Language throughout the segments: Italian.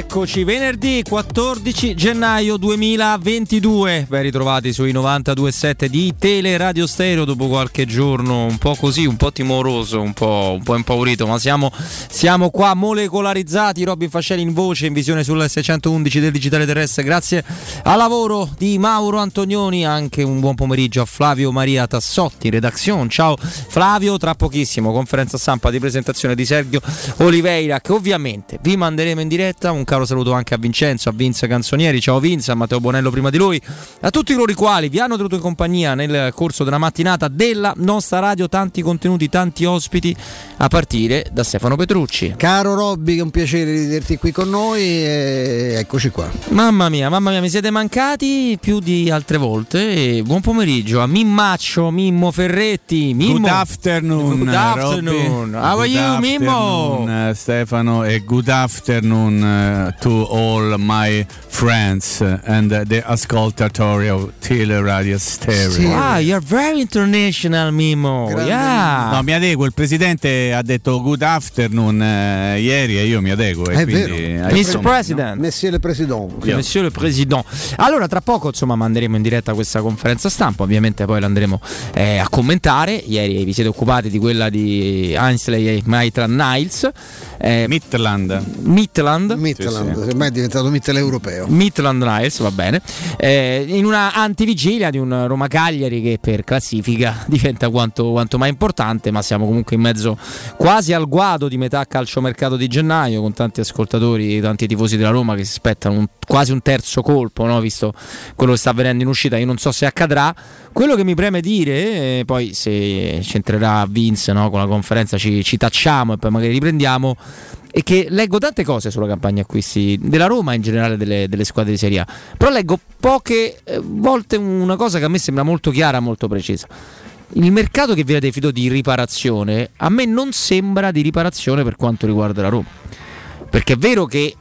Rieccoci, venerdì 14 gennaio 2022. Ben ritrovati sui 92.7 di Teleradio Stereo dopo qualche giorno un po' così, un po' timoroso, un po', un po impaurito, ma siamo, siamo, qua molecolarizzati. Robin Fascelli in voce, in visione sulla 611 del Digitale Terrestre. Grazie al lavoro di Mauro Antonioni. Anche un buon pomeriggio a Flavio Maria Tassotti, redazione. Ciao Flavio, tra pochissimo conferenza stampa di presentazione di Sergio Oliveira che ovviamente vi manderemo in diretta un caro saluto anche a Vincenzo, a Vince Canzonieri, ciao Vince, a Matteo Bonello prima di lui, a tutti coloro i quali vi hanno tenuto in compagnia nel corso della mattinata della nostra radio, tanti contenuti, tanti ospiti, a partire da Stefano Petrucci. Caro Robby, è un piacere vederti qui con noi e eccoci qua. Mamma mia, mamma mia, mi siete mancati più di altre volte e buon pomeriggio a Mimmaccio, Mimmo Ferretti, Mimmo. Good afternoon. Good afternoon. How are you, Mimmo? Stefano e good afternoon uh, to all my friends and uh, the ascoltatori of Teleradio Stereo. Sì. Ah, you're very international, Mimo. Yeah. No, mi adeguo. Il presidente ha detto good afternoon uh, ieri e io mi adeguo. È vero. Mr. President. Monsieur le Président. Yeah. Monsieur le Président. Allora, tra poco insomma manderemo in diretta questa conferenza stampa. Ovviamente poi l'andremo eh, a commentare. Ieri vi siete occupati di quella di Ainsley e Maitland Niles. Eh, Midland. Midland. Midland, sì, sì. ormai è diventato Mittel europeo. Midland Niles, va bene. Eh, in una antivigilia di un Roma Cagliari che per classifica diventa quanto, quanto, mai importante, ma siamo comunque in mezzo quasi al guado di metà calciomercato di gennaio, con tanti ascoltatori, tanti tifosi della Roma che si aspettano un, quasi un terzo colpo, no? visto quello che sta avvenendo in uscita. Io non so se accadrà. Quello che mi preme dire, eh, poi se c'entrerà Vince no? con la conferenza ci, ci tacciamo e poi magari riprendiamo e che leggo tante cose sulla campagna acquisti della Roma in generale delle, delle squadre di Serie A però leggo poche eh, volte una cosa che a me sembra molto chiara molto precisa. Il mercato che viene definito di riparazione a me non sembra di riparazione per quanto riguarda la Roma. Perché è vero che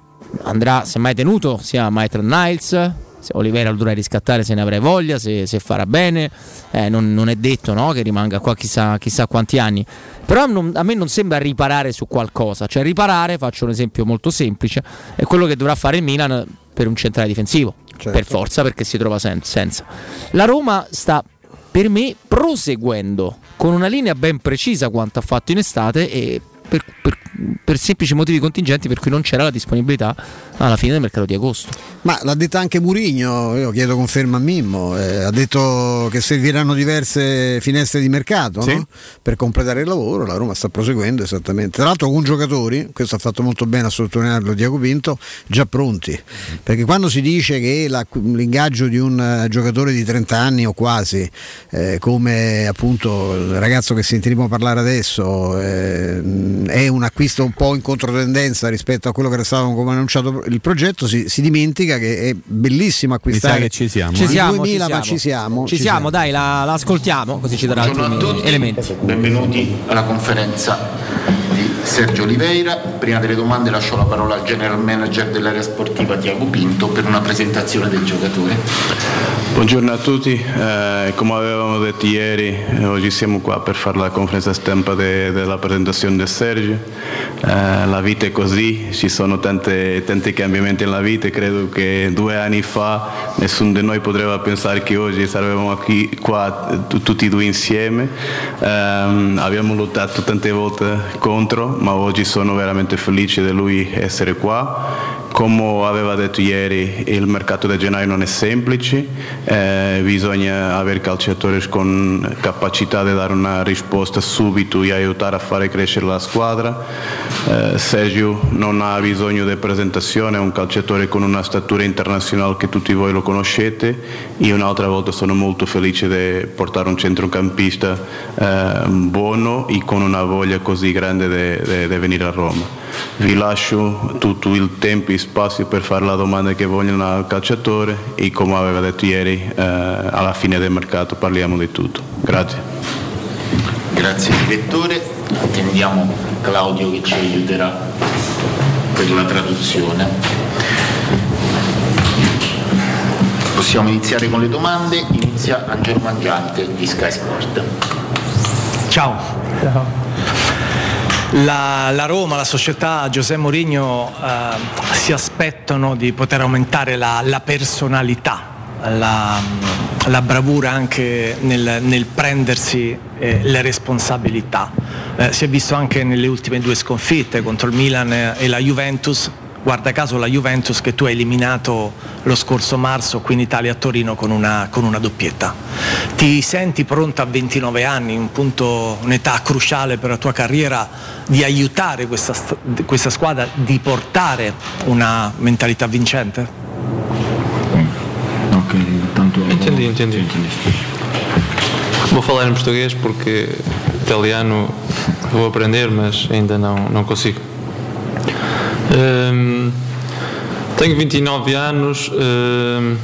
andrà semmai tenuto sia Maitland Niles se Olivera lo dovrà riscattare se ne avrei voglia, se, se farà bene, eh, non, non, è detto no, che rimanga qua chissà, chissà quanti anni. Però non, a me non sembra riparare su qualcosa, cioè riparare, faccio un esempio molto semplice, è quello che dovrà fare il Milan per un centrale difensivo, certo. per forza perché si trova sen- senza. La Roma sta per me proseguendo con una linea ben precisa quanto ha fatto in estate e per, per, per, semplici motivi contingenti per cui non c'era la disponibilità alla fine del mercato di agosto. Ma l'ha detta anche Murigno, io chiedo conferma a Mimmo, eh, ha detto che serviranno diverse finestre di mercato sì. no? per completare il lavoro, la Roma sta proseguendo esattamente. Tra l'altro con giocatori, questo ha fatto molto bene a sottolinearlo Diaco Pinto, già pronti, perché quando si dice che la, l'ingaggio di un giocatore di 30 anni o quasi, eh, come appunto il ragazzo che sentiremo parlare adesso, eh, è un acquisto un po' in controtendenza rispetto a quello che era stato come annunciato il progetto, si, si dimentica che è bellissimo acquistare. che ci siamo. Ci siamo, 2000, ci siamo. ma ci siamo. Ci, ci siamo, siamo, dai, la, la, ascoltiamo così ci darà altri elementi. Benvenuti alla conferenza Sergio Oliveira. Prima delle domande lascio la parola al general manager dell'area sportiva Tiago Pinto per una presentazione del giocatore. Buongiorno a tutti, eh, come avevamo detto ieri, oggi siamo qua per fare la conferenza stampa de, della presentazione di Sergio. Eh, la vita è così, ci sono tante, tanti cambiamenti nella vita, credo che due anni fa nessuno di noi poteva pensare che oggi saremmo qui qua tutti e due insieme. Eh, abbiamo lottato tante volte contro, ma oggi sono veramente felice di lui essere qua. Come aveva detto ieri, il mercato di gennaio non è semplice, eh, bisogna avere calciatori con capacità di dare una risposta subito e aiutare a fare crescere la squadra. Eh, Sergio non ha bisogno di presentazione, è un calciatore con una statura internazionale che tutti voi lo conoscete. Io un'altra volta sono molto felice di portare un centrocampista eh, buono e con una voglia così grande di venire a Roma. Vi lascio tutto il tempo e spazio per fare la domanda che vogliono al calciatore e come aveva detto ieri eh, alla fine del mercato parliamo di tutto. Grazie. Grazie direttore, attendiamo Claudio che ci aiuterà per la traduzione. Possiamo iniziare con le domande, inizia Angelo Mangiante di Sky Sport. Ciao. Ciao. La, la, Roma, la società, Giuseppe Mourinho eh, si aspettano di poter aumentare la, la personalità la, la, bravura anche nel, nel prendersi eh, le responsabilità. Eh, si è visto anche nelle ultime due sconfitte contro il Milan e la Juventus, guarda caso la Juventus che tu hai eliminato lo scorso marzo qui in Italia a Torino con una, con una doppietta. Ti senti pronta a 29 anni, un punto, un'età cruciale per la tua carriera, di aiutare questa, questa squadra, di portare una mentalità vincente? Ok, tanto. Entendi, entendi. entendi. Vou falar em português porque italiano vou aprender, mas ainda não, não consigo. Um, tenho 29 anos, um,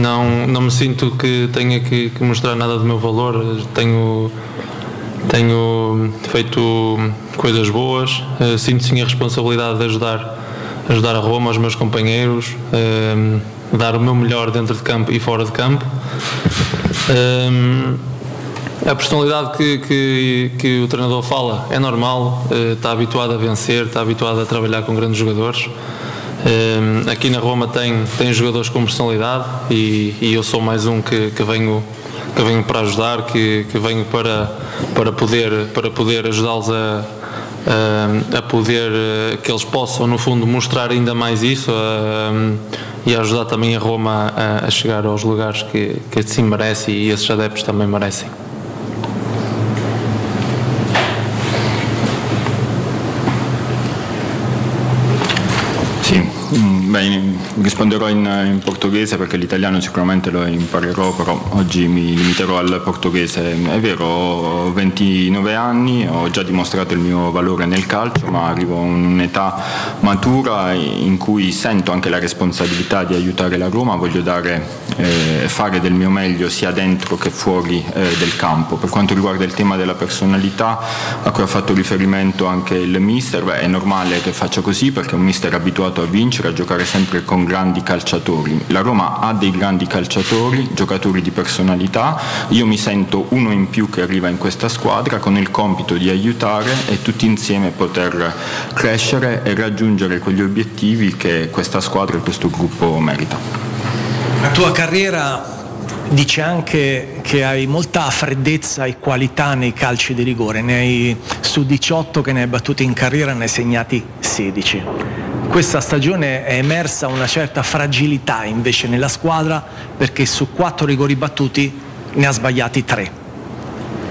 não, não me sinto que tenha que, que, mostrar nada do meu valor. Tenho, tenho feito coisas boas, uh, sinto sim a responsabilidade de ajudar, ajudar a Roma, os meus companheiros, um, dar o meu melhor dentro de campo e fora de campo. A personalidade que, que, que, o treinador fala é normal, uh, está habituado a vencer, está habituado a trabalhar com grandes jogadores. Uh, aqui na Roma tem, tem jogadores com personalidade e, e eu sou mais um que, que, venho, que venho para ajudar, que, que venho para, para poder, para poder ajudá-los a, a, a, poder eh, que eles possam no fundo mostrar ainda mais isso e ajudar também a Roma a, a chegar aos lugares que, que assim merece e esses adeptos também merecem. Beh, risponderò in, in, portoghese perché l'italiano sicuramente lo imparerò, però oggi mi limiterò al portoghese. È vero, ho 29 anni, ho già dimostrato il mio valore nel calcio, ma arrivo a un'età matura in cui sento anche la responsabilità di aiutare la Roma, voglio dare, eh, fare del mio meglio sia dentro che fuori eh, del campo. Per quanto riguarda il tema della personalità a cui ha fatto riferimento anche il mister, beh, è normale che faccia così perché è un mister abituato a vincere, a giocare sempre con grandi calciatori. La Roma ha dei grandi calciatori, giocatori di personalità, io mi sento uno in più che arriva in questa squadra con il compito di aiutare e tutti insieme poter crescere e raggiungere quegli obiettivi che questa squadra e questo gruppo merita. La tua carriera dice anche che hai molta freddezza e qualità nei calci di rigore, ne hai, su 18 che ne hai battuti in carriera ne hai segnati 16 questa stagione è emersa una certa fragilità invece nella squadra perché su quattro rigori battuti ne ha sbagliati tre.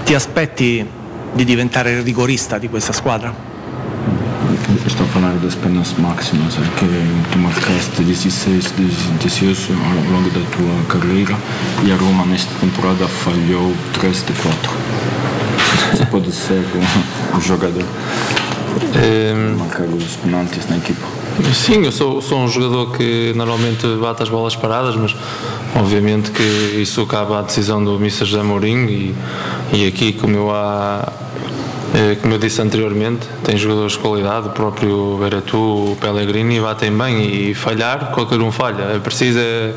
Ti aspetti di diventare rigorista di questa squadra? Estou a falar das penas máximas, que tu marcaste 16, 18 ao longo da tua carreira e a Roma nesta temporada falhou 3 de 4. Você pode ser um jogador um, marcar os penaltis na equipa. Sim, eu sou, sou um jogador que normalmente bate as bolas paradas, mas obviamente que isso cabe à decisão do Mr. José Mourinho e, e aqui, como eu, há, eh, como eu disse anteriormente, tem jogadores de qualidade, o próprio Beretu, o Pellegrini batem bem e falhar, qualquer um falha. É preciso é,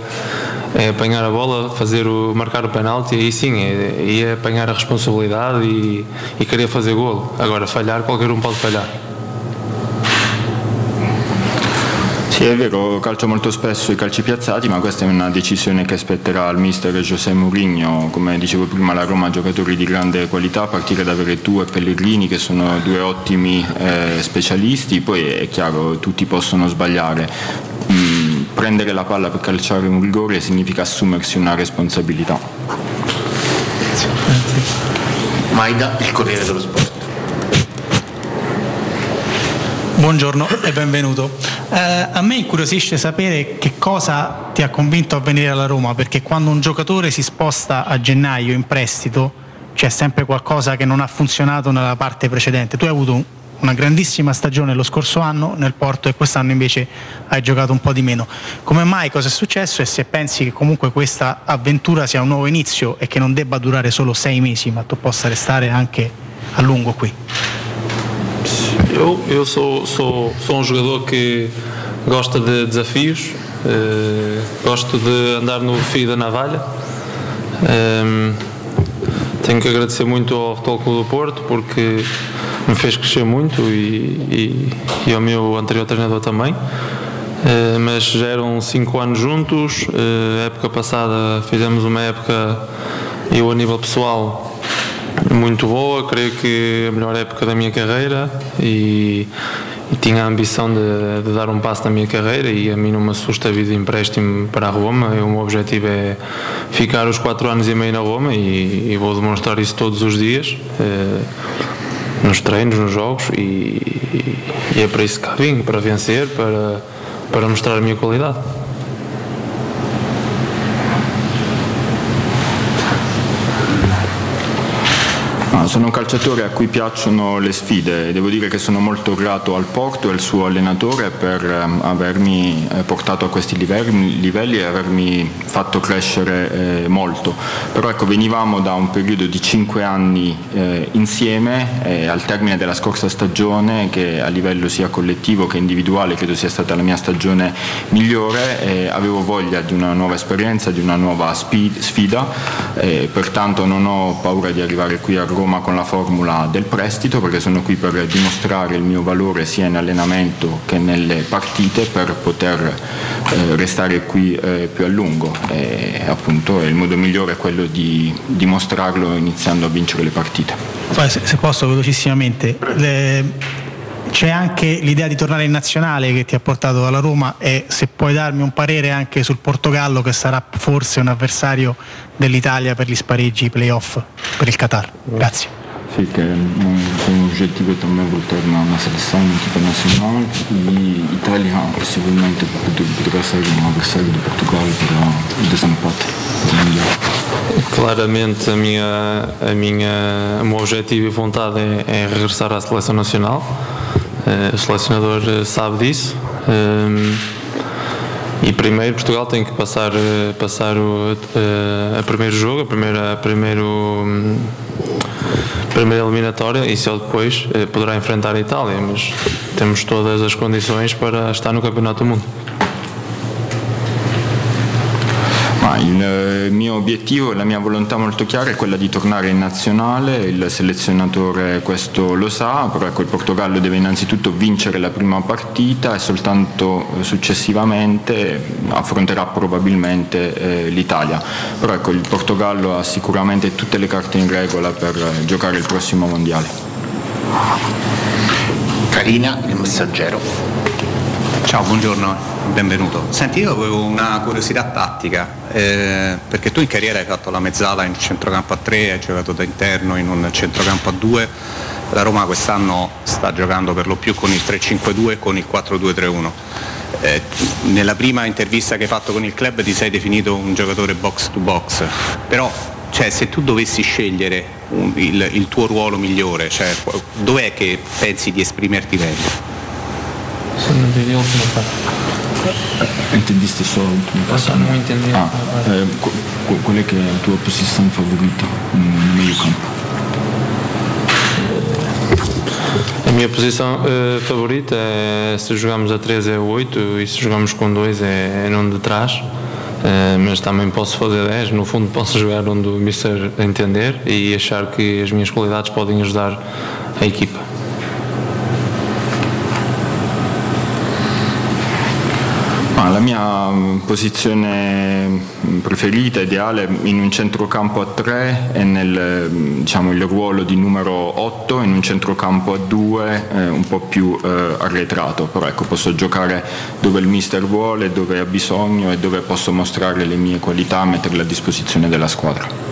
é apanhar a bola, fazer o, marcar o penalti e sim, é, é apanhar a responsabilidade e, e querer fazer golo. Agora, falhar, qualquer um pode falhar. Sì, è vero, calcio molto spesso i calci piazzati, ma questa è una decisione che spetterà al mister José Mourinho. Come dicevo prima, la Roma ha giocatori di grande qualità, a partire da Veretù e Pellegrini, che sono due ottimi eh, specialisti. Poi è chiaro, tutti possono sbagliare. Mm, prendere la palla per calciare un rigore significa assumersi una responsabilità. Maida, il Corriere dello Sport. Buongiorno e benvenuto. Eh, a me incuriosisce sapere che cosa ti ha convinto a venire alla Roma, perché quando un giocatore si sposta a gennaio in prestito c'è sempre qualcosa che non ha funzionato nella parte precedente. Tu hai avuto una grandissima stagione lo scorso anno nel Porto e quest'anno invece hai giocato un po' di meno. Come mai cosa è successo e se pensi che comunque questa avventura sia un nuovo inizio e che non debba durare solo sei mesi, ma tu possa restare anche a lungo qui? Eu, eu sou, sou, sou um jogador que gosta de desafios, uh, gosto de andar no fio da navalha. Um, tenho que agradecer muito ao Futebol Clube do Porto porque me fez crescer muito e, e, e ao meu anterior treinador também. Uh, mas já eram cinco anos juntos. Uh, época passada fizemos uma época, eu a nível pessoal, muito boa. Creio que a melhor época da minha carreira e, e tinha a ambição de, de, dar um passo na minha carreira. E a mim não me assusta a vida de empréstimo para a Roma. O meu objetivo é ficar os quatro anos e meio na Roma e, e vou demonstrar isso todos os dias. Uh, nos treinos, nos jogos e, e é para isso que vim, para vencer, para para mostrar a minha qualidade. Sono un calciatore a cui piacciono le sfide e devo dire che sono molto grato al Porto e al suo allenatore per ehm, avermi eh, portato a questi livelli e avermi fatto crescere eh, molto. Però ecco, venivamo da un periodo di cinque anni eh, insieme e al termine della scorsa stagione, che a livello sia collettivo che individuale credo sia stata la mia stagione migliore, avevo voglia di una nuova esperienza, di una nuova sfida, pertanto non ho paura di arrivare qui a Roma con la formula del prestito perché sono qui per dimostrare il mio valore sia in allenamento che nelle partite per poter eh, restare qui eh, più a lungo e appunto il modo migliore è quello di dimostrarlo iniziando a vincere le partite. Se posso velocissimamente, le c'è anche l'idea di tornare in nazionale che ti ha portato alla Roma e se puoi darmi un parere anche sul Portogallo che sarà forse un avversario dell'Italia per gli spareggi playoff per il Qatar. Grazie. Sì, che è un oggettivo também voltar na, na seleção, na equipa nacional e Itália possivelmente poderá ser um adversário de Portugal para o desempate Claramente a minha, a minha, o meu objetivo e vontade é, é regressar à seleção nacional. Uh, o selecionador sabe disso. Uh, e primeiro Portugal tem que passar, eh, passar o a, a primeiro jogo, a primeira, a primeiro, hum, primeira eliminatória e só depois poderá enfrentar a Itália, mas temos todas as condições para estar no Campeonato do Mundo. Il mio obiettivo e la mia volontà molto chiara è quella di tornare in nazionale, il selezionatore questo lo sa, però ecco il Portogallo deve innanzitutto vincere la prima partita e soltanto successivamente affronterà probabilmente eh, l'Italia. Però ecco il Portogallo ha sicuramente tutte le carte in regola per giocare il prossimo mondiale. Carina, il messaggero. Ciao, buongiorno benvenuto. Senti, io avevo una curiosità tattica, eh, perché tu in carriera hai fatto la mezzala in centrocampo a 3, hai giocato da interno in un centrocampo a 2, la Roma quest'anno sta giocando per lo più con il 3-5-2 e con il 4-2-3-1. Eh, nella prima intervista che hai fatto con il club ti sei definito un giocatore box to box, però cioè, se tu dovessi scegliere un, il, il, tuo ruolo migliore, cioè, dov'è che pensi di esprimerti meglio? Sono degli ultimi parte. Entendiste só a última parte? não entendi. Ah, é, qual é que é a tua posição favorita no meio campo? A minha posição uh, favorita é se jogamos a 3 é 8 e se jogamos com 2 é, é num de trás. Uh, mas também posso fazer 10, no fundo posso jogar onde o Mister entender e achar que as minhas qualidades podem ajudar a equipa. La mia mm, posizione mm, preferita, ideale, in un centrocampo a 3 è nel mm, diciamo, ruolo di numero 8, in un centrocampo a 2 eh, un po' più eh, arretrato, però ecco, posso giocare dove il mister vuole, dove ha bisogno e dove posso mostrare le mie qualità, metterle a disposizione della squadra.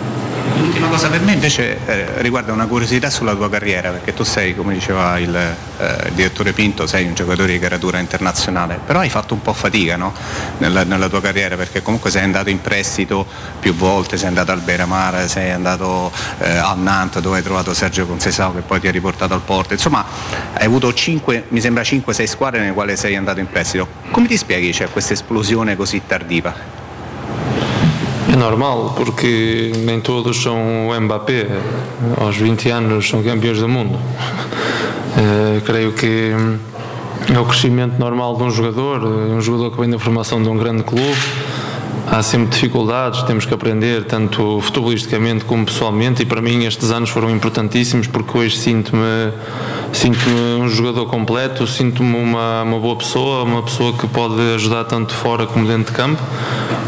L'ultima cosa per me invece eh, riguarda una curiosità sulla tua carriera, perché tu sei, come diceva il, eh, il, direttore Pinto, sei un giocatore di caratura internazionale, però hai fatto un po' fatica no? nella, nella, tua carriera, perché comunque sei andato in prestito più volte, sei andato al Beramar, sei andato eh, al Nantes dove hai trovato Sergio Concesao che poi ti ha riportato al Porto, insomma hai avuto 5, mi sembra 5-6 squadre nelle quali sei andato in prestito. Come ti spieghi cioè, questa esplosione così tardiva? É normal, porque nem todos são o Mbappé. Aos 20 anos são campeões do mundo. Uh, creio que é o crescimento normal de um jogador, um jogador que vem da formação de um grande clube. Há sempre dificuldades, temos que aprender, tanto futebolisticamente como pessoalmente, e para mim estes anos foram importantíssimos porque hoje sinto-me sinto-me um jogador completo, sinto-me uma, uma boa pessoa, uma pessoa que pode ajudar tanto fora como dentro de campo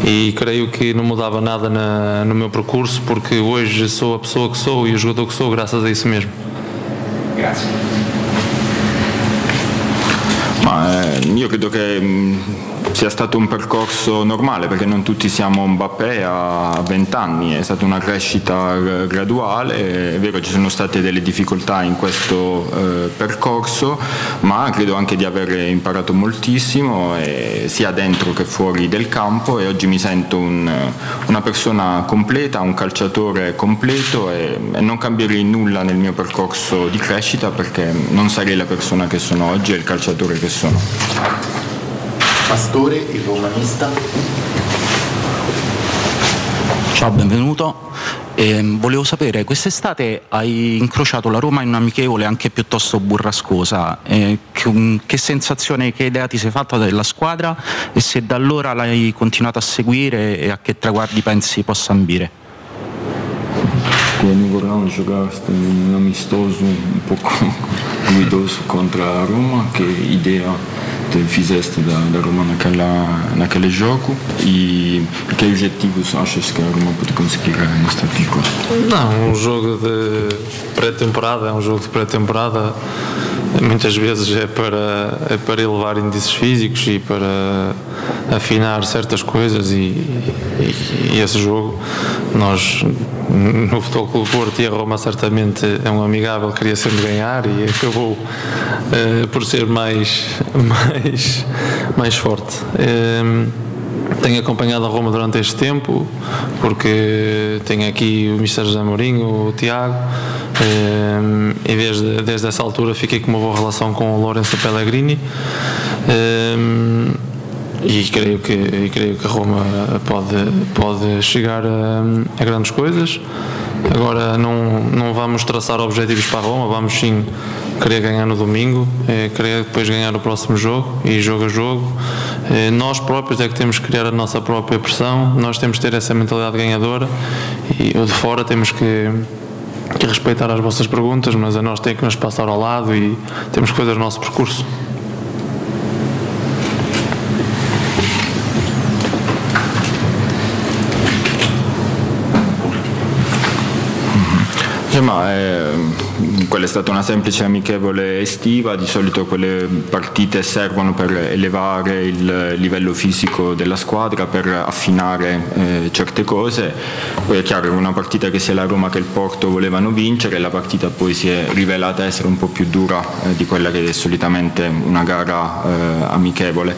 e creio que não mudava nada na, no meu percurso porque hoje sou a pessoa que sou e o jogador que sou graças a isso mesmo. Grazie. Ma eh, credo che mh, sia stato un percorso normale perché non tutti siamo Mbappé a 20 anni, è stata una crescita graduale, è vero ci sono state delle difficoltà in questo eh, percorso, ma credo anche di aver imparato moltissimo eh, sia dentro che fuori del campo e oggi mi sento un, una persona completa, un calciatore completo e, e non cambierei nulla nel mio percorso di crescita perché non sarei la persona che sono oggi e il calciatore che sono. Pastore, il romanista. Ciao, benvenuto. Eh, volevo sapere, quest'estate hai incrociato la Roma in un'amichevole anche piuttosto burrascosa. Eh, che, che, sensazione, che idea ti sei fatta della squadra e se da allora l'hai continuato a seguire e a che traguardi pensi possa ambire? Tieni vorremmo giocare un amistoso un po' guidoso contro la Roma, che idea fizeste da, da Roma naquela, naquele jogo e que objetivos achas que a Roma pode conseguir neste artigo? Não, um jogo de pré-temporada é um jogo de pré-temporada muitas vezes é para, é para elevar índices físicos e para afinar certas coisas e, e, e esse jogo nós no Futebol Clube Porto e a Roma certamente é um amigável queria sempre ganhar e acabou uh, por ser mais mais mais forte uh, tenho acompanhado a Roma durante este tempo porque tenho aqui o Mr. José Mourinho, o Tiago um, e desde, desde essa altura fiquei com uma boa relação com o Lourenço Pellegrini um, e creio que, e creio que Roma pode, pode chegar a, a grandes coisas agora não, não vamos traçar objetivos para Roma, vamos sim querer ganhar no domingo, é, querer depois ganhar o próximo jogo e jogo a jogo. É, nós próprios é que temos que criar a nossa própria pressão, nós temos que ter essa mentalidade ganhadora e o de fora temos que, que respeitar as vossas perguntas, mas a nós tem que nos passar ao lado e temos que fazer o nosso percurso. Ma è, quella è stata una semplice amichevole estiva, di solito quelle partite servono per elevare il livello fisico della squadra, per affinare eh, certe cose. Poi è chiaro, era una partita che sia la Roma che il Porto volevano vincere, la partita poi si è rivelata essere un po' più dura eh, di quella che è solitamente una gara eh, amichevole.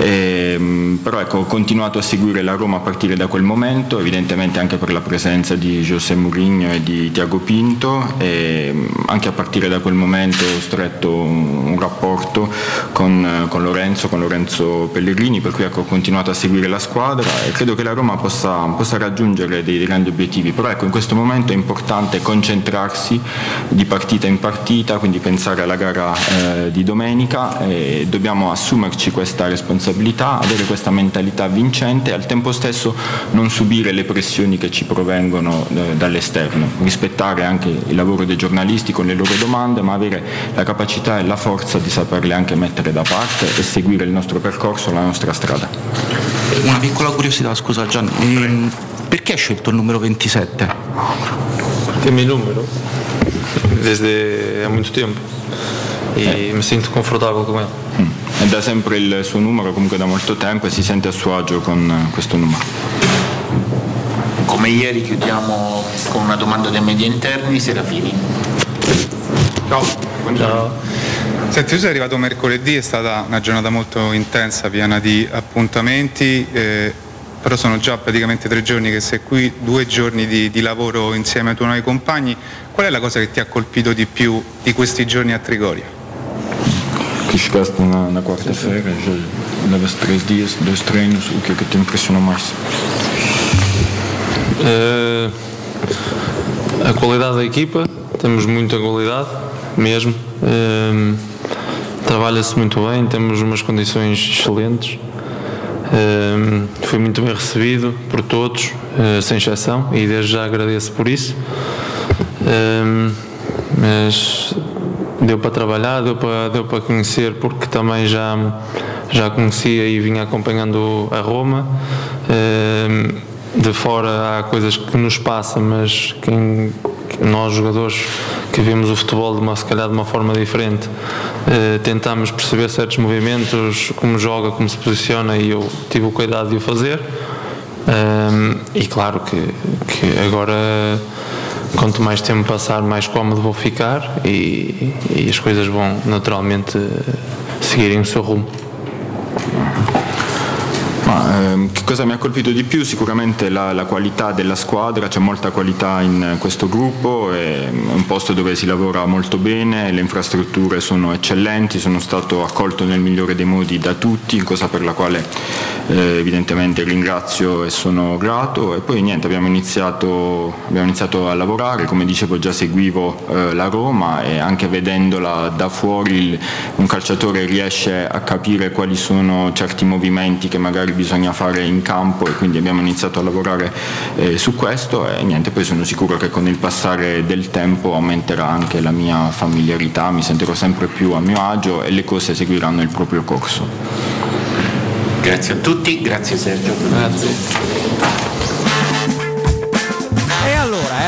E, però ecco, ho continuato a seguire la Roma a partire da quel momento, evidentemente anche per la presenza di José Mourinho e di Tiago Pinto e anche a partire da quel momento ho stretto un, rapporto con, con, Lorenzo, con Lorenzo Pellegrini, per cui ecco, ho continuato a seguire la squadra e credo che la Roma possa, possa raggiungere dei, dei, grandi obiettivi, però ecco, in questo momento è importante concentrarsi di partita in partita, quindi pensare alla gara eh, di domenica e dobbiamo assumerci questa responsabilità, avere questa mentalità vincente e al tempo stesso non subire le pressioni che ci provengono eh, dall'esterno, rispettare anche il lavoro dei giornalisti con le loro domande, ma avere la capacità e la forza di saperle anche mettere da parte e seguire il nostro percorso, la nostra strada. Una piccola curiosità, scusa Gianni, ehm, perché hai scelto il numero 27? Che è il mio numero? Desde há muito tempo e eh. mi sento confortável con ele. Mm. È da sempre il suo numero, comunque da molto tempo e si sente a suo agio con questo numero. Come ieri chiudiamo con una domanda dei media interni, Serafini. Ciao. Buongiorno. Senti, tu sei arrivato mercoledì, è stata una giornata molto intensa, piena di appuntamenti, eh, però sono già praticamente tre giorni che sei qui, due giorni di, di, lavoro insieme ai tuoi nuovi compagni. Qual è la cosa che ti ha colpito di più di questi giorni a Trigoria? que chegaste na, na quarta-feira, já levas três dias, dois treinos, o que é que te impressionou mais? Uh, a qualidade da equipa, temos muita qualidade mesmo. Uh, Trabalha-se muito bem, temos umas condições excelentes. Um, fui muito bem recebido por todos, uh, sem exceção, e desde já agradeço por isso. Um, mas deu para trabalhar, deu para, deu para conhecer, porque também já, já conhecia e vinha acompanhando a Roma. De fora há coisas que nos passam, mas quem, nós jogadores que vemos o futebol de uma, se calhar de uma forma diferente, eh, tentamos perceber certos movimentos, como joga, como se posiciona e eu tive o cuidado de o fazer. Um, e claro que, que agora quanto mais tempo passar mais cómodo vou ficar e, e as coisas vão naturalmente seguirem o seu rumo. Ma, ehm, che cosa mi ha colpito di più? Sicuramente la, la, qualità della squadra, c'è molta qualità in questo gruppo, è un posto dove si lavora molto bene, le infrastrutture sono eccellenti, sono stato accolto nel migliore dei modi da tutti, cosa per la quale eh, evidentemente ringrazio e sono grato e poi niente, abbiamo iniziato, abbiamo iniziato a lavorare, come dicevo già seguivo eh, la Roma e anche vedendola da fuori un calciatore riesce a capire quali sono certi movimenti che magari bisogna fare in campo e quindi abbiamo iniziato a lavorare eh, su questo e niente, poi sono sicuro che con il passare del tempo aumenterà anche la mia familiarità, mi sentirò sempre più a mio agio e le cose seguiranno il proprio corso. Grazie a tutti, grazie Sergio. Grazie.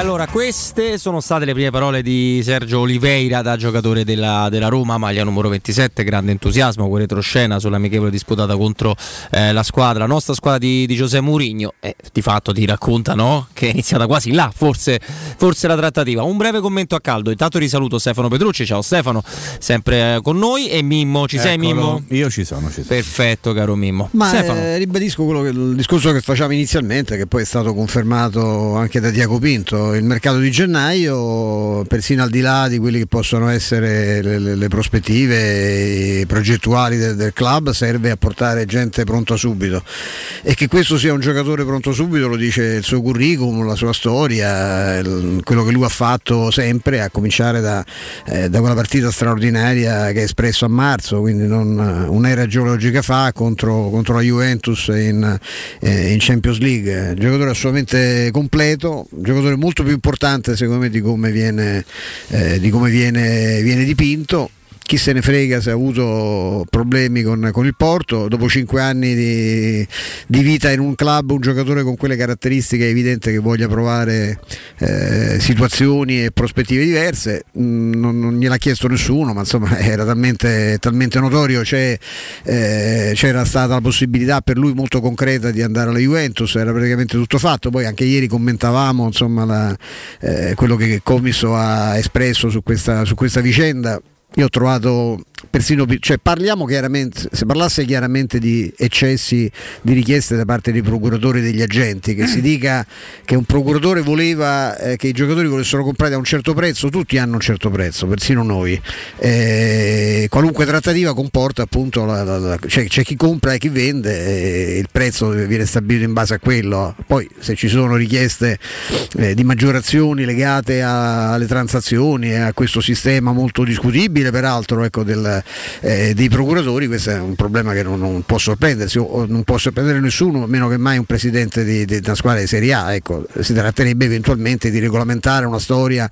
Allora queste sono state le prime parole di Sergio Oliveira da giocatore della, della Roma, maglia numero 27, grande entusiasmo, con retroscena sull'amichevole disputata contro eh, la squadra, la nostra squadra di, di Giuseppe Mourinho, e di fatto ti racconta no? che è iniziata quasi là, forse, forse, la trattativa. Un breve commento a caldo, intanto risaluto Stefano Petrucci, ciao Stefano, sempre eh, con noi e Mimmo, ci Eccolo. sei Mimmo? Io ci sono, ci sono. Perfetto caro Mimmo. Ma eh, ribadisco che, il discorso che facciamo inizialmente, che poi è stato confermato anche da Diaco Pinto il mercato di gennaio, persino al di là di quelle che possono essere le, le, le prospettive progettuali del, del, club, serve a portare gente pronta subito. E che questo sia un giocatore pronto subito lo dice il suo curriculum, la sua storia, il, quello che lui ha fatto sempre, a cominciare da, eh, da, quella partita straordinaria che ha espresso a marzo, quindi non, un'era geologica fa contro, contro la Juventus in, eh, in Champions League. Giocatore assolutamente completo, giocatore molto molto più importante secondo me di come viene, eh, di come viene, viene dipinto chi se ne frega se ha avuto problemi con, con il Porto, dopo cinque anni di, di, vita in un club, un giocatore con quelle caratteristiche è evidente che voglia provare eh, situazioni e prospettive diverse, mm, non, non, gliel'ha chiesto nessuno, ma insomma era talmente, talmente notorio, C'è, eh, c'era stata la possibilità per lui molto concreta di andare alla Juventus, era praticamente tutto fatto, poi anche ieri commentavamo insomma, la, eh, quello che Comiso ha espresso su questa, su questa vicenda io ho trovato persino, cioè parliamo chiaramente, se parlasse chiaramente di eccessi di richieste da parte dei procuratori e degli agenti, che si dica che un procuratore voleva eh, che i giocatori volessero comprare a un certo prezzo, tutti hanno un certo prezzo, persino noi. Eh, qualunque trattativa comporta appunto, la, la, la, cioè, c'è chi compra e chi vende, eh, il prezzo viene stabilito in base a quello. Poi se ci sono richieste eh, di maggiorazioni legate a, alle transazioni e a questo sistema molto discutibile, peraltro, ecco, del, eh, dei procuratori, questo è un problema che non, non, può sorprendersi, o non può sorprendere nessuno, meno che mai un presidente di, di una squadra di Serie A. Ecco, si tratterebbe eventualmente di regolamentare una storia,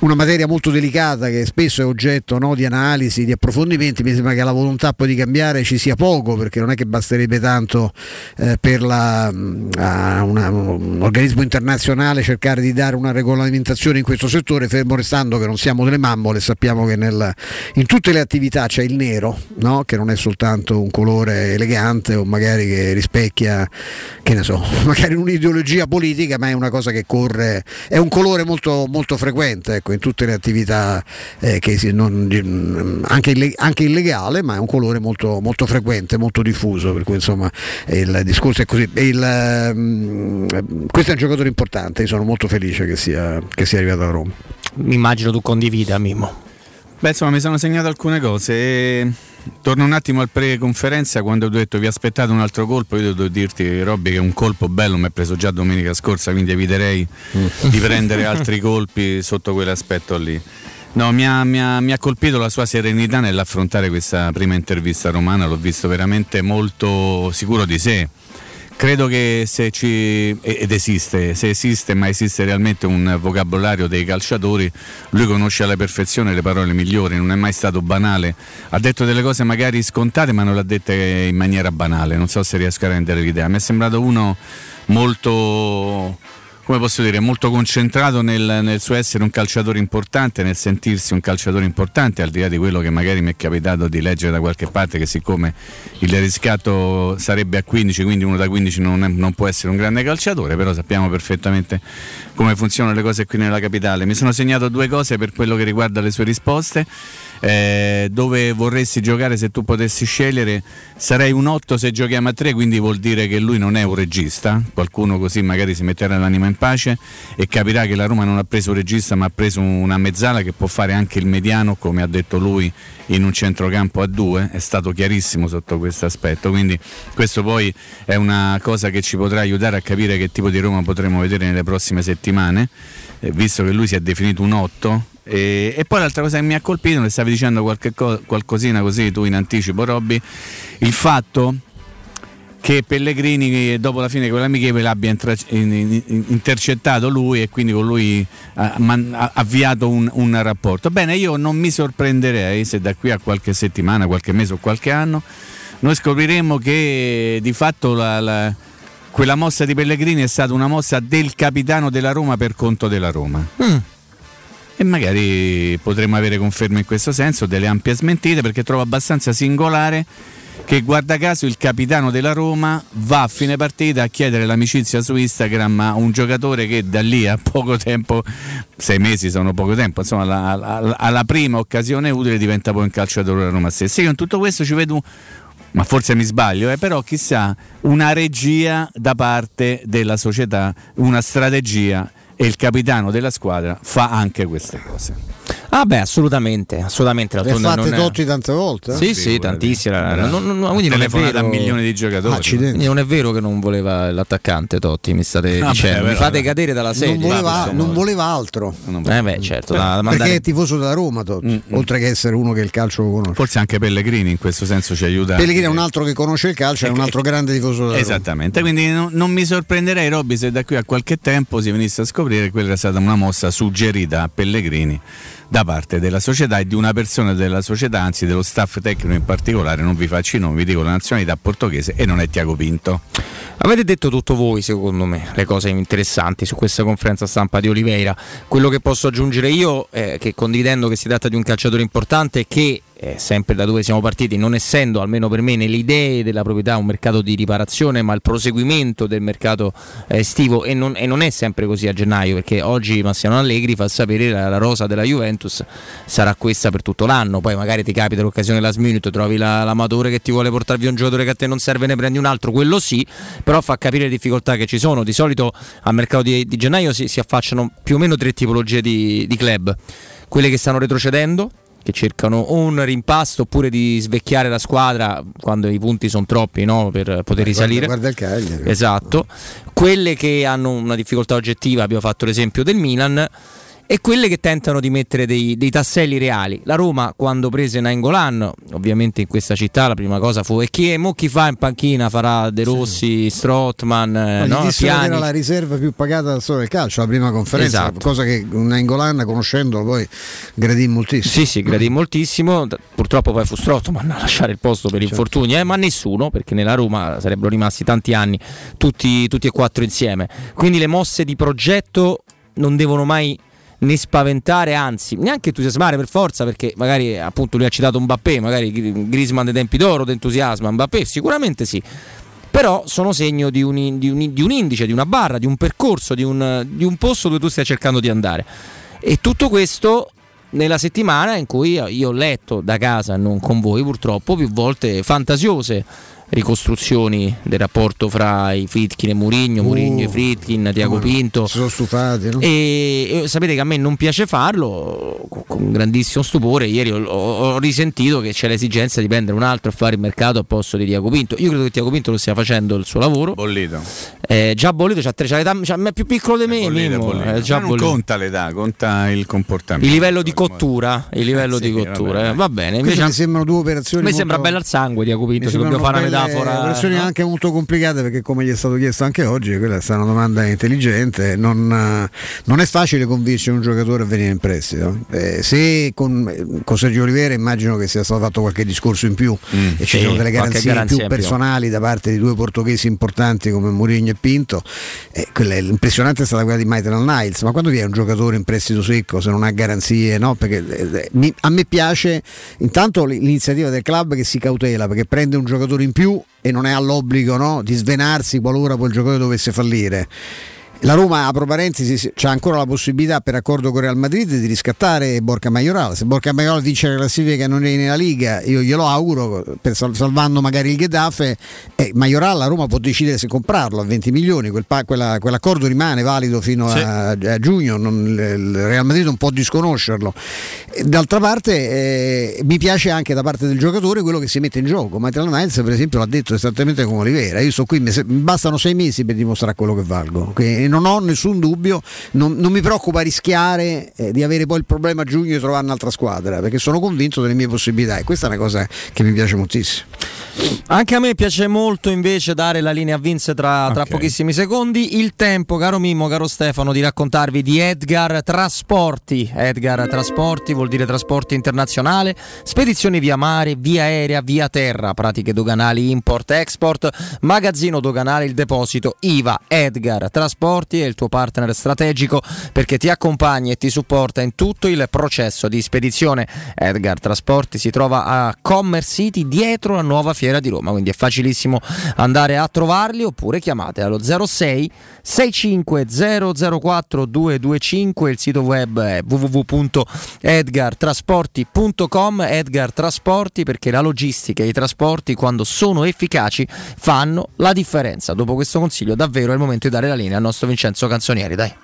una materia molto delicata che spesso è oggetto no, di analisi, di approfondimenti. Mi sembra che la volontà poi di cambiare ci sia poco, perché non è che basterebbe tanto eh, per la, una, un organismo internazionale cercare di dare una regolamentazione in questo settore, fermo restando che non siamo delle mammole, sappiamo che nel, in tutte le attività c'è il nero, no? che non è soltanto un colore elegante o magari che rispecchia, che ne so, magari un'ideologia politica, ma è una cosa che corre, è un colore molto, molto frequente ecco, in tutte le attività, eh, non, anche, illeg- anche, illegale, ma è un colore molto, molto, frequente, molto diffuso, per cui insomma il discorso è così. Il, um, questo è un giocatore importante, io sono molto felice che sia, che sia arrivato a Roma. Immagino tu condivida Mimmo. Beh, insomma, mi sono segnato alcune cose. Torno un attimo al pre-conferenza quando ho detto vi aspettate un altro colpo. Io devo dirti, Robby, che un colpo bello mi ha preso già domenica scorsa, quindi eviterei mm. di prendere altri colpi sotto quell'aspetto lì. No, mi ha, mi, ha, mi ha, colpito la sua serenità nell'affrontare questa prima intervista romana, l'ho visto veramente molto sicuro di sé. Credo che se ci. ed esiste, se esiste, ma esiste realmente un vocabolario dei calciatori, lui conosce alla perfezione le parole migliori, non è mai stato banale. Ha detto delle cose magari scontate, ma non le ha dette in maniera banale. Non so se riesco a rendere l'idea. Mi è sembrato uno molto come posso dire, molto concentrato nel, nel, suo essere un calciatore importante, nel sentirsi un calciatore importante, al di là di quello che magari mi è capitato di leggere da qualche parte, che siccome il riscatto sarebbe a 15, quindi uno da 15 non, è, non può essere un grande calciatore, però sappiamo perfettamente come funzionano le cose qui nella capitale. Mi sono segnato due cose per quello che riguarda le sue risposte. Eh, dove vorresti giocare se tu potessi scegliere? Sarei un 8 se giochiamo a 3 quindi vuol dire che lui non è un regista. Qualcuno così magari si metterà l'anima in pace e capirà che la Roma non ha preso un regista ma ha preso una mezzala che può fare anche il mediano come ha detto lui in un centrocampo a 2 è stato chiarissimo sotto questo aspetto quindi questo poi è una cosa che ci potrà aiutare a capire che tipo di Roma potremo vedere nelle prossime settimane eh, visto che lui si è definito un 8 e, e, poi l'altra cosa che mi ha colpito, ne stavi dicendo qualche co- qualcosina così tu in anticipo Robby, il fatto che Pellegrini dopo la fine di quell'amichevole abbia intra- in- in- intercettato lui e quindi con lui ha, man- ha avviato un-, un, rapporto. Bene, io non mi sorprenderei se da qui a qualche settimana, qualche mese o qualche anno noi scopriremo che di fatto la, la, quella mossa di Pellegrini è stata una mossa del capitano della Roma per conto della Roma. Mm e magari potremmo avere conferme in questo senso, delle ampie smentite, perché trovo abbastanza singolare che guarda caso il capitano della Roma va a fine partita a chiedere l'amicizia su Instagram a un giocatore che da lì a poco tempo, sei mesi sono poco tempo, insomma alla, alla prima occasione utile diventa poi un calciatore della Roma stessa. Io in tutto questo ci vedo ma forse mi sbaglio, eh, però chissà, una regia da parte della società, una strategia e il capitano della squadra fa anche queste cose. Ah beh, assolutamente, assolutamente. Le ha fatte Totti tante volte? Sì, sì, sì tantissime. Non, non, non, quindi non è vero, da milioni di giocatori. Quindi non è vero che non voleva l'attaccante Totti, mi state ah, dicendo. Beh, mi fate beh. cadere dalla sedia. Non voleva, non voleva altro. Eh beh, certo. Da, da Perché è tifoso della Roma Totti, mm-hmm. oltre che essere uno che il calcio lo conosce. Forse anche Pellegrini in questo senso ci aiuta. Pellegrini è un altro che conosce il calcio, è un altro grande tifoso della Esattamente, Roma. quindi non, mi sorprenderei Robby se da qui a qualche tempo si venisse a scoprire che quella era stata una mossa suggerita a Pellegrini da parte della società e di una persona della società, anzi dello staff tecnico in particolare, non vi faccio i nomi, vi dico la nazionalità portoghese e non è Tiago Pinto. Avete detto tutto voi, secondo me, le cose interessanti su questa conferenza stampa di Oliveira. Quello che posso aggiungere io, è che condividendo che si tratta di un calciatore importante, è che eh, sempre da dove siamo partiti, non essendo almeno per me nelle idee della proprietà un mercato di riparazione, ma il proseguimento del mercato eh, estivo e non, e non, è sempre così a gennaio, perché oggi Massiano Allegri fa sapere la, la rosa della Juventus sarà questa per tutto l'anno, poi magari ti capita l'occasione last minute, trovi la, l'amatore che ti vuole portare via un giocatore che a te non serve, ne prendi un altro, quello sì, però fa capire le difficoltà che ci sono. Di solito al mercato di, di gennaio si, si, affacciano più o meno tre tipologie di, di club, quelle che stanno retrocedendo che cercano o un rimpasto oppure di svecchiare la squadra quando i punti sono troppi no? per poter risalire. Guarda, guarda il Cagliari. Esatto. Quelle che hanno una difficoltà oggettiva, abbiamo fatto l'esempio del Milan e quelle che tentano di mettere dei, dei, tasselli reali. La Roma quando prese Nainggolan, ovviamente in questa città la prima cosa fu e chi, mo chi fa in panchina farà De Rossi, sì. Strottman, eh, no, Piani. era la riserva più pagata dal solo del calcio, la prima conferenza, esatto. cosa che Nainggolan conoscendolo poi gradì moltissimo. Sì, sì, gradì moltissimo, purtroppo poi fu Strottman a lasciare il posto per certo. infortuni, eh, ma nessuno, perché nella Roma sarebbero rimasti tanti anni tutti, tutti e quattro insieme. Quindi le mosse di progetto non devono mai né spaventare, anzi neanche entusiasmare per forza, perché magari appunto lui ha citato Mbappé, magari Grisman dei tempi d'oro d'entusiasmo, Mbappé sicuramente sì, però sono segno di un, di, un, di un, indice, di una barra, di un percorso, di un, di un posto dove tu stai cercando di andare. E tutto questo nella settimana in cui io ho letto da casa, non con voi purtroppo, più volte fantasiose ricostruzioni del rapporto fra i Fritkin e Murigno, uh, Murigno e Fritkin, Tiago Pinto. Si sono stufati. No? E, e, sapete che a me non piace farlo, con grandissimo stupore. Ieri ho, ho, risentito che c'è l'esigenza di prendere un altro e fare il mercato a posto di Tiago Pinto. Io credo che Tiago Pinto lo stia facendo il suo lavoro. Bollito. Eh, già bollito, c'ha tre, c'ha l'età, c'ha, è più piccolo di me. Bollito, Mimo, bollito. È già non conta l'età, conta il comportamento. Il livello di cottura. Il livello eh, sì, di cottura. Eh. Va bene. Invece mi sembrano due operazioni. Mi molto... sembra bella al sangue Tiago Pinto. Se dobbiamo fare una metafora. Operazioni no? anche molto complicate perché, come gli è stato chiesto anche oggi, quella è una domanda intelligente. Non, non è facile convincere un giocatore a venire in prestito. Eh, se con, con, Sergio Olivera immagino che sia stato fatto qualche discorso in più mm, e ci sì, sono delle garanzie, garanzie più personali da parte di due portoghesi importanti come Mourinho e Pinto. Eh, quella, l'impressionante è stata quella di Maitland Niles. Ma quando viene un giocatore in prestito secco, se non ha garanzie, no? Perché eh, mi, a me piace intanto l'iniziativa del club che si cautela perché prende un giocatore in più e non è all'obbligo no, di svenarsi qualora quel giocatore dovesse fallire. La Roma, apro parentesi, ha ancora la possibilità per accordo con Real Madrid di riscattare Borca Majoral. Se Borca Majoral vince la classifica e non è nella Liga, io glielo auguro, per salvando magari il Getafe, eh, Majoral la Roma può decidere se comprarlo a 20 milioni, quel pa- quella, quell'accordo rimane valido fino sì. a, a, giugno, non, il Real Madrid non può disconoscerlo. D'altra parte eh, mi piace anche da parte del giocatore quello che si mette in gioco. Maitland Niles per esempio l'ha detto esattamente come Olivera, io sto qui, mi bastano sei mesi per dimostrare quello che valgo. Quindi, non ho nessun dubbio, non, non mi preoccupa rischiare eh, di avere poi il problema a giugno di trovare un'altra squadra, perché sono convinto delle mie possibilità e questa è una cosa che mi piace moltissimo. Anche a me piace molto invece dare la linea a Vince tra, tra okay. pochissimi secondi. Il tempo, caro Mimmo, caro Stefano, di raccontarvi di Edgar Trasporti. Edgar Trasporti vuol dire trasporti internazionale, spedizioni via mare, via aerea, via terra, pratiche doganali import-export, magazzino doganale, il deposito IVA. Edgar Trasporti è il tuo partner strategico perché ti accompagna e ti supporta in tutto il processo di spedizione. Edgar Trasporti si trova a Commerce City dietro la nuova Fiera di Roma, quindi è facilissimo andare a trovarli oppure chiamate allo 06 65 004 225, il sito web è www.edgartrasporti.com, Edgar Trasporti perché la logistica e i trasporti quando sono efficaci fanno la differenza. Dopo questo consiglio davvero è il momento di dare la linea al nostro Vincenzo Canzonieri, dai.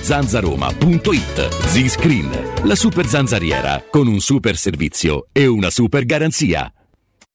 zanzaroma.it. Z-Screen, la super zanzariera con un super servizio e una super garanzia.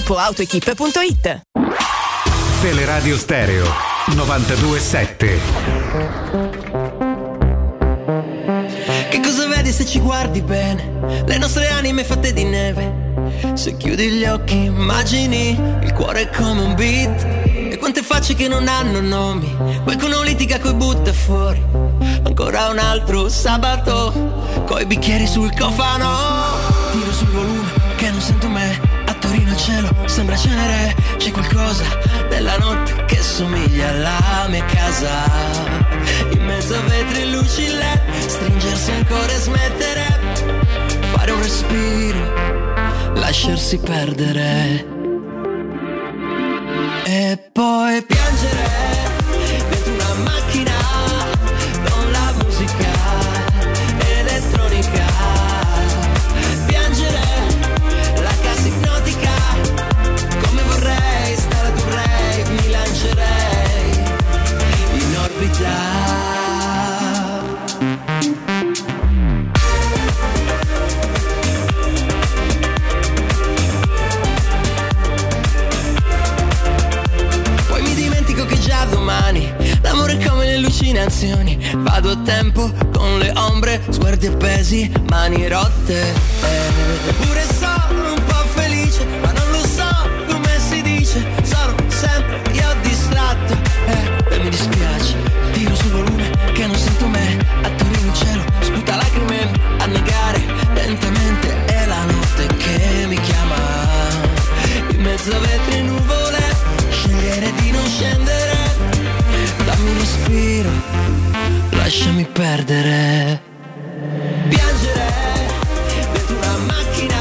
www.gruppoautoequip.it Teleradio Stereo 927. Che cosa vedi se ci guardi bene? Le nostre anime fatte di neve. Se chiudi gli occhi, immagini il cuore come un beat. E quante facce che non hanno nomi. Qualcuno litiga coi butta fuori. Ancora un altro sabato. Coi bicchieri sul cofano. Tiro sul volume che non sento me. Cielo sembra cenere. C'è qualcosa nella notte che somiglia alla mia casa. In mezzo a vetri e luci LED. Stringersi ancora e smettere. Fare un respiro. Lasciarsi perdere. E poi piangere dentro una macchina allucinazioni. Vado a tempo con le ombre, sguardi appesi, mani rotte. Eppure sono un po' felice, ma non lo so come si dice. Sono sempre io distratto. Eh, e mi dispiace, tiro sul volume che non sento me. A Torino il cielo sputa lacrime a negare lentamente. È la notte che mi chiama. In mezzo a vetri e respiro, lasciami perdere. Piangere una macchina.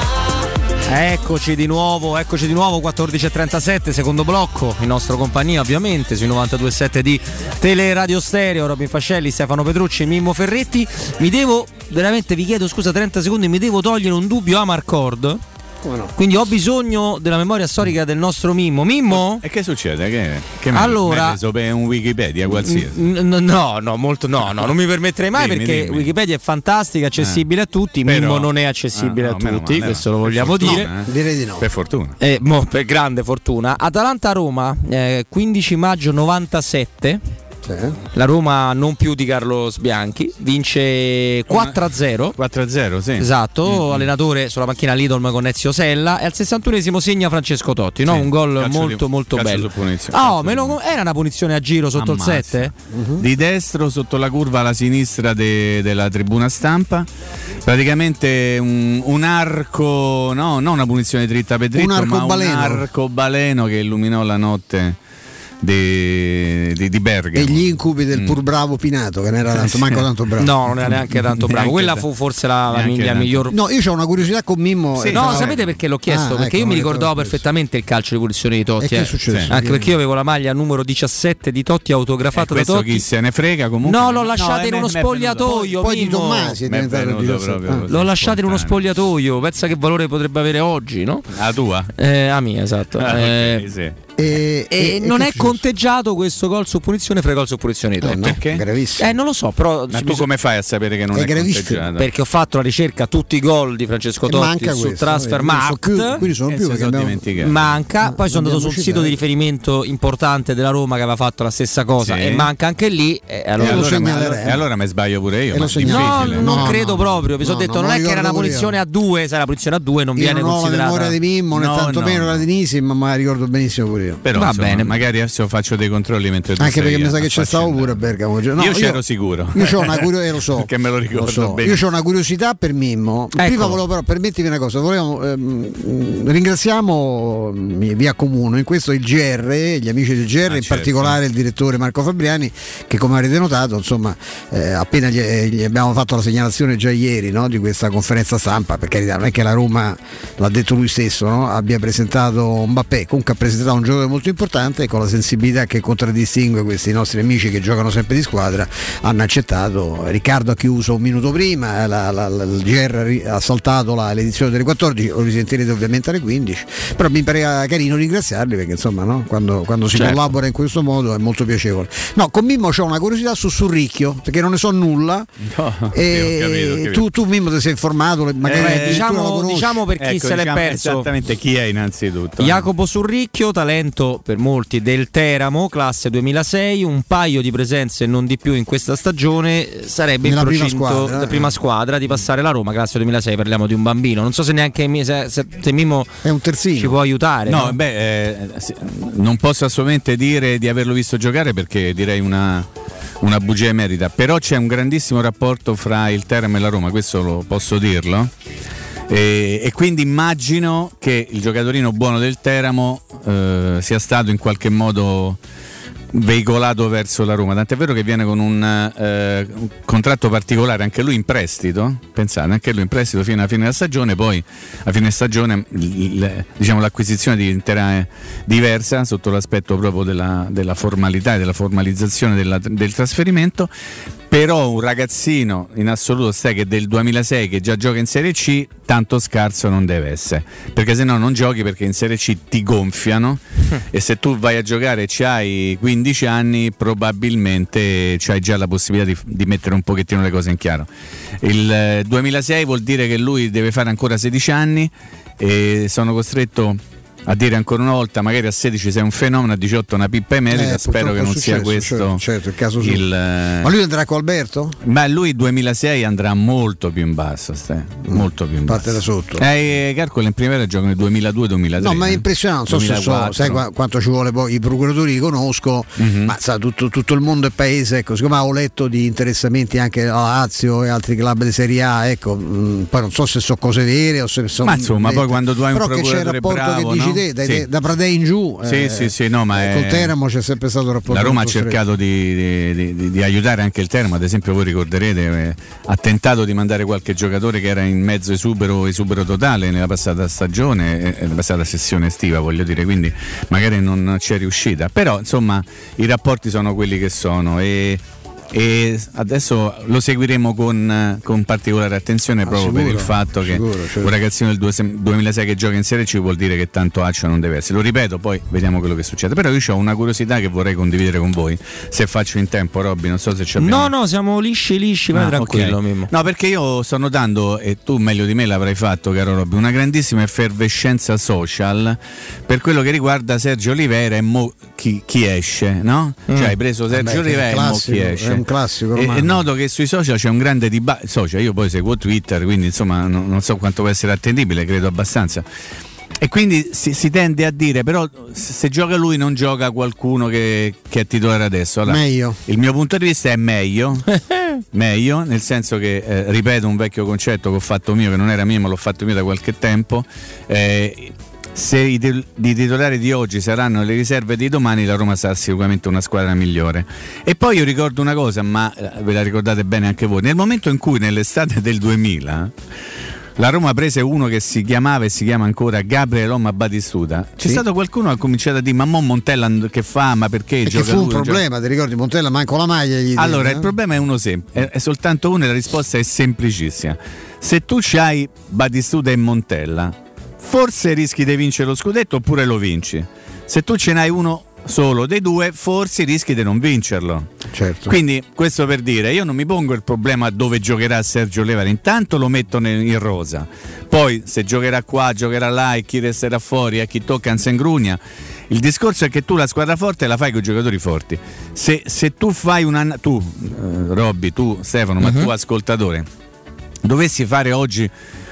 Eccoci di nuovo, eccoci di nuovo 14.37, secondo blocco, il nostro compagnia ovviamente sui 92.7 di Teleradio Stereo, Robin Fascelli, Stefano Petrucci e Mimmo Ferretti. Mi devo, veramente vi chiedo scusa 30 secondi, mi devo togliere un dubbio a Marcord. Quindi ho bisogno della memoria storica del nostro Mimmo. Mimmo? E che succede? Che, che Allora- hai preso per un Wikipedia qualsiasi? N- n- no, no, molto no, no, non mi permetterei mai Dimmi, perché dimmi. Wikipedia è fantastica, accessibile a tutti, Però- Mimmo non è accessibile Ah, no, a tutti, male, questo no. lo vogliamo fortuna, dire. eh. Direi di no. Per fortuna. Eh, mo, per grande fortuna. Atalanta-Roma, eh, 15 maggio 97. La Roma non più di Carlos Bianchi vince 4-0. 4-0, sì. Esatto, allenatore sulla macchina Lidl con Ezio Sella e al 61esimo segna Francesco Totti, no? Sì, un gol molto di- molto bello. Ah, oh, lo- era una punizione a giro sotto Ammazza. il 7? Di destro sotto la curva alla sinistra de- della tribuna stampa. Praticamente un, un arco, no, non una punizione dritta per dritto, Un ma un arcobaleno che illuminò la notte de- di, di Bergamo. E gli incubi del pur bravo Pinato, che non era tanto, manco tanto bravo. No, non era neanche tanto bravo. Quella fu forse la, la, miglia- miglior. No, io ho una curiosità con Mimmo. Sì, eh, no, sapete perché l'ho chiesto? Ah, perché ecco, io mi ricordavo perfettamente il calcio di punizione di Totti. E che è eh. successo? Sì. Anche perché io avevo la maglia numero 17 di Totti autografata da questo Totti. chi se ne frega comunque. No, l'ho No, lasciata è- in uno spogliatoio. Poi di. Tommasi è Mi è diventato il venuto 17. proprio Ah. L'ho lasciata in uno spogliatoio. Pensa che valore potrebbe avere oggi, no? La tua? Eh, a mia, esatto. Ah, Eh, sì. E, e non è conteggiato questo gol su punizione fra i gol su punizione di Totti. no, Perché? Gravissimo. Eh, non lo so, però. Ma tu come fai a sapere che non È è, gravissimo, conteggiato? Perché ho fatto la ricerca tutti i gol di Francesco E Totti su questo, Transfer quindi sono più- Markt. quindi sono Eh, più abbiamo- dimenticato. Manca, poi sono andato sul sito di riferimento importante della Roma che aveva fatto la stessa cosa Sì. e manca anche lì. E E allora, allora, ma, segnaleremo. e allora mi sbaglio pure io. E. No, non No, credo no, proprio. Mi sono no, detto, no, non è che era una punizione io. a due, sai, la punizione a due non viene non ho la considerata. memoria di Mimmo, né No, tanto no, meno no. la di Nisi, ma ricordo benissimo pure io. Però Va insomma, bene. magari adesso faccio dei controlli mentre tu Anche perché mi sa che c'è stato pure a Bergamo. No, io c'ero sicuro. Io ho una curiosità, eh, lo so. Perché me lo ricordo so. bene. Io ho una curiosità per Mimmo. Prima Ecco. volevo però permettimi una cosa, volevo, ehm, ringraziamo mm, via Comuno in questo il GR, gli amici del GR, in certo. particolare il direttore Marco Fabriani, che come avrete notato, insomma, eh, appena gli, eh, gli abbiamo fatto la segnalazione già ieri no, di questa conferenza stampa, per carità, non è che la Roma, l'ha detto lui stesso, no, abbia presentato Mbappé, comunque ha presentato un giocatore molto importante e con la sensibilità che contraddistingue questi nostri amici che giocano sempre di squadra, hanno accettato. Riccardo ha chiuso un minuto prima, la- la- la- il GR ha saltato la- l'edizione delle 14, lo risentirete ovviamente alle 15, però mi pareva carino ringraziarli perché insomma no, quando, quando si Certo. collabora in questo modo è molto piacevole. No, con Mimmo ho una curiosità su Surricchio, perché non ne so nulla. No, e ho capito, ho capito. Tu, tu Mimmo ti sei informato, magari Eh, diciamo- diciamo per chi Ecco, se l'è diciamo perso. Esattamente chi è innanzitutto. Jacopo Surricchio, talento per molti del Teramo, classe 2006, un paio di presenze non di più in questa stagione, eh, sarebbe Nella prima procinto squadra, la eh. prima squadra di passare la Roma, classe 2006, parliamo di un bambino. Non so se neanche se, se, se Mimmo È un terzino. ci può aiutare. No, no? beh, eh, sì, non posso assolutamente dire di averlo visto giocare perché direi una, una bugia emerita, però c'è un grandissimo rapporto fra il Teramo e la Roma, questo lo posso dirlo. E, e quindi immagino che il giocatorino buono del Teramo eh, sia stato in qualche modo veicolato verso la Roma, tant'è vero che viene con un, eh, un contratto particolare, anche lui in prestito, pensate, anche lui in prestito fino alla fine della stagione, poi a fine stagione il- diciamo, l'acquisizione diventerà eh, diversa sotto l'aspetto proprio della, della formalità e della formalizzazione della- del trasferimento, però un ragazzino in assoluto stai che del 2006 che già gioca in Serie C tanto scarso non deve essere. Perché se no non giochi perché in Serie C ti gonfiano. E se tu vai a giocare e hai 15 anni probabilmente hai già la possibilità di, di mettere un pochettino le cose in chiaro. Il eh, 2006 vuol dire che lui deve fare ancora 16 anni e sono costretto a dire ancora una volta, magari a 16 sei un fenomeno, a 18 una pippa emerita. Eh, Spero che non sia successo, questo certo, certo, il il, eh, Ma lui andrà con Alberto? ma lui 2006 andrà molto più in basso, stai, molto più in basso. Parte da sotto. Eh, Carcole in primavera giocano nel 2002-2003. No, ma è eh. impressionante, non so se so, 2004. sai qua- quanto ci vuole poi, i procuratori li conosco, Mhm. ma sa, tutto, tutto il mondo è paese, ecco, siccome avevo letto di interessamenti anche a Lazio e altri club di Serie A, ecco, mh, poi non so se sono cose vere o se sono... Ma insomma, poi quando tu hai un Però che c'è il procuratore rapporto bravo, che dici no? Te, dai- Sì. da Pradè in giù, Sì, eh, sì, sì, no, ma eh, è- col Teramo c'è sempre stato un rapporto La Roma ha cercato di, di- di- di aiutare anche il Teramo, ad esempio voi ricorderete, eh, ha tentato di mandare qualche giocatore che era in mezzo esubero, esubero totale nella passata stagione, eh, nella passata sessione estiva voglio dire, quindi magari non ci è riuscita, però insomma i rapporti sono quelli che sono e, e adesso lo seguiremo con, eh, con particolare attenzione Ah, proprio per sicuro, il fatto sicuro, che certo. un ragazzino del due- 2006 che gioca in Serie C vuol dire che tanto accio non deve essere. Lo ripeto, poi vediamo quello che succede. Però io ho una curiosità che vorrei condividere con voi, se faccio in tempo, Robby, non so se ci abbiamo... No, no, siamo lisci, lisci, vai Ah, tranquillo, ok. Mimmo. No, perché io sto notando, e tu meglio di me l'avrai fatto, caro Robby, una grandissima effervescenza social per quello che riguarda Sergio Oliveira e mo chi, chi esce, no? Mm. Cioè hai preso Vabbè, Sergio Oliveira e mo chi esce. È un classico E, ormai. e noto che sui social c'è un grande dibattito, social, io poi seguo Twitter, quindi insomma non, non so quanto può essere attendibile, credo abbastanza. E quindi si, si tende a dire, però se, se gioca lui non gioca qualcuno che, che è titolare adesso. Allora, Meglio. Il mio punto di vista è meglio, meglio, nel senso che, eh, ripeto un vecchio concetto che ho fatto mio, che non era mio ma l'ho fatto mio da qualche tempo, eh, se i, til- i titolari di oggi saranno le riserve di domani, la Roma sarà sicuramente una squadra migliore. E poi io ricordo una cosa, ma eh, ve la ricordate bene anche voi, nel momento in cui nell'estate del 2000 la Roma prese uno che si chiamava e si chiama ancora Gabriele Loma Batistuta. C'è Sì. stato qualcuno che ha cominciato a dire: Ma mo Montella che fa? Ma perché Perché gioca fu un lui, gioca-" problema, ti ricordi Montella manco la maglia gli Allora, diede, il eh? problema è uno semplice, è, è soltanto uno e la risposta è semplicissima. Se tu c'hai Batistuta e Montella, forse rischi di vincere lo scudetto oppure lo vinci. Se tu ce n'hai uno solo dei due, forse rischi di non vincerlo. Certo. Quindi, questo per dire, io non mi pongo il problema dove giocherà Sergio Levare, intanto lo metto nel- in rosa. Poi se giocherà qua, giocherà là e chi resterà fuori e chi tocca non se ingrugna. Il discorso è che tu la squadra forte la fai con i giocatori forti. Se, se tu fai una. tu, eh, Robby, tu, Stefano, ma Mhm. tu ascoltatore, dovessi fare oggi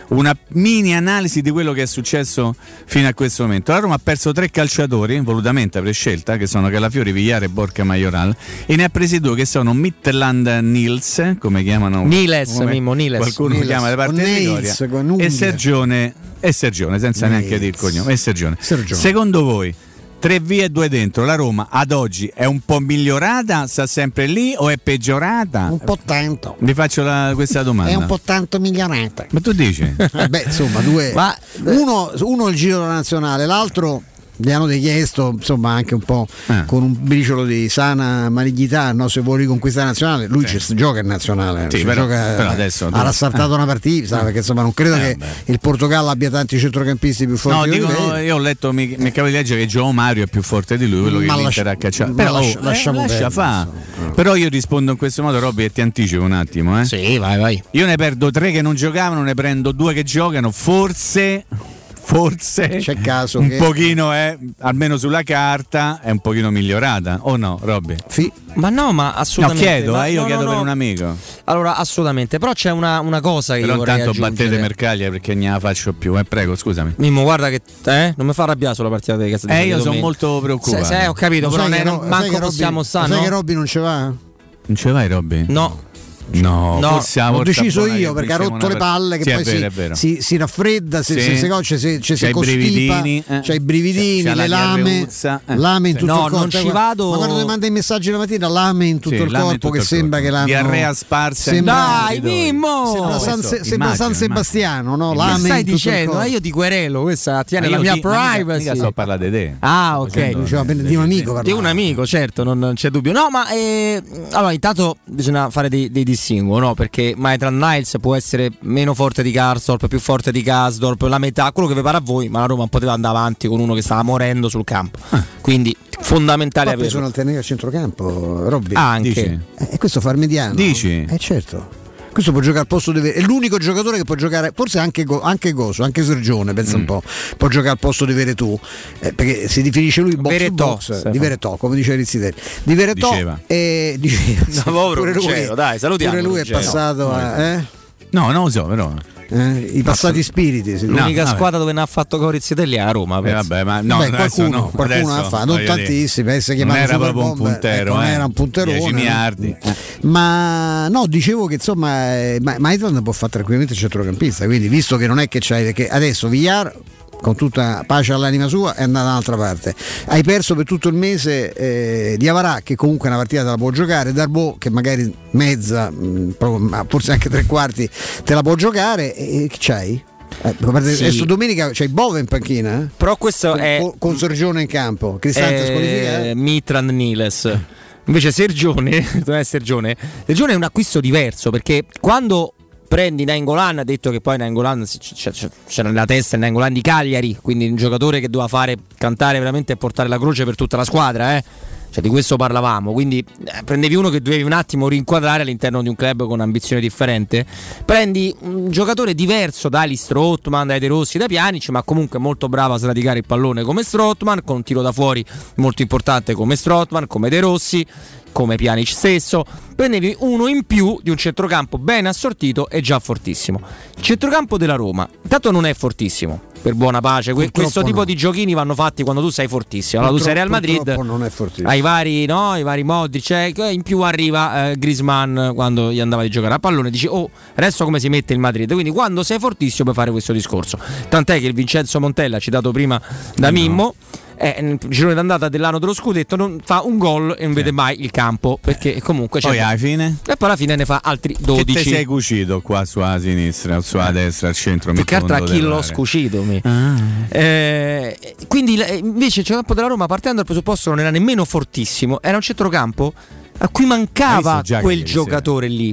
una mini analisi di quello che è successo fino a questo momento. La Roma ha perso tre calciatori, volutamente a prescelta, che sono Calafiori, Vigliare e Borca Majoral, e ne ha presi due che sono Mitterland Nils, come chiamano Niles, come Mimmo, Niles. qualcuno Niles. chiama da parte di con e. Sergione, e Sergione, senza neanche dire il cognome, e Sergione. Secondo voi Tre via e due dentro, la Roma ad oggi è un po' migliorata, sta sempre lì o è peggiorata? Un po' tanto. Vi faccio la- questa domanda. È un po' tanto migliorata. Ma tu dici? Eh beh, insomma, due. Ma- uno, uno il giro della nazionale, l'altro gli hanno chiesto, insomma, anche un po' Eh. con un briciolo di sana malignità, no? se vuoi riconquistare la nazionale, lui ci gioca in nazionale, Sì, ci però- gioca- però adesso ha rassartato eh. una partita, perché insomma non credo Eh, che vabbè. il Portogallo abbia tanti centrocampisti più forti No, di dico, lui. io ho letto, mi, mi di leggere che Gio Mario è più forte di lui, quello che Ma l'Inter lascia- ha cacciato. Però lascia- oh, lasciamo eh, lascia fa. Però io rispondo in questo modo, Robby, e ti anticipo un attimo. Eh. Sì, vai, vai. Io ne perdo tre che non giocavano, ne prendo due che giocano. Forse, forse C'è caso un che- pochino è, almeno sulla carta, è un pochino migliorata. O no, Robby? Sì. Ma no, ma No, assolutamente. chiedo, ma- eh, io no, chiedo no, per no. un amico. Allora, assolutamente. Però c'è una, una cosa che Però io vorrei intanto battete aggiungere. Mercaglia perché non la faccio più. Eh, prego, scusami. Mimmo, guarda che eh, non mi fa arrabbiare sulla partita di Casa di Eh, io sono molto preoccupato. Se, se, ho capito, Lo però sai ne- sai manco Robby- possiamo stare. sai no? che Robby non ce va? Non ce vai, Robby? No. No, No, l'ho volta deciso io perché ha rotto una le palle che Sì, poi vero, si, si- si raffredda, si, Sì. si, si, ci si, ci si C'ha i costipa, brividini, eh. c'ha i brividini, C'ha la le lame, eh. lame in tutto No, il corpo. non ci vado- Ma quando ti manda i messaggi la mattina, lame in tutto Sì, il corpo tutto che il sembra corpo. che l'hanno Diarrea sparsa sembra, Dai, Mimmo! sembra, San, questo, sembra immagino, San Sebastiano, no? Che Lame stai dicendo? Eh, io ti querelo, questa tiene la mia privacy. Mica sto a parlare di te. Ah, ok. Bene di un amico Di un amico, certo, non, c'è dubbio. No, ma eh, allora intanto bisogna fare dei, dei distinguo, no? Perché Maitland Niles può essere meno forte di Karsdorp, più forte di Kasdorp, la metà, quello che vi pare a voi, ma la Roma poteva andare avanti con uno che stava morendo sul campo. Quindi fondamentale ha preso averlo. un'alternativa a centrocampo, Robby. Anche. Dici? Eh, E questo fa il mediano. Dici? Eh certo. Questo può giocare al posto di È l'unico giocatore che può giocare, forse anche, anche Goso, anche Sergione, pensa Mm. un po', può giocare al posto di Veretù. Eh, perché si definisce lui box Veretò, box di Veretò, come dice Rizzidelli. Di Veretò Diceva. e diceva, sì, No, pure lui, Ruggero, dai, pure lui è passato a eh? No, non lo so, però. Eh, i passati spiriti. L'unica vabbè. squadra dove ne ha fatto Corizzetelli è a Roma. Eh, vabbè, ma no, Beh, qualcuno, no, qualcuno ha fatto, non tantissimi, eh, Non era proprio un Superbomber, puntero, ecco, non eh. era un punterone, 10 no? miliardi. eh. Ma no, dicevo che insomma eh, Ma- Maitland può fare tranquillamente il centrocampista, quindi visto che non è che c'hai, perché adesso Villar con tutta pace all'anima sua è andata da un'altra parte. Hai perso per tutto il mese eh, di Avarà che comunque una partita te la può giocare, Darbo che magari mezza, mh, ma forse anche tre quarti te la può giocare e che c'hai? Eh, Sì. adesso domenica c'hai Bove in panchina eh? Però questo con, è con- Sergione in campo, Cristante eh, squalificato. Mitran Niles. Invece Sergione, Sergione, Sergione è un acquisto diverso perché quando prendi Nangolan, ha detto che poi Nangolan c'era nella testa Nangolan di Cagliari, quindi un giocatore che doveva fare cantare veramente e portare la croce per tutta la squadra, eh. Cioè, di questo parlavamo, quindi eh, prendevi uno che dovevi un attimo rinquadrare all'interno di un club con ambizione differente. Prendi un giocatore diverso da Ali Strottman, dai De Rossi, da Pjanic, ma comunque molto bravo a sradicare il pallone come Strottman, con un tiro da fuori molto importante come Strottman, come De Rossi come Pjanic stesso, prendevi uno in più di un centrocampo ben assortito e già fortissimo. Il centrocampo della Roma, intanto non è fortissimo, per buona pace, Purtroppo questo tipo no. di giochini vanno fatti quando tu sei fortissimo. Allora tu sei Real Madrid, non è fortissimo. hai vari, no, i vari modi, cioè, in più arriva eh, Griezmann quando gli andava di giocare a pallone, dici "Oh, adesso come si mette il Madrid?". Quindi quando sei fortissimo puoi fare questo discorso. Tant'è che il Vincenzo Montella citato prima da Mimmo eh, nel girone d'andata dell'anno dello scudetto non fa un gol e non vede mai il campo perché comunque c'è Poi alla fine? e poi alla fine ne fa altri 12 Che te sei cucito qua sulla sinistra, sulla destra, al centro? più che altro a chi l'ho scucito. Ah. Eh, quindi eh, invece il centrocampo della Roma partendo dal presupposto non era nemmeno fortissimo era un centrocampo a cui mancava quel giocatore lì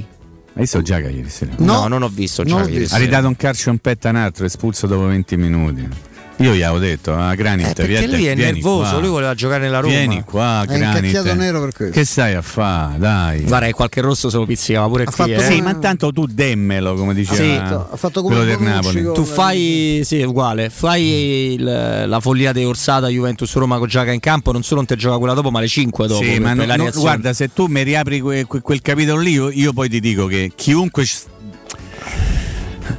Hai visto Giaga ieri sera? no, non ho visto Giaga ieri visto. Ha sera. ridato un calcio in petto a un altro, espulso dopo 20 minuti. Io gli avevo detto, a Granit, Eh, perché vieni- lui è nervoso qua. lui voleva giocare nella Roma Vieni qua, È Granit. nero per questo. Che stai a fare? Dai. guarda che qualche rosso se lo pizzicava pure Ha qui fatto eh. Sì, ma tanto tu demmelo, come diceva Sì, ha fatto come quello del Napoli. tu fai sì, uguale fai il- la follia di Orsata Juventus Roma con Giaga in campo non solo non te gioca quella dopo ma le 5 dopo Sì, ma no- guarda, se tu mi riapri que- quel capitolo lì, io, io poi ti dico che chiunque.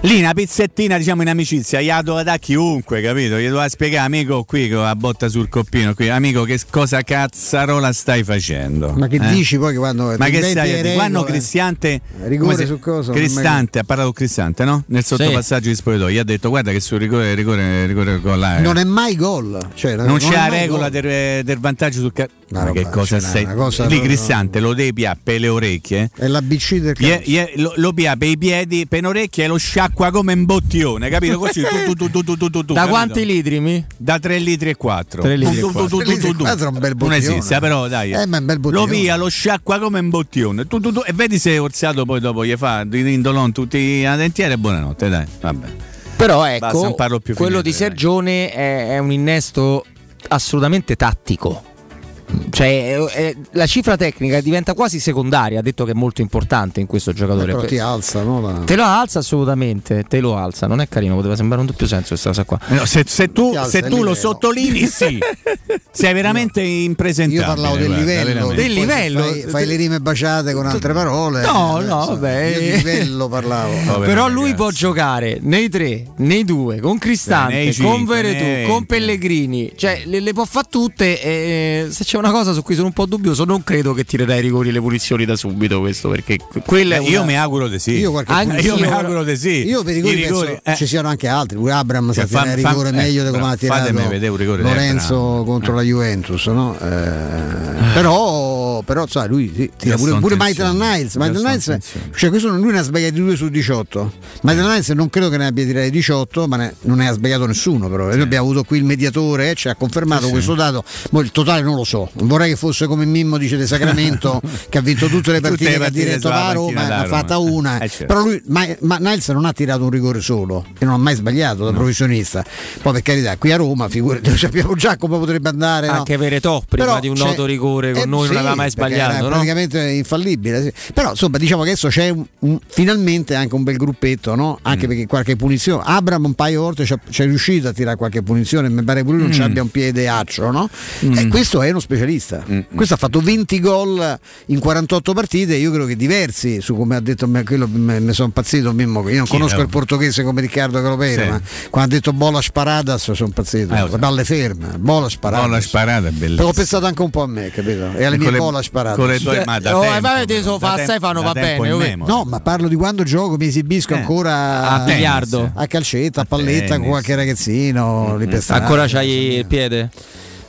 Lì una pizzettina, diciamo in amicizia, gli do da chiunque, capito? Gli doveva spiegare, amico, qui con la botta sul coppino, qui, amico, che cosa cazzarola stai facendo? Ma che Eh? dici poi che quando Ma che stai? Quando regole, Cristante rigore se- su cosa? Non Cristante ha parlato con Cristante, no? Nel sottopassaggio di spogliatoio, gli ha detto "Guarda che sul rigore rigore rigore con là". eh. non è mai gol cioè, non c'è è la regola gol. del, del vantaggio sul ca- Una Ma che cosa cioè, stai? una cosa Lì Cristante lo devi per le orecchie. è l'ABC del calcio ie- lo, lo pia per i piedi, per le orecchie e lo sciacqua come un bottione, capito? Così tu, tu, tu, tu, tu, tu, tu, da capito? quanti litri mi? Da 3 litri e 4. Tre litri e quattro. Tre litri e quattro è un bel Non bottiglione. esiste, però dai. Eh, ma è un bel lo bottiglione. via, lo sciacqua come un bottione. Tu, tu, tu, e vedi se è orsato poi dopo gli fa di indolon tutti a dentiere e buonanotte, dai. Vabbè. Però Basta, ecco, non più quello finire, di Sergione è, è un innesto assolutamente tattico. Cioè, è- è- la cifra tecnica diventa quasi secondaria. Ha detto che è molto importante in questo giocatore. però ti alza no? La- Te lo alza assolutamente, te lo alza. Non è carino, poteva sembrare un doppio senso questa cosa qua. No, se, se tu, alza se tu lo livello. sottolinei, sì. Sei veramente impresentabile. io parlavo del livello. Del livello. fai, fai le rime baciate con altre parole No, eh, no, vabbè. io di livello parlavo Povero Però lui ragazzo. può giocare nei tre, nei due, con Cristante, con cinque, Veretù, nei con. Pellegrini. Cioè, le, le può fare tutte. E se c'è una cosa su cui sono un po' dubbioso, non credo che tirerà i rigori le punizioni da subito. Questo perché quella è Io una- mi auguro di sì. io Anche io mi auguro di sì. io per i rigori, I rigori, eh. ci siano anche altri pure Abram Cioè, sa tirare rigore fam- meglio eh, di come l'ha fatemi tirato Lorenzo contro Eh. la Juventus no? Eh, però però sai lui sì, tira pure, pure tensione. Niles in Niles cioè questo lui ne ha sbagliati 2 su 18 Maitland Niles non credo che ne abbia tirati 18 ma ne- non ne ha sbagliato nessuno però. Noi abbiamo avuto qui il mediatore eh, ci ha confermato Sì, sì. questo dato. Mo il totale non lo so. Non vorrei che fosse come Mimmo dice di Sacramento che ha vinto tutte le Tutte partite le che ha partite diretto la Roma ne ha fatta una. Eh, certo. però lui ma, ma Niles non ha tirato un rigore solo e non ha mai sbagliato da professionista. Poi per carità qui a Roma figurati sappiamo già come potrebbe andare no? Anche Veretò prima Però di un noto rigore con eh, noi sì, non aveva mai perché sbagliato. era no? praticamente infallibile sì. però insomma diciamo che adesso c'è un- un- finalmente anche un bel gruppetto no? anche Mm. perché qualche punizione Abram un paio di volte c'è, c'è riuscito a tirare qualche punizione mi pare pure lui non Mm. abbia un piede accio no? Mm. e questo è uno specialista questo ha fatto 20 gol in 48 partite io credo che diversi su come ha detto me, quello me sono impazzito Mimmo, io non conosco il portoghese come Riccardo Caropero Sì. ma quando ha detto bola sparadas sono impazzito Eh, palle ferme bola sparadas Bola sparata è ho pensato anche un po' a me, capito? E alle mie le- bola sparate. con le tue- ma da Oh, tempo, eh, vabbè, te però, so da fa tempo- Stefano, da va tempo bene. No, ma parlo di quando gioco, mi esibisco Eh. ancora A biliardo. a calcetta, a palletta tennis. con qualche ragazzino. per strada. Ancora c'hai il piede?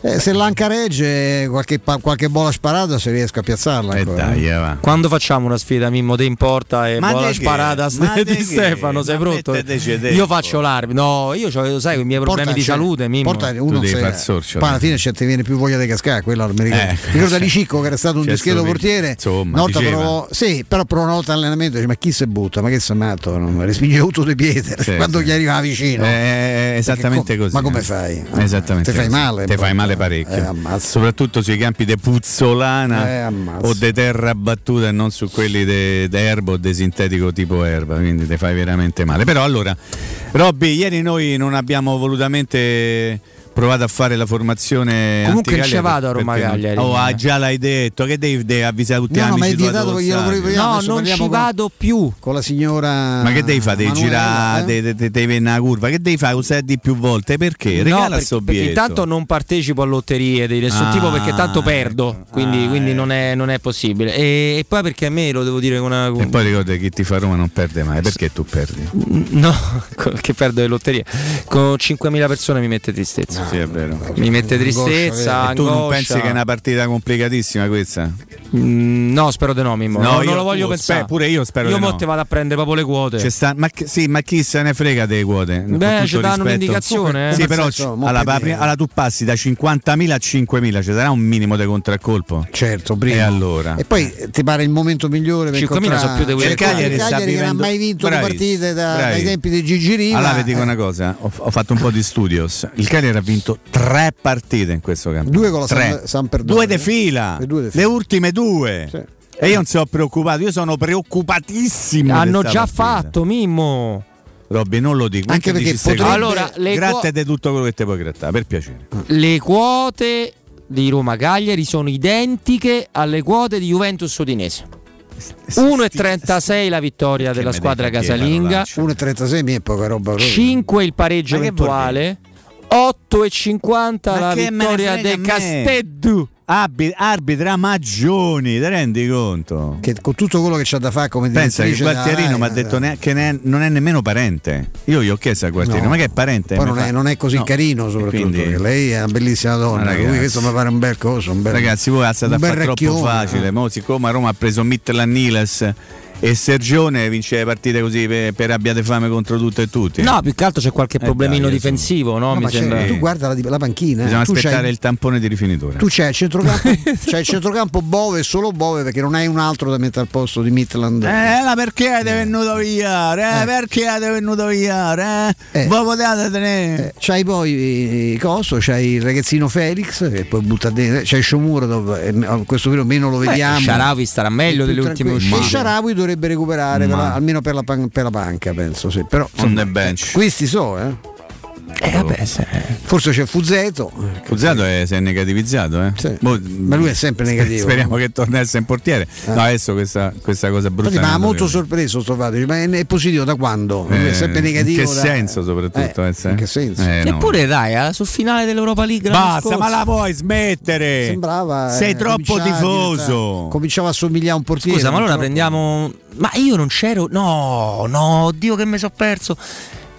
Eh, se l'anca regge, qualche, qualche bola sparata se riesco a piazzarla. Eh ancora. dai, eh. Quando facciamo una sfida Mimmo te in porta e Ma bola di che? sparata Ma di di? Stefano, sei pronto? Io faccio l'arbitro. No, io ho, sai, i miei problemi Porta, di cioè, salute, Mimmo. porta uno devi se- far sorcio, poi alla fine c'è, ti viene più voglia di cascare mi ricordo, Eh. mi ricordo di Cicco che era stato un discreto sto- portiere insomma, una volta diceva. provò, sì, però provò una volta allenamento dice, ma chi si butta ma che sei matto non respinge tutto di piede Sì, quando sì. gli arriva vicino Eh, esattamente Perché co- così. ma come eh. fai? Esattamente. Te fai male, Te poi. fai male parecchio. Eh, ammazza. Soprattutto sui campi di puzzolana Eh, o di terra battuta e non su quelli di erba o di sintetico tipo erba. Quindi te fai veramente male. Però allora, Robby, ieri noi non abbiamo volutamente provato a fare la formazione. Comunque ci vado a perché Roma Cagliari. Oh, ah, già l'hai detto. Che devi, devi avvisare tutti No, gli no, ma è amici vietato perché io. No, adesso non ci con- vado più. Con la signora. Ma che devi fare? Devi girare, eh? devi, venire una curva. Che devi fare? Usare di più volte? Perché? No, Regala perché, sto perché biglietto. intanto non partecipo a lotterie di nessun Ah, tipo perché tanto perdo, ecco. quindi, Ah, quindi non, è, non è possibile. E, e poi perché a me lo devo dire con una... E poi ricorda che chi ti fa Roma non perde mai. Perché tu perdi? No, che perdo le lotterie. Con 5.000 persone mi mette tristezza. Sì, è vero. Mi mette tristezza, E tu non pensi che è una partita complicatissima questa? Mm, no, spero di no, Mimmo. No, No, non io- lo voglio tu, pensare. spe- pure io spero Io di mo no. te vado a prendere proprio le quote. C'è sta- ma, chi- sì, ma chi se ne frega delle quote? Beh, ci danno un'indicazione, eh. Sì, però Senso, alla, alla- tu passi da 50.000 a 5.000, ci sarà un minimo di contraccolpo? Certo, prima. E allora? E poi eh, ti pare il momento migliore per 5.000 sono più di quelli Cioè, che- il Cagliari non ha mai vinto Bravi, le partite da- dai tempi di Gigi Riva. Allora vi dico eh, una cosa, ho, ho fatto un po' di studios. Il Cagliari ha vinto tre partite in questo campionato. Due con la Tre. San- Sampdoria. Due de fila. Le due de Le ultime due. Sì. E io non sono preoccupato, io sono preoccupatissimo. di Hanno già partita. fatto, Mimmo. Robby, non lo dico. Anche perché potrebbe-. Allora, gratte di tutto quello che ti puoi grattare, per piacere. Le quote di Roma Cagliari sono identiche alle quote di Juventus Udinese. 1,36 la vittoria della squadra casalinga, 1,36 mi è poca roba. proprio. 5 il pareggio eventuale, 8,50 Ma la che me ne vittoria De me? Casteddu. Arbi- arbitra Maggioni, ti rendi conto? Che con tutto quello che c'ha da fare come Pensa che Gualtierino mi ha detto ne- che ne- non è nemmeno parente. Io gli ho chiesto a Gualtierino, No. ma che è parente? Poi non è, non è così No. carino, soprattutto Quindi- perché lei è una bellissima donna. Ma Lui ragazzi. questo mi pare un bel coso. Un bel, Ragazzi, voi alzate a fare troppo facile. eh. Mo, siccome a Roma ha preso Mitterland Niles e Sergione vince le partite così per, per abbiate fame contro tutto e tutti. No, più che altro c'è qualche Eh problemino dai, difensivo, no? No, Mi ma c'è- sembra. tu guarda la, la panchina. eh. Bisogna tu aspettare c'hai- il tampone di rifinitura. Tu c'hai il centrocampo, c'hai il centrocampo Bove e solo Bove perché non hai un altro da mettere al posto di Midland. Eh, la perché è venuto via? Eh, Eh. perché è venuto via? Eh? Eh. Voi potete tenere. Eh, c'hai poi eh, Coso, c'hai il ragazzino Felix che poi butta dentro, c'hai eh, a questo periodo meno lo vediamo. Sharawi starà meglio delle ultime uscite. E Sharawi dovrebbe recuperare per la- almeno per la, pan- per la panca, penso. Sì. Però, On the bench. questi so, eh. Eh, vabbè, se- Forse c'è Fuzzeto. Fuzzato è, si è negativizzato, eh? Sì. Boh, Ma lui è sempre negativo. Speriamo che torni a essere in portiere. Eh. No, adesso questa, questa cosa brutta. Infatti, ma molto sorpreso sto fatto, ma è, positivo da quando? Lui è Eh, sempre negativo. In che da- senso, soprattutto? Eh, eh, in che senso? Eh, no. Eppure dai, eh, sul finale dell'Europa League Basta, ma la puoi smettere? Sembrava Sei eh, troppo tifoso. diventare- Cominciava a somigliare a un portiere. Scusa, ma allora troppo. prendiamo. Ma io non c'ero. No, no, oddio che mi sono perso.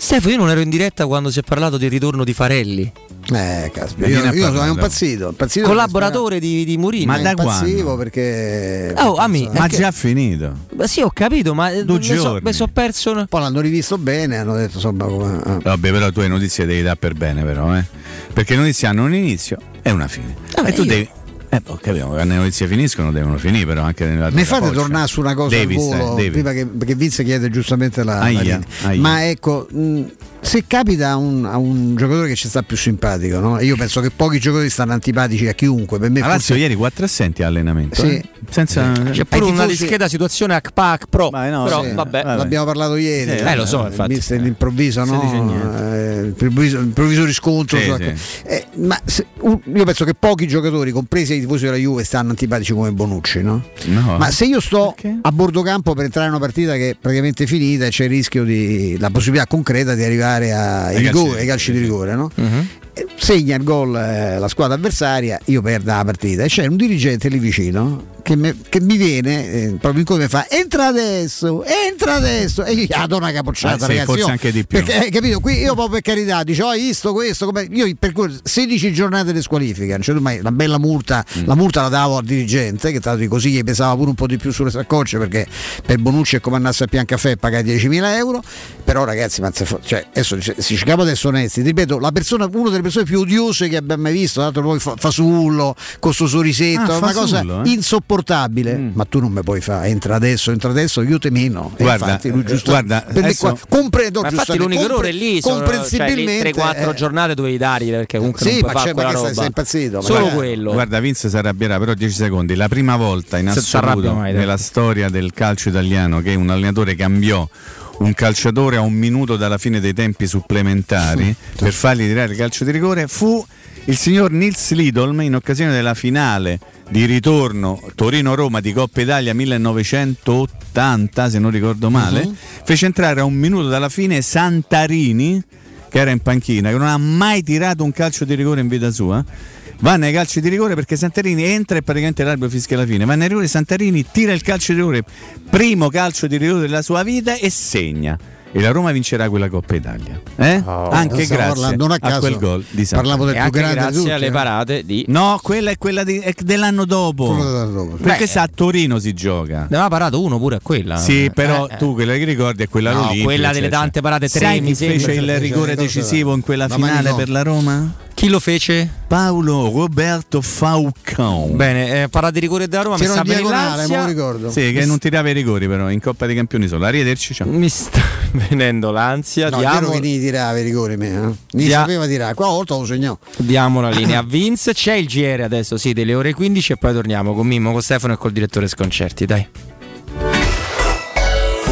Stefano, io non ero in diretta quando si è parlato del ritorno di Farelli. Eh, caspita, io, io sono impazzito. impazzito Collaboratore di, di Mourinho. Ma da quando? perché. Oh, ami, Ma perché- già finito. Ma sì, ho capito, ma eh, Due mi so- giorni. mi sono perso. una- Poi l'hanno rivisto bene, hanno detto insomma come. ah. Vabbè, però tu le notizie devi dare per bene, però, eh? Perché le notizie hanno un inizio e una fine. Vabbè, e tu io- devi. Eh, capito, quando le notizie finiscono devono finire, però anche nella Mi fate tornare su una cosa devi, al volo, devi. prima che, perché Vince chiede giustamente la, la Aia, linea. aia. Ma ecco, mh, se capita a un, a un giocatore che ci sta più simpatico, no? io penso che pochi giocatori stanno antipatici a chiunque. Per me Lazio forse- ieri 4 assenti all'allenamento. Sì. eh? Senza. C'è Ai pure una tifosi- discreta situazione ACPAC Pro. Ma no, però sì. vabbè. Vabbè. L'abbiamo parlato ieri, Sì, eh, lo so, infatti. mister l'improvviso, no? Eh, l'improvviso, l'improvviso riscontro. Sì, sì. eh, ma se- un- io penso che pochi giocatori, compresi i tifosi della Juve, stanno antipatici come Bonucci, no? No. Ma se io sto Perché? a bordo campo per entrare in una partita che è praticamente finita e c'è il rischio di la possibilità concreta di arrivare ai, Ai di ai calci di rigore, rigore, no? Eh, Segna il gol eh, la squadra avversaria, io perdo la partita. E c'è un dirigente lì vicino che, me- che mi viene eh, proprio in mi fa entra adesso, entra adesso e io gli do una capocciata sì, ragazzi. forse io- anche di più. Perché, eh, capito? Qui io proprio per carità dice oh, hai visto questo, come- io per cui 16 giornate di squalifica, non c'è mai la bella multa, Mm. la multa la davo al dirigente che tra l'altro così gli pesava pure un po' di più sulle saccocce perché per Bonucci è come andasse a Piancaffè e pagare 10.000 euro, però ragazzi ma cioè, adesso ci- si cercava adesso onesti, ti ripeto, la persona, una delle persone più odiose che abbiamo mai visto, tra l'altro poi fa- Fasullo, con sto sorrisetto, Ah, è una cosa Fasullo, eh? insopportabile, Mm. ma tu non mi puoi fare, entra adesso, entra adesso, io te meno. Guarda, infatti lui eh, giusto, guarda, adesso- qua- comprendo, Ma infatti l'unico compre- errore è lì, sono, cioè, comprensibilmente 3-4 eh, giornate dovevi dargli perché comunque Sì, non ma c'è- ma quella che stai- roba. sei impazzito, Solo magari. quello. Guarda, Vince si arrabbierà, però 10 secondi. La prima volta in assoluto mai, nella storia del calcio italiano che un allenatore cambiò un calciatore a un minuto dalla fine dei tempi supplementari per fargli tirare il calcio di rigore fu il signor Nils Lidolm in occasione della finale di ritorno Torino-Roma di Coppa Italia 1980, se non ricordo male, Mhm. fece entrare a un minuto dalla fine Santarini, che era in panchina, che non ha mai tirato un calcio di rigore in vita sua. Va nei calci di rigore perché Santarini entra e praticamente l'arbitro fischia la fine. Va nei rigore Santarini tira il calcio di rigore, primo calcio di rigore della sua vita e segna. E la Roma vincerà quella Coppa Italia. Eh? Non Anche grazie parlando, non a a, caso quel gol di Santarini. parlavo del E più grande grazie tutti, alle eh. parate di No, quella è quella di- è dell'anno dopo. Dopo. Perché Beh, sa a Torino si gioca. Ne aveva parato uno pure a quella. Sì, però Eh, eh. tu quella che ricordi è quella No, quella delle tante parate, tre, Sai mi fece il rigore decisivo in quella la finale per la Roma? Chi lo fece? Paolo Roberto Falcão. Bene, eh, parata di rigore della Roma, mi C'era sta un diagonale, venendo me lo ricordo. Sì, che non tirava i rigori però in Coppa dei Campioni solo. Arrivederci, ciao. Mi sta venendo l'ansia. No, diamo, che ne tirava i rigori me, eh? Dia- sapeva tirare. Qua volta lo segnò. diamo la linea a Vince. C'è il GR adesso, sì, delle ore 15 e poi torniamo con Mimmo, con Stefano e col direttore Sconcerti, dai.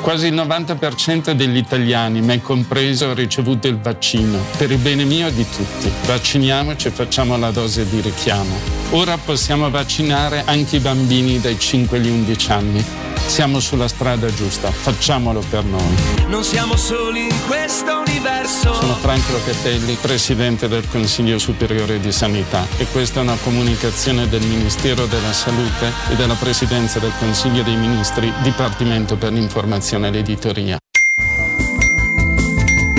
Quasi il 90% degli italiani, me compreso, ha ricevuto il vaccino. Per il bene mio e di tutti. Vacciniamoci e facciamo la dose di richiamo. Ora possiamo vaccinare anche i bambini dai 5 agli 11 anni. Siamo sulla strada giusta, facciamolo per noi. Non siamo soli in questo universo. Sono Franco Locatelli, Presidente del Consiglio Superiore di Sanità e questa è una comunicazione del Ministero della Salute e della Presidenza del Consiglio dei Ministri, Dipartimento per l'Informazione e l'Editoria.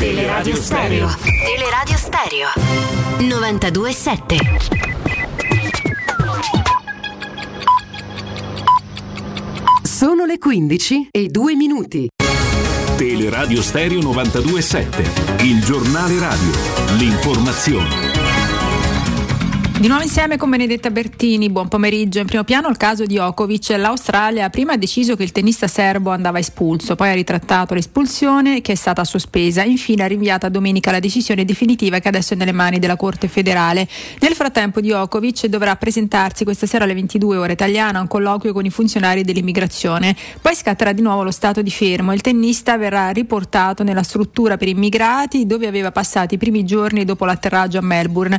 Teleradio Stereo. Teleradio Stereo. 927. Sono le 15 e 2 minuti. Teleradio Stereo 927, il giornale radio, l'informazione. Di nuovo insieme con Benedetta Bertini, buon pomeriggio. In primo piano il caso di Okovic. L'Australia prima ha deciso che il tennista serbo andava espulso, poi ha ritrattato l'espulsione che è stata sospesa. Infine ha rinviata domenica la decisione definitiva che adesso è nelle mani della Corte federale. Nel frattempo Djokovic dovrà presentarsi questa sera alle 22 ore italiana a un colloquio con i funzionari dell'immigrazione. Poi scatterà di nuovo lo stato di fermo. Il tennista verrà riportato nella struttura per immigrati dove aveva passato i primi giorni dopo l'atterraggio a Melbourne.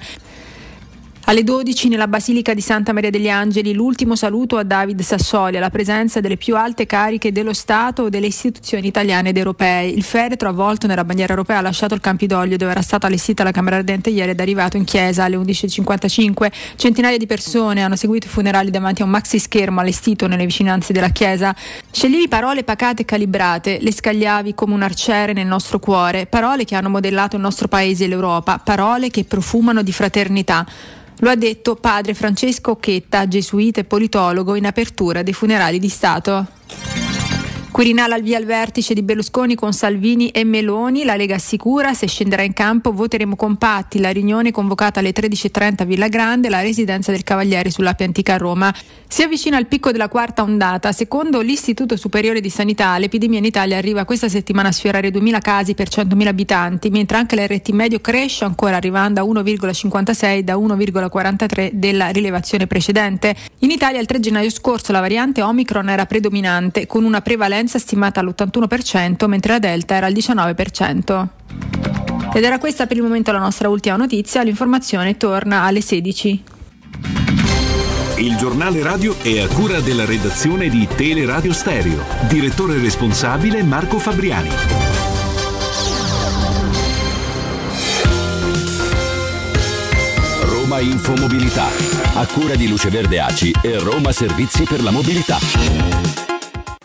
Alle 12 nella Basilica di Santa Maria degli Angeli l'ultimo saluto a David Sassoli alla presenza delle più alte cariche dello Stato o delle istituzioni italiane ed europee. Il feretro avvolto nella bandiera europea ha lasciato il Campidoglio dove era stata allestita la Camera Ardente ieri ed è arrivato in chiesa alle 11.55. Centinaia di persone hanno seguito i funerali davanti a un maxi schermo allestito nelle vicinanze della chiesa. Sceglievi parole pacate e calibrate, le scagliavi come un arciere nel nostro cuore, parole che hanno modellato il nostro paese e l'Europa, parole che profumano di fraternità. Lo ha detto padre Francesco Chetta, gesuita e politologo, in apertura dei funerali di Stato. Quirinale al via al vertice di Berlusconi con Salvini e Meloni, la Lega assicura se scenderà in campo voteremo compatti, la riunione convocata alle 13.30 a Villa Grande, la residenza del Cavaliere sull'Appia Antica a Roma. Si avvicina al picco della quarta ondata, secondo l'Istituto Superiore di Sanità l'epidemia in Italia arriva questa settimana a sfiorare 2.000 casi per 100.000 abitanti, mentre anche l'RT medio cresce ancora arrivando a 1,56 da 1,43 della rilevazione precedente. In Italia il 3 gennaio scorso la variante Omicron era predominante con una prevalenza stimata all'81%, mentre la Delta era al 19%. Ed era questa per il momento la nostra ultima notizia, l'informazione torna alle 16. Il giornale radio è a cura della redazione di Teleradio Stereo. Direttore responsabile Marco Fabriani. Roma Infomobilità. A cura di Luce Verde Aci e Roma Servizi per la Mobilità.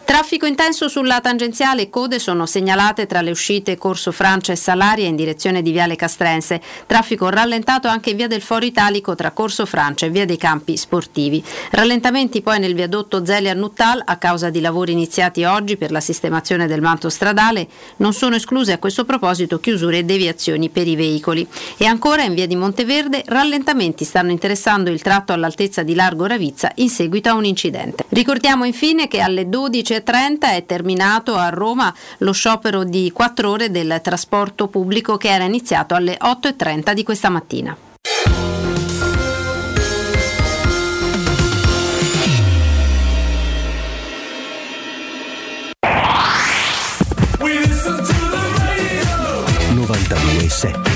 Traffico intenso sulla tangenziale, code sono segnalate tra le uscite Corso Francia e Salaria in direzione di Viale Castrense. Traffico rallentato anche in Via del Foro Italico tra Corso Francia e Via dei Campi Sportivi. Rallentamenti poi nel viadotto Zelia Nuttal a causa di lavori iniziati oggi per la sistemazione del manto stradale. Non sono escluse a questo proposito chiusure e deviazioni per i veicoli. E ancora in Via di Monteverde rallentamenti stanno interessando il tratto all'altezza di Largo Ravizza in seguito a un incidente. Ricordiamo infine che alle 12 11.30 è terminato a Roma lo sciopero di 4 ore del trasporto pubblico che era iniziato alle 8.30 di questa mattina. e 7.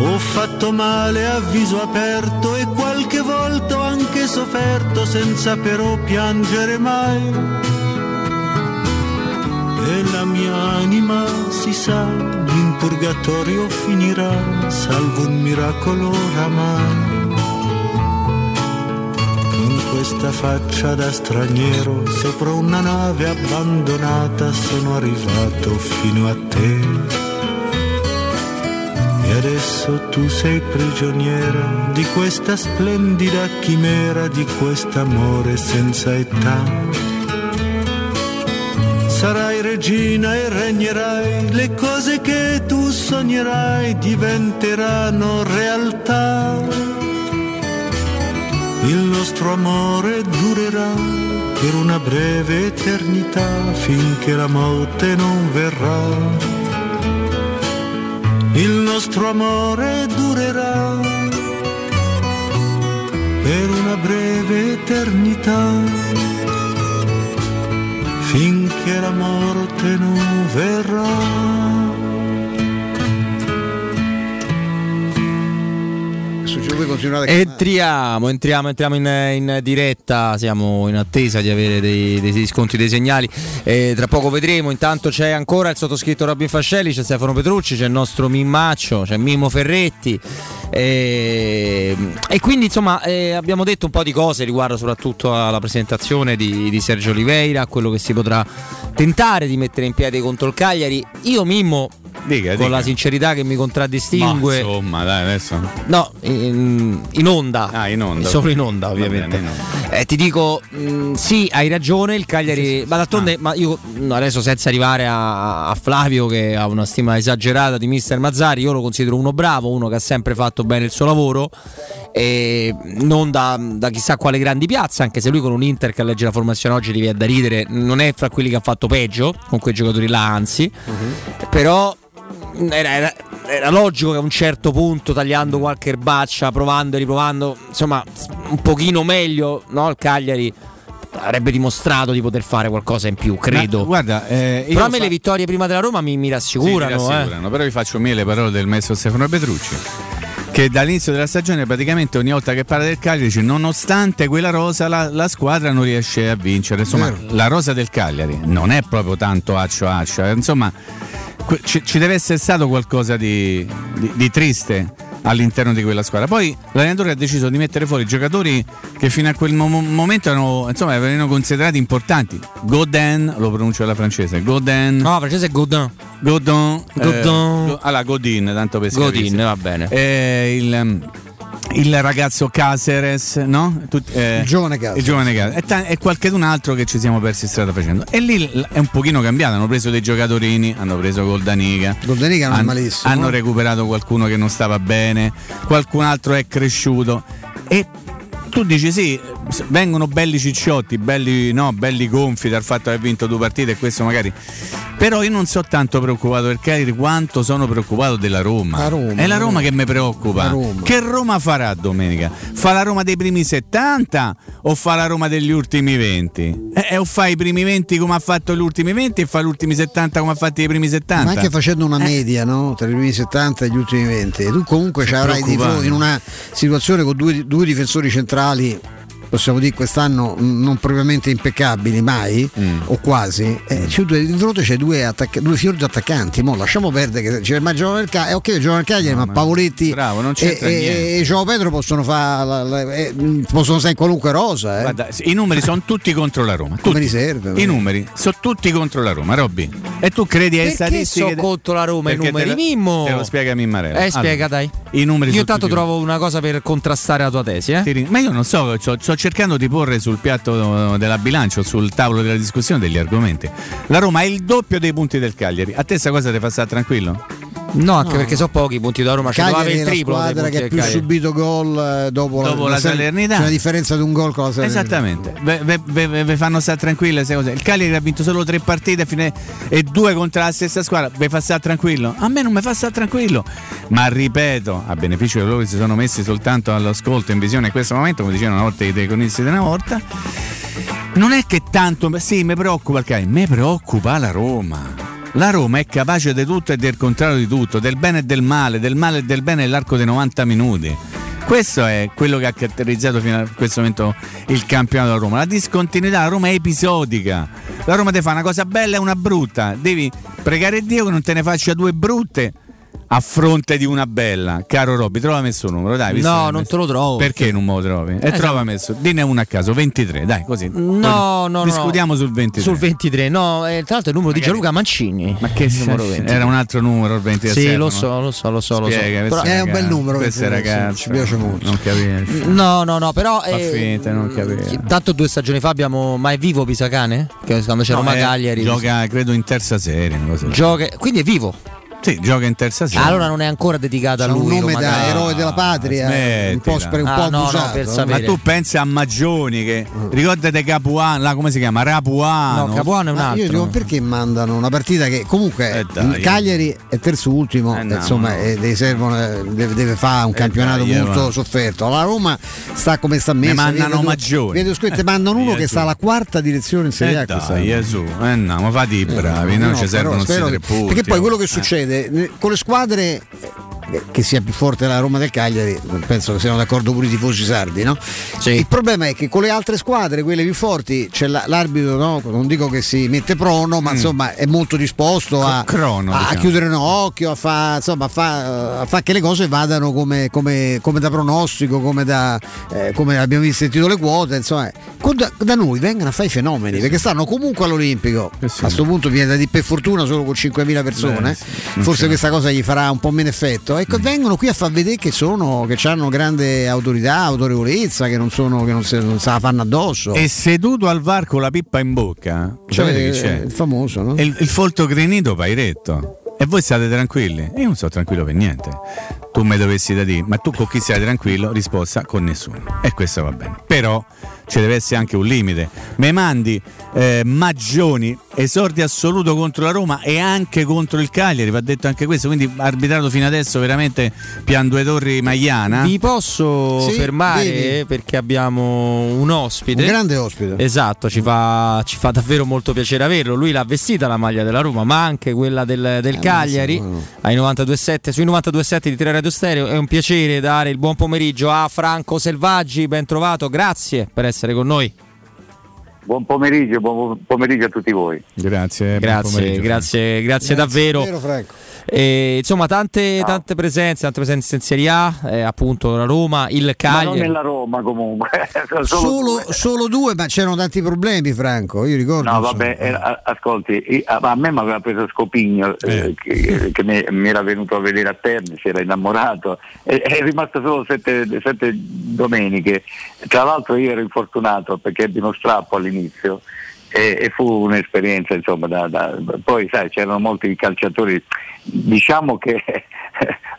Ho fatto male a viso aperto e qualche volta ho anche sofferto senza però piangere mai. E la mia anima si sa, in purgatorio finirà, salvo un miracolo oramai. Questa faccia da straniero, sopra una nave abbandonata, sono arrivato fino a te. E adesso tu sei prigioniera di questa splendida chimera, di quest'amore senza età. Sarai regina e regnerai, le cose che tu sognerai diventeranno realtà. Il nostro amore durerà per una breve eternità finché la morte non verrà. Il nostro amore durerà per una breve eternità finché la morte non verrà. Voi continuate a chiamare. Entriamo, entriamo, entriamo in, in diretta, siamo in attesa di avere dei, dei riscontri dei segnali. Eh, tra poco vedremo, intanto c'è ancora il sottoscritto Robin Fascelli, c'è Stefano Petrucci, c'è il nostro Mimmaccio, c'è Mimmo Ferretti. eh, e quindi insomma eh, abbiamo detto un po' di cose riguardo soprattutto alla presentazione di, di Sergio Oliveira, a quello che si potrà tentare di mettere in piedi contro il Cagliari. Io Mimmo, Dica, con dica. la sincerità che mi contraddistingue, Ma insomma, dai, adesso. No, in, in onda. Ah, in onda. Solo in onda, ovviamente. bene, in onda. Eh, ti dico, mh, sì, hai ragione. Il Cagliari, ma d'altronde, Ah. ma io mh, adesso senza arrivare a, a Flavio che ha una stima esagerata di Mister Mazzari, io lo considero uno bravo, uno che ha sempre fatto bene il suo lavoro. E non da, da chissà quale grandi piazze, anche se lui con un Inter che legge la formazione oggi ti viene da ridere, non è fra quelli che ha fatto peggio con quei giocatori là, anzi. Però mh, era, era- era logico che a un certo punto, tagliando qualche erbaccia, provando e riprovando, insomma, un pochino meglio, no? Il Cagliari avrebbe dimostrato di poter fare qualcosa in più, credo. Ma, guarda, eh, Però a me fa- le vittorie prima della Roma mi, mi Sì, rassicurano. mi eh. rassicurano, però vi faccio mie le parole del maestro Stefano Petrucci che dall'inizio della stagione praticamente ogni volta che parla del Cagliari dice nonostante quella rosa la, la squadra non riesce a vincere. Insomma Vero. la rosa del Cagliari non è proprio tanto accio accio eh, insomma ci, ci deve essere stato qualcosa di, di- di triste all'interno di quella squadra poi l'allenatore ha deciso di mettere fuori giocatori che fino a quel mo- momento erano, insomma, erano considerati importanti Godin lo pronuncio alla francese Godin No, francese è Godin. Godin. Godin. Go- allora, Godin, tanto per Godin, va bene. Eh, il, il ragazzo Caceres, no? Tut- eh, Il giovane Caceres. Il giovane Caceres. E, ta- e qualcun altro che ci siamo persi strada facendo. E lì l- è un pochino cambiato. Hanno preso dei giocatori, hanno preso Goldaniga. Goldaniga non è malissimo. Hanno recuperato qualcuno che non stava bene. Qualcun altro è cresciuto. E tu dici sì, vengono belli cicciotti, belli, no, belli gonfi dal fatto di aver vinto due partite e questo magari. Però io non sono tanto preoccupato del Cagliari quanto sono preoccupato della Roma. La Roma, è la Roma Roma. che mi preoccupa. Roma. Che Roma farà domenica? Fa la Roma dei primi 70 o fa la Roma degli ultimi 20? Eh, o fa i primi 20 come ha fatto gli ultimi 20 e fa gli ultimi 70 come ha fatto i primi 70? Ma anche facendo Eh. una media no? tra i primi 70 e gli ultimi 20, tu comunque ci avrai di fronte in una situazione con due, due difensori centrali. Possiamo dire quest'anno non propriamente impeccabili mai Mm. o quasi. Eh, di fronte c'è due, attacca- due fiori di attaccanti. Mo lasciamo perdere che c'è ma giocano nel Cagliari, ok, giocano nel Cagliari, ma Pavoletti bravo, non e, e, niente. e Giovo Pedro possono fare possono stare in qualunque rosa. Eh. Guarda, i numeri sono tutti contro la Roma. Come tutti. riserve. I numeri sono tutti contro la Roma, Robby. E tu credi ai Perché statistiche? so contro la Roma i numeri? te lo- Mimmo. Te lo spiega Mimmarella. Eh, spiega, Allora, dai. I numeri Io sono intanto trovo una cosa per contrastare la tua tesi, eh? Ma io non so, sto, sto cercando di porre sul piatto della bilancia, sul tavolo della discussione degli argomenti. La Roma ha il doppio dei punti del Cagliari. A te sta cosa ti fa stare tranquillo? No, anche No. perché so pochi i punti da Roma, ci doveva Cagliari avere è il la triplo dei squadra che ha più Cagliari. subito gol eh, dopo, Dopo la Sal- Salernità. C'è una differenza di un gol con la Salernità. Esattamente, ve fanno stare cose. Il Cagliari ha vinto solo tre partite fine- e due contro la stessa squadra, vi fa stare tranquillo? A me non mi fa stare tranquillo, ma ripeto, a beneficio di loro che si sono messi soltanto all'ascolto in visione in questo momento, come dicevano una volta i telecronisti di una volta, non è che tanto, sì, mi preoccupa il Cagliari, mi preoccupa la Roma. La Roma è capace di tutto e del contrario di tutto, del bene e del male, del male e del bene nell'arco dei 90 minuti. Questo è quello che ha caratterizzato fino a questo momento il campionato della Roma. La discontinuità, la Roma è episodica. La Roma ti fa una cosa bella e una brutta. Devi pregare Dio che non te ne faccia due brutte a fronte di una bella. Caro Robby, trova messo un numero, dai. No, non te lo trovo. Perché non me lo trovi? E Eh, trova messo, dinne una a caso, 23, dai, così. No, no, no. Discutiamo sul 23. Sul 23, no, eh, tra l'altro è il numero di Gianluca Mancini. Ma che numero se- 23. era un altro numero il 23. Sì, lo so, lo so, lo so, lo so. Però- È un bel numero, Queste 23, sì, ragazze ci piace molto. Non capisci. No, no, no, però. Fa eh, finta, non capisci. Tanto due stagioni fa abbiamo. Ma è vivo Pisacane? Che quando c'è No, Roma eh, Cagliari. Gioca, credo, in terza serie. Gioca- quindi è vivo. Sì, gioca in terza serie. Allora non è ancora dedicata a C'ha un lui. nome da Calcio. eroe della patria, un po', spre- un po' Ah, no, no, no? Ma tu pensi a Maggioni che ricordate Capuano, là, come si chiama? Rapuano. No, Capuano è un Ma altro. io dico perché mandano una partita che comunque Eh, dai. il Cagliari è terzo ultimo, Eh, no, insomma, no. eh, deve, servono, eh, deve, deve fare un campionato dai, eh, molto sofferto. La Roma sta come sta Ne messa. mandano vedo- Maggioni. Vedo scritto, mandano uno Gesù. che sta alla quarta direzione in Serie A. Eh dai. Gesù. Eh no, ma fate i bravi, No, non no, ci servono questi tre punti. Perché poi quello che Eh. Succede con le squadre eh, che sia più forte la Roma del Cagliari, penso che siano d'accordo pure i tifosi sardi, no? Il problema è che con le altre squadre, quelle più forti, c'è la- l'arbitro, no? non dico che si mette prono, ma Mm. insomma è molto disposto a, crono, a diciamo. chiudere un occhio, a fare fa, fa che le cose vadano come, come- come da pronostico, come, da, eh, come abbiamo visto sentito le quote, insomma, da, da noi vengono a fare i fenomeni, perché stanno comunque all'Olimpico. A questo punto viene da di per fortuna solo con 5.000 persone, Beh, sì, forse c'è. questa cosa gli farà un po' meno effetto. Ecco, vengono qui a far vedere che sono, che hanno grande autorità, autorevolezza, che non sono, che non se, non se la fanno addosso. E seduto al VAR con la pippa in bocca, Cioè, sapete chi c'è? il famoso, no? Il, il folto grenito Pairetto. E voi state tranquilli? Io non sto tranquillo per niente. Tu mi dovessi da dire, ma tu con chi stai tranquillo? Risposta con nessuno. E questo va bene. Però ci deve essere anche un limite. Me mandi eh, Maggioni, esordio assoluto contro la Roma e anche contro il Cagliari, va detto anche questo. Quindi arbitrato fino adesso veramente pian due torri Maiana. Vi posso Sì, fermare devi. perché abbiamo un ospite. Un grande ospite. Esatto, ci fa, ci fa davvero molto piacere averlo. Lui l'ha vestita la maglia della Roma, ma anche quella del, del Cagliari ai 92.7 sui 92.7 di Tre Radio Stereo. È un piacere dare il buon pomeriggio a Franco Selvaggi. Ben trovato, grazie per essere con noi. Buon pomeriggio, buon pomeriggio a tutti voi. Grazie, buon Grazie, pomeriggio. grazie, grazie, davvero. Vero, Franco. E, insomma, tante, tante presenze, tante presenze in Serie A, eh, appunto la Roma, il Ma non Cagliari. nella Roma comunque. Solo Solo, solo due, ma c'erano tanti problemi, Franco. Io ricordo. No, insomma. vabbè, era- a- ascolti, a me mi aveva preso Scopigno eh, che, che mi, mi era venuto a vedere a Terni, si era innamorato, e è rimasto solo sette, sette domeniche. Tra l'altro io ero infortunato perché ebbi uno strappo all'inizio e, e fu un'esperienza, insomma, da, da- poi sai, c'erano molti calciatori, diciamo che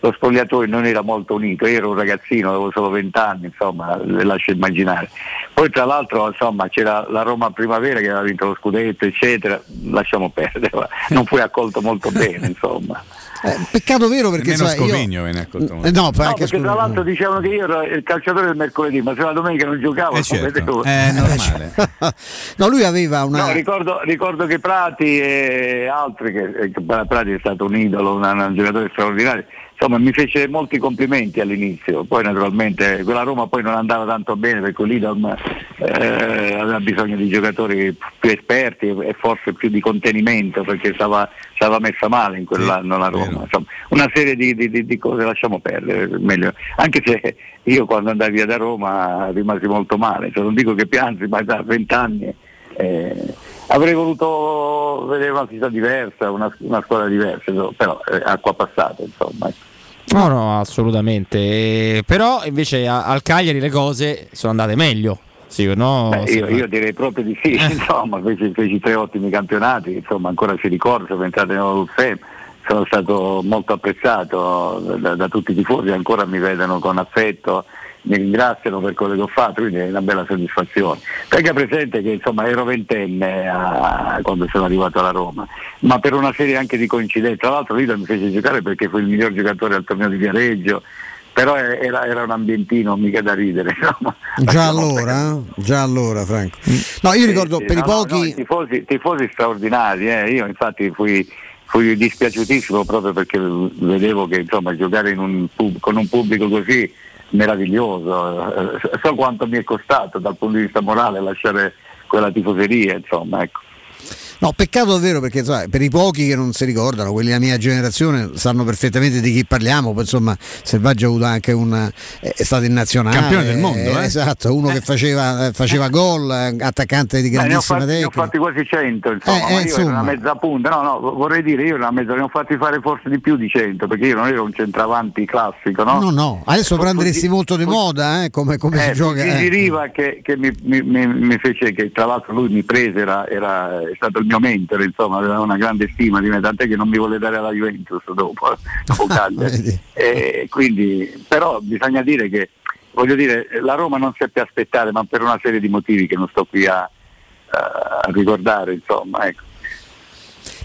lo spogliatoio non era molto unito, io ero un ragazzino, avevo solo 20 anni, insomma, le lascio immaginare. Poi tra l'altro insomma, c'era la Roma Primavera che aveva vinto lo scudetto, eccetera, lasciamo perdere, non fu accolto molto bene, insomma. Eh, peccato vero perché Nemmeno sai, io- Scopigno venne accolto. Eh, no, No, perché scusa, tra l'altro dicevano che io ero il calciatore del mercoledì, ma se la domenica non giocavo, Eh, certo. vedevo. È normale. no, lui aveva una. No, ricordo, ricordo che Prati e altri, che, eh, che Prati è stato un idolo, un, un giocatore straordinario, insomma mi fece molti complimenti all'inizio, poi naturalmente quella Roma poi non andava tanto bene perché l'Idom eh, aveva bisogno di giocatori più esperti e forse più di contenimento perché stava, stava messa male in quell'anno la Roma. Insomma, una serie di, di- di- cose lasciamo perdere, meglio. anche se io quando andai via da Roma rimasi molto male, cioè, non dico che piansi, ma da vent'anni eh, avrei voluto vedere una città diversa, una, una squadra diversa, però eh, acqua passata insomma. No, no, assolutamente. Eh, però invece a- al Cagliari le cose sono andate meglio. Sì, no? Beh, io, io direi proprio di sì, insomma, feci, feci tre ottimi campionati, insomma ancora si ricorda, sono entrato in Olfem, sono stato molto apprezzato da, da tutti i tifosi, ancora mi vedono con affetto, mi ringraziano per quello che ho fatto, quindi è una bella soddisfazione. Tenga presente che insomma ero ventenne a- quando sono arrivato alla Roma, ma per una serie anche di coincidenze, tra l'altro Lida mi fece giocare perché fu il miglior giocatore al torneo di Viareggio, però era, era un ambientino mica da ridere. Insomma. Già allora, eh? già allora, Franco. No, io ricordo Sì, per no, i no, pochi. no, i tifosi, tifosi straordinari, eh. io infatti fui, fui dispiaciutissimo proprio perché vedevo che insomma, giocare in un pub- con un pubblico così meraviglioso, eh, so quanto mi è costato dal punto di vista morale lasciare quella tifoseria, insomma, ecco. No, peccato davvero perché sai, per i pochi che non si ricordano, quelli della mia generazione sanno perfettamente di chi parliamo, poi insomma Selvaggio ha avuto anche un è stato in nazionale. Campione del mondo, eh? Esatto, uno che faceva, eh, faceva gol, eh, attaccante di Eh, ne, ho grandissima fatti, ne ho tecnica. fatti quasi 100, insomma, Eh, ma eh, io ero insomma. una mezza punta, no, no, vorrei dire, io una mezza, ne ho fatti fare forse di più di 100, perché io non ero un centravanti classico, no? No, no, adesso Fu- prenderesti fu- molto di moda, eh, come, come si Eh, gioca. Gigi eh. Riva che, che mi, mi- mi- mi fece che tra l'altro lui mi prese era, era- è stato il mio mentore, insomma, aveva una grande stima di me, tant'è che non mi vuole dare alla Juventus dopo, Cagliari. E quindi, però bisogna dire che voglio dire, la Roma non seppe aspettare, ma per una serie di motivi che non sto qui a, a ricordare, insomma, ecco.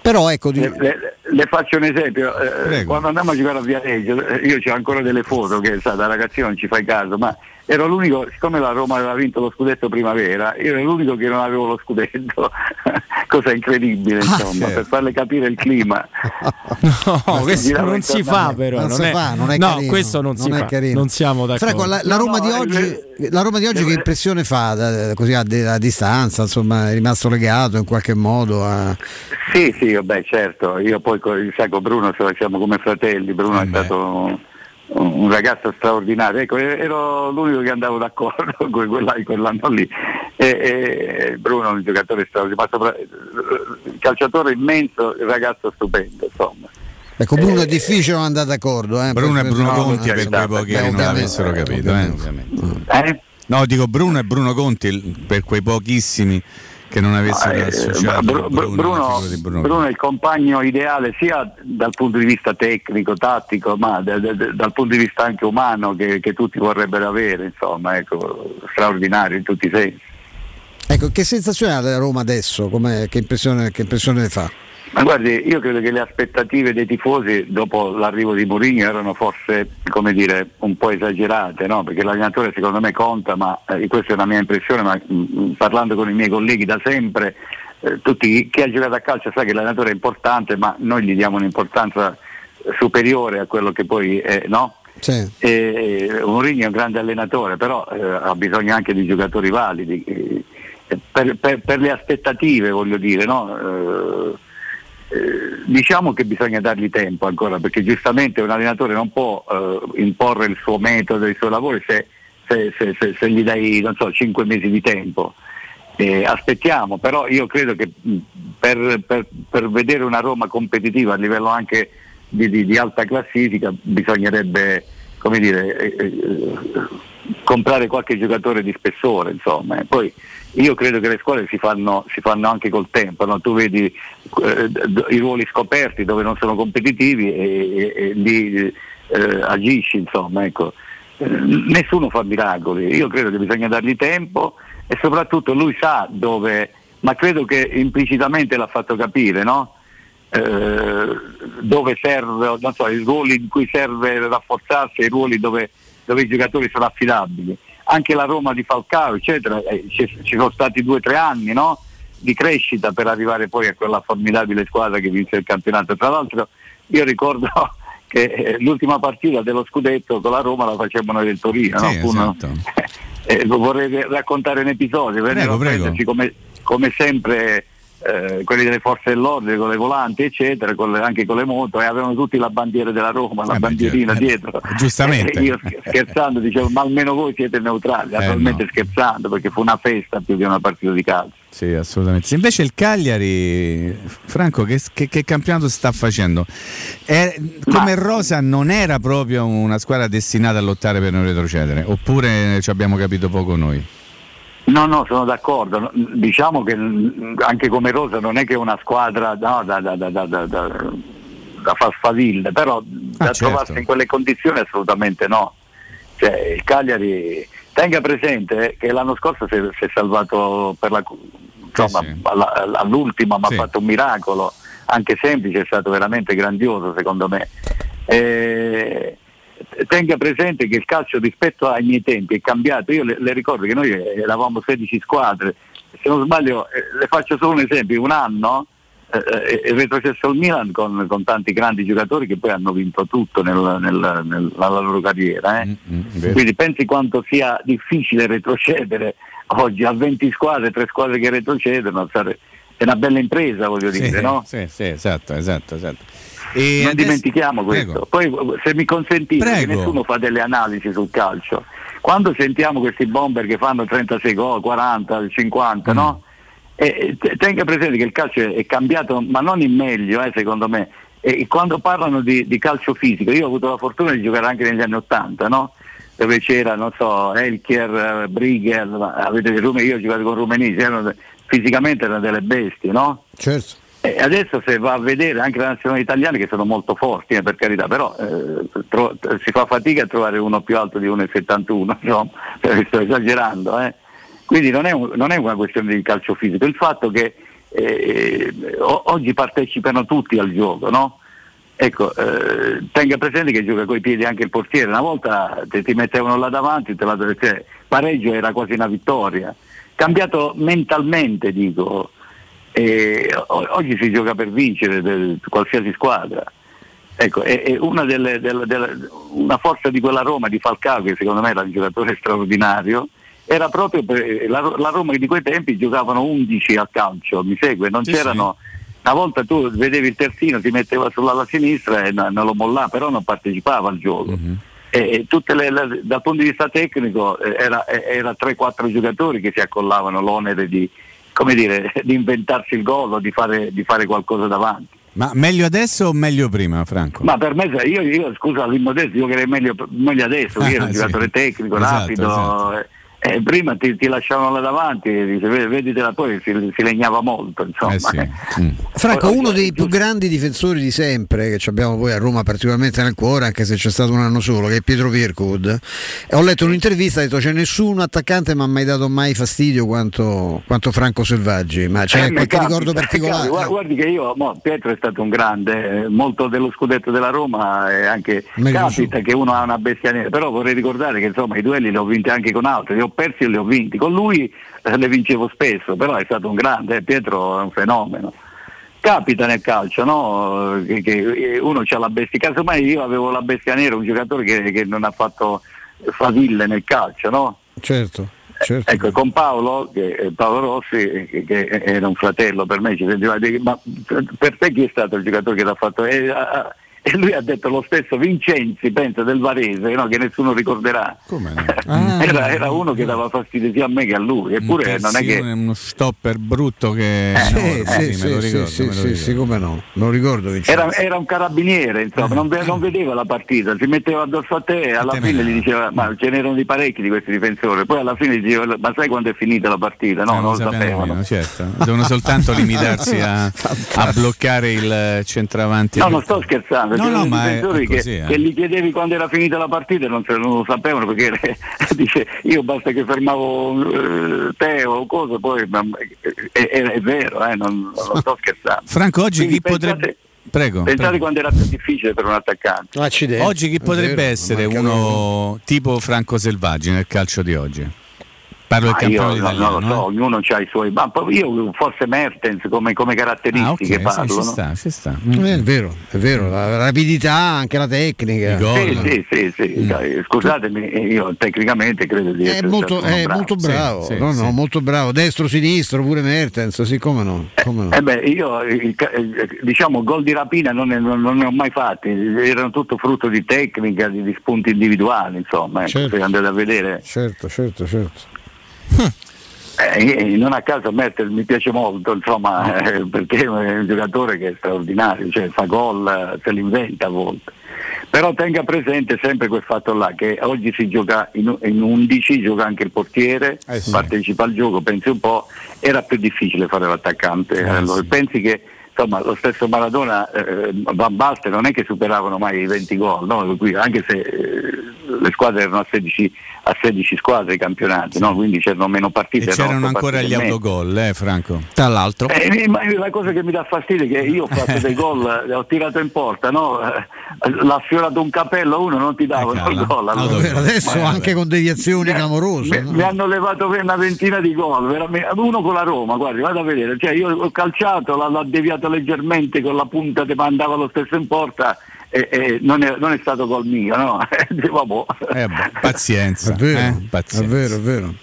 Però ecco, le, le, le faccio un esempio, eh, quando andammo a giocare a Viareggio, eh, io ho ancora delle foto che sa, da ragazzino non ci fai caso, ma ero l'unico, siccome la Roma aveva vinto lo scudetto primavera, io ero l'unico che non avevo lo scudetto, cosa incredibile insomma, Ah, per farle capire il clima. No, questo non si fa però. Non si è- fa, non è no, carino, questo non, si non è fa. carino. Non siamo d'accordo. Franco, la, la No, Roma no, di eh, oggi, la Roma di oggi che impressione fa, da- così a, a distanza, insomma, è rimasto legato in qualche modo a... Sì, sì, vabbè, certo, io poi sai, con Bruno siamo come fratelli, Bruno è stato un, ragazzo straordinario, ecco, ero l'unico che andavo d'accordo con quella- quell'anno lì. E, e Bruno è un giocatore straordinario, ma sopra- il calciatore immenso, il ragazzo stupendo, insomma. Ecco, Bruno è difficile non andare d'accordo. Eh, Bruno e Bruno No, Conti per quei pochi beh, che non l'avessero capito, eh, ovviamente. No, dico Bruno e Bruno Conti per quei pochissimi che non avessero Eh, associato Bru- Bru- Bruno, Bruno, Bruno Bruno è il compagno ideale sia dal punto di vista tecnico, tattico, ma da- da- dal punto di vista anche umano che, che tutti vorrebbero avere, insomma, ecco, straordinario in tutti i sensi. Ecco, che sensazione ha la Roma adesso? Com'è- che, impressione, che impressione le fa? Ma guardi, io credo che le aspettative dei tifosi dopo l'arrivo di Mourinho erano forse, come dire, un po' esagerate, no? Perché l'allenatore secondo me conta, ma eh, questa è una mia impressione, ma mm, parlando con i miei colleghi da sempre, eh, tutti, chi ha giocato a calcio sa che l'allenatore è importante, ma noi gli diamo un'importanza superiore a quello che poi è, no? Sì. E, Mourinho è un grande allenatore, però eh, ha bisogno anche di giocatori validi. eh, per, per- per le aspettative, voglio dire, no? Eh, eh, diciamo che bisogna dargli tempo ancora, perché giustamente un allenatore non può eh, imporre il suo metodo, i suoi lavori se, se- se- se- gli dai, non so, 5 mesi di tempo. Eh, aspettiamo, però io credo che mh, per, per- per vedere una Roma competitiva a livello anche di, di- di alta classifica bisognerebbe dire, eh, eh, comprare qualche giocatore di spessore, insomma. Poi io credo che le scuole si fanno, si fanno anche col tempo, no? tu vedi eh, i ruoli scoperti dove non sono competitivi e, e- e lì eh, agisci, insomma. Ecco. Eh, nessuno fa miracoli, io credo che bisogna dargli tempo e soprattutto lui sa dove, ma credo che implicitamente l'ha fatto capire, no? Eh, dove serve, so, i ruoli in cui serve rafforzarsi, i ruoli dove, dove i giocatori sono affidabili. Anche la Roma di Falcao, eccetera, eh, ci, ci sono stati due o tre anni no? di crescita per arrivare poi a quella formidabile squadra che vinse il campionato. Tra l'altro io ricordo che eh, l'ultima partita dello scudetto con la Roma la facevano del Torino, Sì, no? Esatto. eh, vorrei raccontare un episodio, prego. prenderci come, come sempre eh, quelli delle forze dell'ordine con le volanti eccetera, con le- anche con le moto e avevano tutti la bandiera della Roma, la Eh bandierina eh, dietro. giustamente. E io sch- scherzando dicevo ma almeno voi siete neutrali, Eh, naturalmente scherzando perché fu una festa più che una partita di calcio. Sì, assolutamente. Se invece il Cagliari, Franco, che, che- che campionato sta facendo? È- come Rosa non era proprio una squadra destinata a lottare per non retrocedere, oppure ci abbiamo capito poco noi? No, no, sono d'accordo. Diciamo che mm, anche come Rosa non è che è una squadra no, da, da, da, da, da, da- da far faville, però da certo. trovarsi in quelle condizioni assolutamente no. Cioè, il Cagliari tenga presente eh, che l'anno scorso si è, si è salvato per la, insomma, alla- alla- all'ultima, ma Sì. ha fatto un miracolo, anche semplice, è stato veramente grandioso secondo me. Eh, tenga presente che il calcio rispetto ai miei tempi è cambiato, io le, le ricordo che noi eravamo 16 squadre, se non sbaglio eh, le faccio solo un esempio, un anno eh, è retrocesso il Milan con, con tanti grandi giocatori che poi hanno vinto tutto nel- nel- nel- nella loro carriera. eh. vero. Quindi pensi quanto sia difficile retrocedere oggi a 20 squadre, 3 squadre che retrocedono, è una bella impresa voglio Sì, dire, no? sì, sì, esatto, esatto, esatto. E non adesso- dimentichiamo questo. Prego. Poi se mi consentite, nessuno fa delle analisi sul calcio. Quando sentiamo questi bomber che fanno 36 gol, 40, 50, Mm. no? E, e tenga presente che il calcio è, cambiato, ma non in meglio, eh, secondo me. E quando parlano di, di calcio fisico, io ho avuto la fortuna di giocare anche negli anni 80, no? dove c'era, non so, Elkier, eh, Brigger, avete Rume- io ho giocato con Rumenisi, erano fisicamente erano delle bestie, no? Certo. E adesso se va a vedere anche le nazionali italiane che sono molto forti, eh, per carità, però eh, tro- si fa fatica a trovare uno più alto di 1,71, insomma, sto esagerando. eh. Quindi non è, un- non è una questione di calcio fisico, il fatto che eh, oggi partecipano tutti al gioco, no? Ecco, eh, tenga presente che gioca coi piedi anche il portiere, una volta te- ti mettevano là davanti, te la, cioè, pareggio era quasi una vittoria. Cambiato mentalmente, dico, e oggi si gioca per vincere per qualsiasi squadra. Ecco, e, e una, delle, delle- delle- una forza di quella Roma di Falcao, che secondo me era un giocatore straordinario, era proprio per, la, la Roma di quei tempi giocavano 11 a calcio, mi segue, non Sì, c'erano. Una volta tu vedevi il terzino, si metteva sull'ala sinistra e non, non lo mollava, però non partecipava al gioco. E, e tutte le- le- dal punto di vista tecnico eh, era, eh, era 3-4 giocatori che si accollavano l'onere di, come dire, di inventarsi il gol o di fare, di fare qualcosa davanti. Ma meglio adesso o meglio prima, Franco? Ma per me, io, io scusa l'immodestia, io che meglio, meglio adesso, io ero un Ah, sì. giocatore tecnico, Esatto, rapido. esatto. Eh, eh, prima ti, ti lasciavano là davanti e dice, "Vedi- veditela poi, si, si legnava molto, insomma. Mm. Franco, uno dei più grandi difensori di sempre, che ci abbiamo poi a Roma particolarmente nel cuore, anche se c'è stato un anno solo, che è Pietro Virkud. Ho letto un'intervista, ha detto c'è nessun attaccante mi ha mai dato mai fastidio quanto, quanto Franco Selvaggi, ma c'è Eh, qualche capita, ricordo particolare? capita. Guarda- Guardi che io, mo, Pietro è stato un grande, eh, molto dello scudetto della Roma e anche Meglio capita che uno ha una bestia nera, però vorrei ricordare che insomma i duelli li ho vinti anche con altri, li ho persi e li ho vinti, con lui eh, le vincevo spesso, però è stato un grande, eh, Pietro è un fenomeno. Capita nel calcio, no? Che, che uno ha la bestia, casomai io avevo la bestia nera, un giocatore che, che non ha fatto faville nel calcio, no? Certo, certo. Ecco, con Paolo, che, eh, Paolo Rossi, eh, che, che era un fratello per me, ci sentiva ma per te chi è stato il giocatore che l'ha fatto? E, ah, e lui ha detto lo stesso Vincenzi, pensa del Varese, no? che nessuno ricorderà. era, era uno che dava fastidio sia a me che a lui, eppure Un non è che... uno stopper brutto che Sì, enorme, sì, sì, me lo sì, ricordo, sì, me lo sì, ricordo. sì, come no, lo ricordo. Era, era un carabiniere, insomma, non, ve- non vedeva la partita, si metteva addosso a te e alla fine gli diceva, ma ce n'erano di parecchi di questi difensori, poi alla fine gli diceva, ma sai quando è finita la partita? No, Eh, non lo sapevano. nemmeno, certo. Devono soltanto limitarsi a, a bloccare il centravanti. No, non sto scherzando, No, c'erano no, dei ma è- difensori è che, così, eh. che gli chiedevi quando era finita la partita e non, se- non lo sapevano perché dice io basta che fermavo eh, Teo o cosa, poi ma- è, è- è vero, eh, non, non lo sto scherzando. Franco, oggi Quindi chi potrebbe... Prego. Pensate prego. quando era più difficile per un attaccante. Oggi chi potrebbe essere uno tipo Franco Selvaggi nel calcio di oggi? Parlo del campione no- italiano. non lo so, eh? ognuno ha i suoi. Ma io forse Mertens come, come caratteristiche Ah, ok, sì, parlo. ci no? sta, ci sta. Eh, È vero, è vero, la rapidità, anche la tecnica. Sì, sì, sì, sì. dai, Scusatemi, io tecnicamente credo di È essere molto, stato uno è bravo. molto bravo, no, no, molto bravo, destro, sinistro, pure Mertens, sì, come no. Come no. Eh beh, io il eh, diciamo gol di rapina non ne, non- ne ho mai fatti, erano tutto frutto di tecnica, di, di spunti individuali, insomma, ecco, Certo. se andate a vedere. Certo, certo, certo. Eh, non a caso Mertens mi piace molto, insomma, eh, perché è un giocatore che è straordinario, cioè fa gol, se li inventa a volte. Però tenga presente sempre quel fatto là che oggi si gioca in, in 11, gioca anche il portiere, Eh sì. partecipa al gioco, pensi un po', era più difficile fare l'attaccante. Eh Allora, Pensi che insomma, lo stesso Maradona, eh, Van Basten non è che superavano mai i 20 gol, no? Anche se eh, le squadre erano a 16, a 16 squadre i campionati, no? quindi c'erano meno partite. E c'erano ancora gli autogol, eh, Franco? Tra l'altro. Eh, ma la cosa che mi dà fastidio è che io ho fatto dei gol, eh, ho tirato in porta, no? Eh, l'ha sfiorato un capello, uno non ti davano il gol. allora. Adesso Ma- anche con deviazioni clamorose. mi, no? mi hanno levato per una ventina di gol, veramente. uno con la Roma, guardi, vado a vedere, cioè io ho calciato, l'ha, l'ha deviato leggermente con la punta che mandava lo stesso in porta e, e non, è, non è stato gol mio, no? Vabbè. Eh, beh, pazienza. È vero, eh, pazienza. è vero, è vero.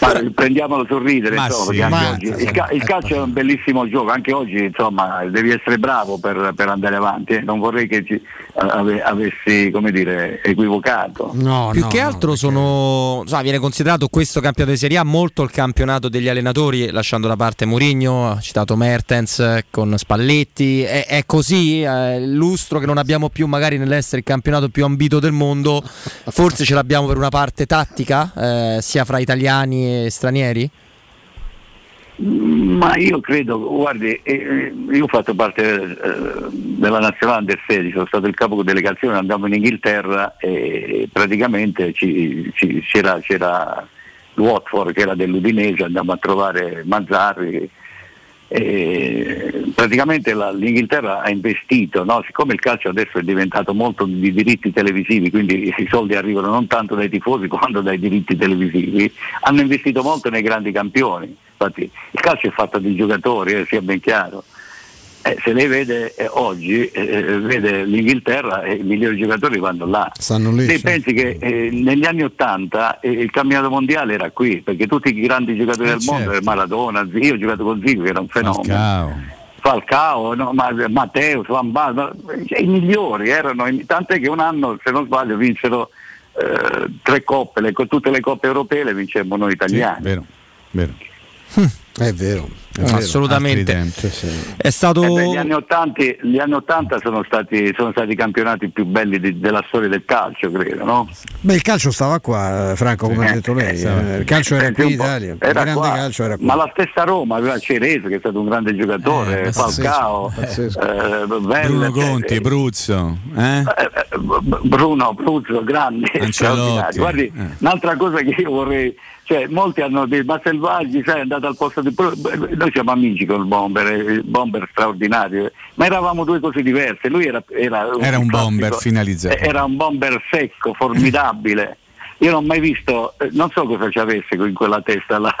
Ma prendiamolo sul ridere, Ma insomma, sì, ma- oggi- il, ca- il calcio è un bellissimo gioco, anche oggi insomma devi essere bravo per, per andare avanti, eh. non vorrei che ci ave- avessi come dire, equivocato. No, Più no, che no, altro sono, sa, viene considerato questo campionato di Serie A molto il campionato degli allenatori, lasciando da parte Mourinho, ha citato Mertens eh, con Spalletti, è, è così, il lustro che non abbiamo più magari nell'essere il campionato più ambito del mondo, forse ce l'abbiamo per una parte tattica, eh, sia fra italiani e stranieri? Ma io credo, guardi, eh, io ho fatto parte eh, della nazionale under 16, sono stato il capo delegazione, andavo in Inghilterra e praticamente ci- ci- c'era, c'era Watford che era dell'Udinese, andammo a trovare Mazzarri. E praticamente la- l'Inghilterra ha investito, no? siccome il calcio adesso è diventato molto di diritti televisivi, quindi i soldi arrivano non tanto dai tifosi quanto dai diritti televisivi, hanno investito molto nei grandi campioni. Infatti il calcio è fatto di giocatori, eh, sia ben chiaro. Eh, se lei vede eh, oggi, eh, vede l'Inghilterra e i migliori giocatori vanno là. Stanno lì. Lei sì. pensi che eh, negli anni Ottanta eh, il campionato mondiale era qui, perché tutti i grandi giocatori Eh, del mondo, certo. Maradona, io ho giocato con Zico che era un fenomeno. Falcao. Falcao, no, ma, Matteo, Van Baal, i migliori erano, tant'è che un anno, se non sbaglio, vinsero eh, tre coppe, le- tutte le coppe europee le vincemmo noi italiani. vero, vero. È vero. Vero. Assolutamente. Tempi. Sì. È stato. Eh beh, gli, anni 80, gli anni 80 sono stati, sono stati i campionati più belli di- della storia del calcio, credo, no? Beh, il calcio stava qua, eh, Franco, come ha Eh, detto lei. eh, Il calcio era qui in Italia. Il era grande qua. calcio era qua. Ma la stessa Roma aveva Cerezo che è stato un grande giocatore, Eh, pazzesco, Falcao, pazzesco. eh, Velle, Bruno Conti, eh, Bruzzo. Eh? eh, eh, Bruno Bruzzo, grande. Guardi, eh. un'altra cosa che io vorrei, cioè molti hanno detto, ma Selvaggi, sai, è andato al posto di... Noi siamo amici con il bomber, eh, il bomber straordinario, ma eravamo due cose diverse, lui era... Era, Era un bomber finalizzato. Era un bomber secco, formidabile. Io non ho mai visto, eh, non so cosa ci avesse in quella testa là.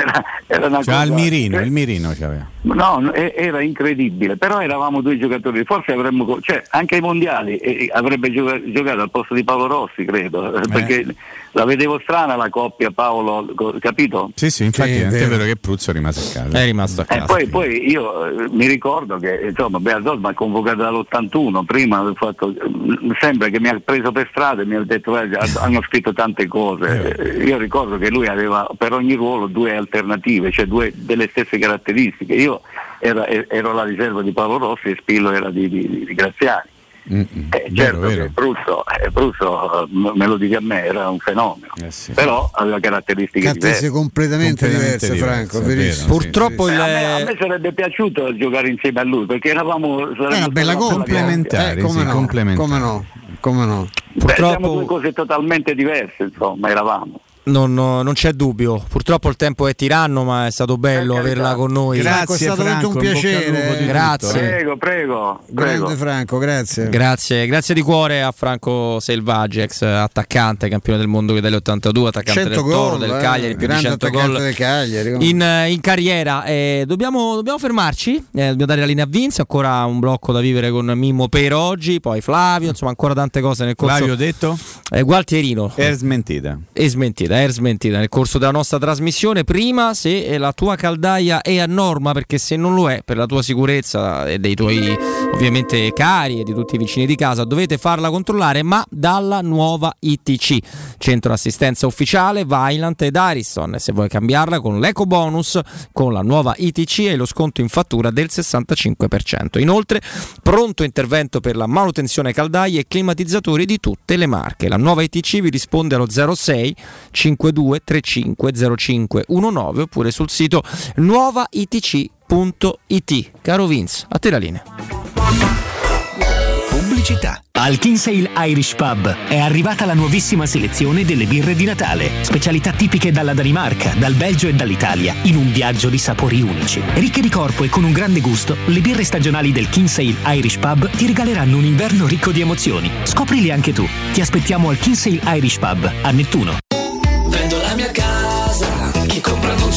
Era, era una il cosa- mirino, eh, il mirino c'aveva. No, e- era incredibile, però eravamo due giocatori, forse avremmo, cioè anche ai mondiali eh, avrebbe gioca- giocato al posto di Paolo Rossi, credo, eh, perché la vedevo strana la coppia Paolo, capito? Sì, sì, infatti Sì, è è vero. vero che Pruzzo rimase a casa. È rimasto a E casa. poi, poi io eh, mi ricordo che insomma Bearzot mi ha convocato dall'81, prima fatto, mm, sembra che mi ha preso per strada e mi ha detto "Guarda, hanno scritto tante cose. Eh, Io ricordo che lui aveva per ogni ruolo due alternative, cioè due delle stesse caratteristiche. Io era- ero la riserva di Paolo Rossi e Spillo era di, di- di Graziani. Mm, mm. Eh, Vero, certo vero. che Pruzzo, eh, m- me lo dica a me, era un fenomeno, Eh sì. però aveva caratteristiche diverse. completamente, Completamente diverse, diverse, Franco, vero, verissimo. sì. Purtroppo Eh, il. a, me, a me sarebbe piaciuto giocare insieme a lui perché eravamo È una bella coppia. Complementari, Eh, come sì, no, come no, come no. Beh, Purtroppo- siamo due cose totalmente diverse, insomma, eravamo. Non, non c'è dubbio. Purtroppo il tempo è tiranno, ma è stato bello Per averla con noi. Franco, è stato veramente un piacere, eh. Grazie. tutto, eh. Prego, prego, prego. Grande Franco, grazie. Grazie, grazie di cuore a Franco Selvaggi, ex attaccante, campione del mondo dell'82, attaccante 100 del Toro, gol, del eh, Cagliari, più di grande 100 attaccante gol del Cagliari. in, eh, in carriera. Eh, dobbiamo, dobbiamo fermarci, eh, dobbiamo dare la linea a Vince, ancora un blocco da vivere con Mimmo per oggi, poi Flavio, insomma ancora tante cose nel corso. Flavio detto? Eh, Gualtierino. È smentita. E smentita, è smentita nel corso della nostra trasmissione. Prima se eh, la tua caldaia è a norma, perché se non lo è, per la tua sicurezza e dei tuoi ovviamente cari e di tutti i vicini di casa, dovete farla controllare, ma dalla nuova ITC, centro assistenza ufficiale Vailant ed Ariston. Se vuoi cambiarla con l'eco bonus, con la nuova ITC e lo sconto in fattura del 65%. Inoltre, pronto intervento per la manutenzione caldaie e climatizzatori di tutte le marche. La nuova ITC vi risponde allo 06 52 35 05 19 oppure sul sito nuovaitc.it. Caro Vince, a te la linea. Pubblicità. Al Kinsale Irish Pub è arrivata la nuovissima selezione delle birre di Natale. Specialità tipiche dalla Danimarca, dal Belgio e dall'Italia, in un viaggio di sapori unici. Ricche di corpo e con un grande gusto, le birre stagionali del Kinsale Irish Pub ti regaleranno un inverno ricco di emozioni. Scoprili anche tu. Ti aspettiamo al Kinsale Irish Pub, a Nettuno.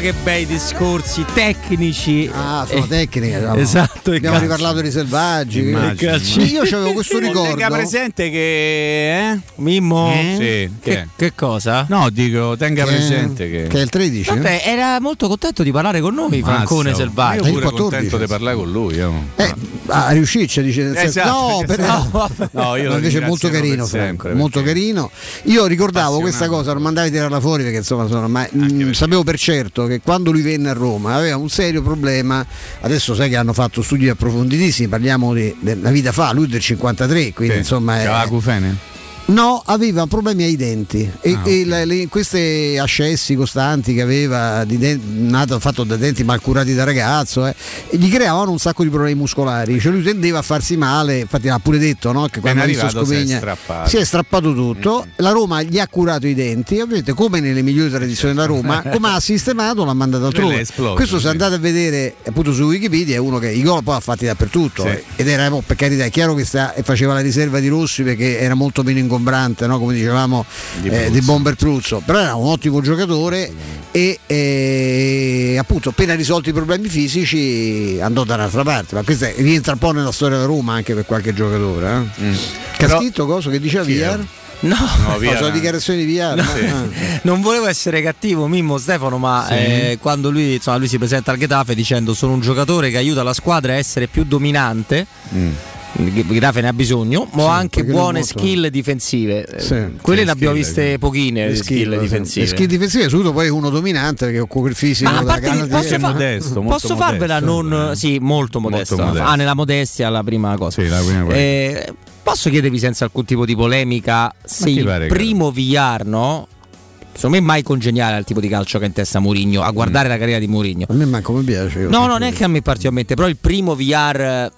Che bei discorsi tecnici. Ah, sono Eh, tecniche. no? Esatto, Abbiamo calcio. riparlato di selvaggi. Io avevo questo ricordo. Tenga presente che. Eh? Mimmo? Sì, Che, che? che cosa? No, dico, tenga Che- presente che. che è il 13. Vabbè, era molto contento di parlare con noi, Francone Mazza, Selvaggio. Io pure Il 14. contento di parlare con lui. io. Eh, a riuscirci dice Esatto, no, per- esatto. No, io No, invece è molto carino, Franco, molto carino. Io ricordavo questa cosa, non mandavi tirarla fuori perché insomma sono ormai- mm, sapevo per certo che quando lui venne a Roma aveva un serio problema. Adesso sai che hanno fatto studi approfonditissimi, parliamo di, della vita fa, lui del 53, quindi Sì. insomma è- C'aveva acufene? No, aveva problemi ai denti e, Ah, e le- le- questi ascessi costanti che aveva di den- nato fatto da denti mal curati da ragazzo eh, gli creavano un sacco di problemi muscolari. Cioè lui tendeva a farsi male, infatti l'ha pure detto no? che quando ha visto arrivato si è strappato. si è strappato tutto. La Roma gli ha curato i denti, ovviamente come nelle migliori tradizioni della Roma, come ha sistemato l'ha mandato altrove. Questo se andate a vedere appunto su Wikipedia è uno che i gol poi ha fatti dappertutto Sì. eh, ed era oh, per carità è chiaro che sta- faceva la riserva di Rossi perché era molto meno ingombrante no? come dicevamo Di eh, di Bomber Pruzzo però era un ottimo giocatore e eh, appunto appena risolti i problemi fisici andò da un'altra parte ma questo è- rientra un po' nella storia della Roma anche per qualche giocatore eh. che ha scritto cosa che diceva Villar? No, No, via, sono no. dichiarazioni di Villar No. Ah. Non volevo essere cattivo, Mimmo Stefano, ma Sì. eh, quando lui, insomma, lui si presenta al Getafe dicendo sono un giocatore che aiuta la squadra a essere più dominante. Mm. Il Getafe ne ha bisogno, ma Sì, ha anche buone molto- skill difensive. Eh, Sì. Quelle Sì, ne abbiamo skill, viste sì. pochine Le skill, sì. difensive. Le skill difensive, soprattutto poi uno dominante perché occupa il fisico. Ma a parte che di- posso, È fa- modesto, molto posso farvela modesto. non sì, molto modesta. modesto. Ah, nella modestia la prima cosa. Sì, la prima cosa. Eh, posso chiedervi senza alcun tipo di polemica se il pare che- primo VR, no? Secondo me è mai congeniale al tipo di calcio che ha in testa Mourinho, a guardare Mm. la carriera di Mourinho. A me manco mi piace. io No, sempre- non è che a me particolarmente, però il primo VR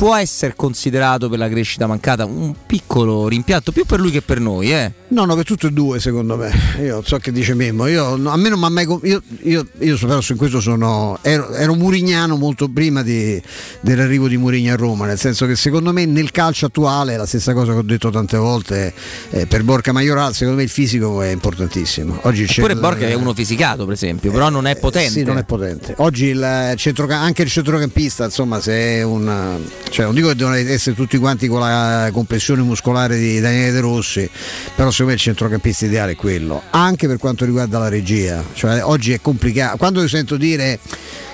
può essere considerato per la crescita mancata un piccolo rimpianto, più per lui che per noi, eh. No, no, per tutte e due secondo me. Io so che dice Memmo. Io, no, a me non mi ha mai. Io, io, io però su questo sono. Ero, ero murignano molto prima di- dell'arrivo di Murigno a Roma. Nel senso che secondo me nel calcio attuale la stessa cosa che ho detto tante volte. eh, per Borca Majoral, secondo me il fisico è importantissimo. Oggi il Eppure Borca è uno fisicato, per esempio, però non è potente. Eh, Sì, non è potente. Oggi il anche il centrocampista, insomma, se è un. Cioè, non dico che devono essere tutti quanti con la compressione muscolare di Daniele De Rossi, però secondo me il centrocampista ideale è quello. Anche per quanto riguarda la regia. Cioè, oggi è complicato. Quando io sento dire.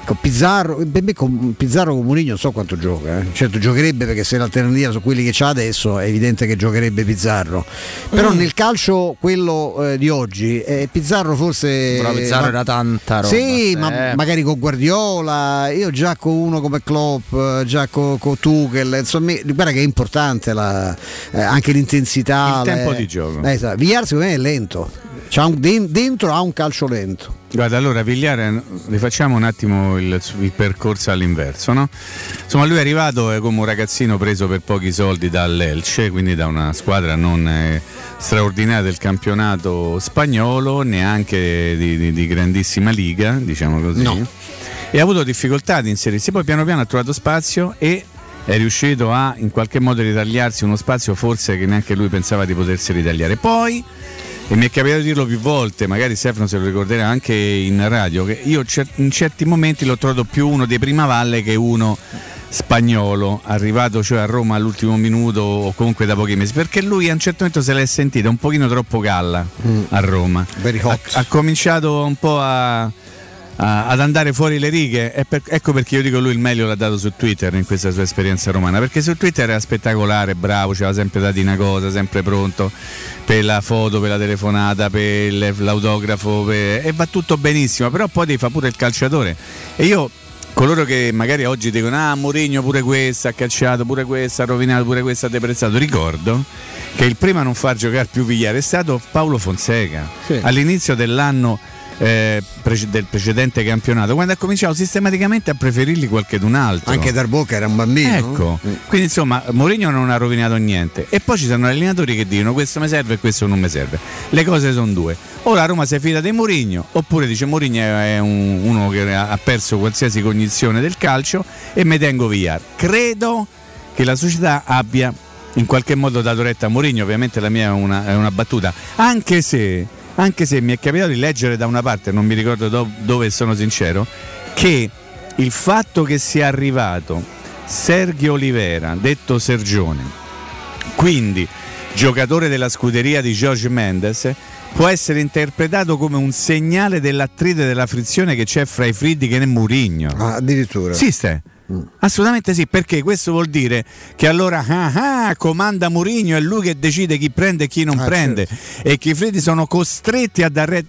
Con Pizzarro, per me con Pizzarro con Mourinho non so quanto gioca, eh. certo giocherebbe perché se l'alternativa su quelli che c'ha adesso è evidente che giocherebbe Pizzarro, però Mm. nel calcio quello eh, di oggi eh, Pizzarro forse... Però Pizzarro ma- era tanta roba. sì, ma eh. magari con Guardiola, io già con uno come Klopp, già con, con Tuchel, insomma, guarda che è importante la- eh, anche l'intensità. Il tempo le- di gioco. Esatto. Villar secondo me è lento, un- den- dentro ha un calcio lento. Guarda, allora Vigliare, rifacciamo un attimo il, il percorso all'inverso. No? Insomma, lui è arrivato eh, come un ragazzino preso per pochi soldi dall'Elce, quindi da una squadra non eh, straordinaria del campionato spagnolo, neanche di, di- di grandissima liga, diciamo così. E ha avuto difficoltà ad inserirsi, poi piano piano ha trovato spazio e è riuscito a in qualche modo ritagliarsi uno spazio forse che neanche lui pensava di potersi ritagliare. Poi e mi è capitato di dirlo più volte, magari Stefano se lo ricorderà anche in radio, che io in certi momenti l'ho trovato più uno dei prima valle che uno spagnolo, arrivato cioè a Roma all'ultimo minuto o comunque da pochi mesi, perché lui a un certo momento se l'è sentita un pochino troppo galla a Roma. Ha, ha cominciato un po' a- ad andare fuori le righe, per- ecco perché io dico lui il meglio l'ha dato su Twitter in questa sua esperienza romana, perché su Twitter era spettacolare, bravo, ci aveva sempre dato una cosa, sempre pronto per la foto, per la telefonata, per l'autografo per- e va tutto benissimo, però poi devi fare pure il calciatore. E io coloro che magari oggi dicono ah Mourinho pure questo ha calciato, pure questo ha rovinato, pure questo ha deprezzato, ricordo che il primo a non far giocare più Vigliare è stato Paolo Fonseca. Sì. all'inizio dell'anno eh, del precedente campionato quando ha cominciato sistematicamente a preferirli qualchedun altro Anche Darbocca era un bambino. Ecco, quindi insomma Mourinho non ha rovinato niente e poi ci sono allenatori che dicono questo mi serve e questo non mi serve. Le cose sono due. O la Roma si fida di Mourinho oppure dice Mourinho è un- uno che ha perso qualsiasi cognizione del calcio e mi tengo via. Credo che la società abbia in qualche modo dato retta a Mourinho, ovviamente la mia è una, è una battuta, anche se, anche se mi è capitato di leggere da una parte, non mi ricordo do- dove sono sincero, che il fatto che sia arrivato Sergio Olivera, detto Sergione, quindi giocatore della scuderia di George Mendes, può essere interpretato come un segnale dell'attrito e della frizione che c'è fra i Friedkin e Murigno. Ah, addirittura. Assolutamente sì, perché questo vuol dire che allora ah, ah, comanda Murigno, è lui che decide chi prende e chi non Ah, prende e che i Friedkin sono costretti a dare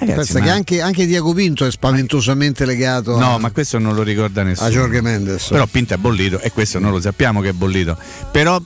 Ragazzi, Pensa che anche, anche Diaco Pinto è spaventosamente legato No, a, ma questo non lo ricorda nessuno. a Jorge Mendes. Però Pinto è bollito e questo non lo sappiamo che è bollito. Però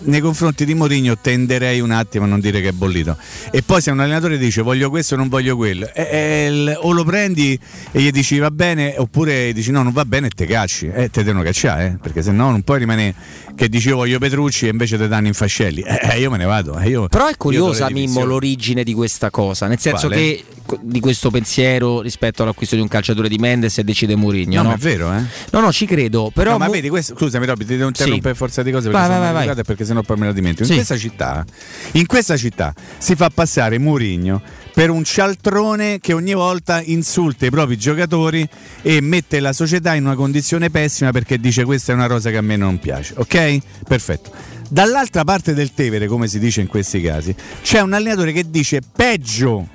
nei confronti di Mourinho tenderei un attimo a non dire che è bollito. E poi se un allenatore dice voglio questo non voglio quello, è il- o lo prendi e gli dici va bene, oppure dici no non va bene e te cacci. E te devono cacciare, eh, perché se no non puoi rimanere che dici io voglio Petrucci e invece te danno in fascelli. Eh, eh, io me ne vado. eh, io- Però è io curiosa, Mimmo, l'origine di questa cosa. Nel senso Quale? che di questo pensiero rispetto all'acquisto di un calciatore di Mendes e decide Mourinho. No, No, ma è vero, eh? No, no, ci credo. Però No, ma Mu- vedi, questo, scusami Robby, ti devo interrompere Sì. per forza di cose perché Vai, vai, vai, e perché sennò poi me la dimentico. In Sì. questa città, in questa città si fa passare Mourinho per un cialtrone che ogni volta insulta i propri giocatori e mette la società in una condizione pessima perché dice questa è una cosa che a me non piace. Ok? Perfetto. Dall'altra parte del Tevere, come si dice in questi casi, c'è un allenatore che dice peggio.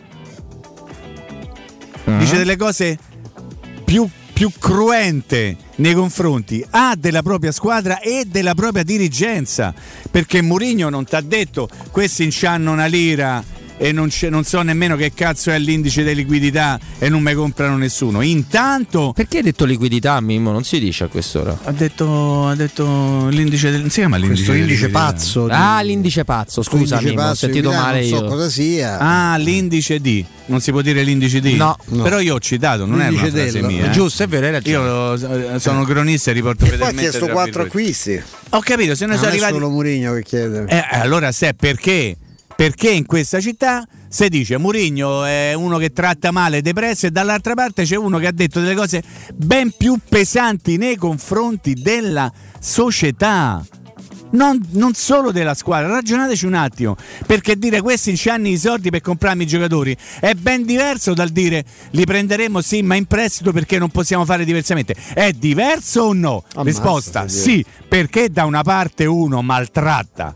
Dice delle cose più, più cruente nei confronti A della propria squadra e della propria dirigenza. Perché Mourinho non ti ha detto questi incianno una lira e non, c'è- non so nemmeno che cazzo è l'indice di liquidità e non mi comprano nessuno. Intanto. Perché hai detto liquidità, Mimmo? Non si dice a quest'ora. Ha detto, ha detto l'indice del. Si chiama l'indice Questo di indice liquidità? pazzo. di- Ah, l'indice pazzo, scusa, indice Mimmo, ho pazzo di sentito male non so io. cosa sia. Ah, l'indice D. Non si può dire l'indice D? No. No. Però io ho citato, non è una L'indice frase dello. mia. È eh. giusto, è vero, hai ragione. Io eh, sono cronista e riporto E poi ha fedelmente chiesto quattro acquisti. Ho capito, se ne Non è arrivati. solo Mourinho che chiede. Eh, allora se perché? Perché in questa città si dice Mourinho è uno che tratta male depresso e dall'altra parte c'è uno che ha detto delle cose ben più pesanti nei confronti della società. Non, non solo della squadra, ragionateci un attimo, perché dire questi ci hanno i soldi per comprarmi i giocatori è ben diverso dal dire li prenderemo sì ma in prestito perché non possiamo fare diversamente. È diverso o no? Ammazza, Risposta sì, perché da una parte uno maltratta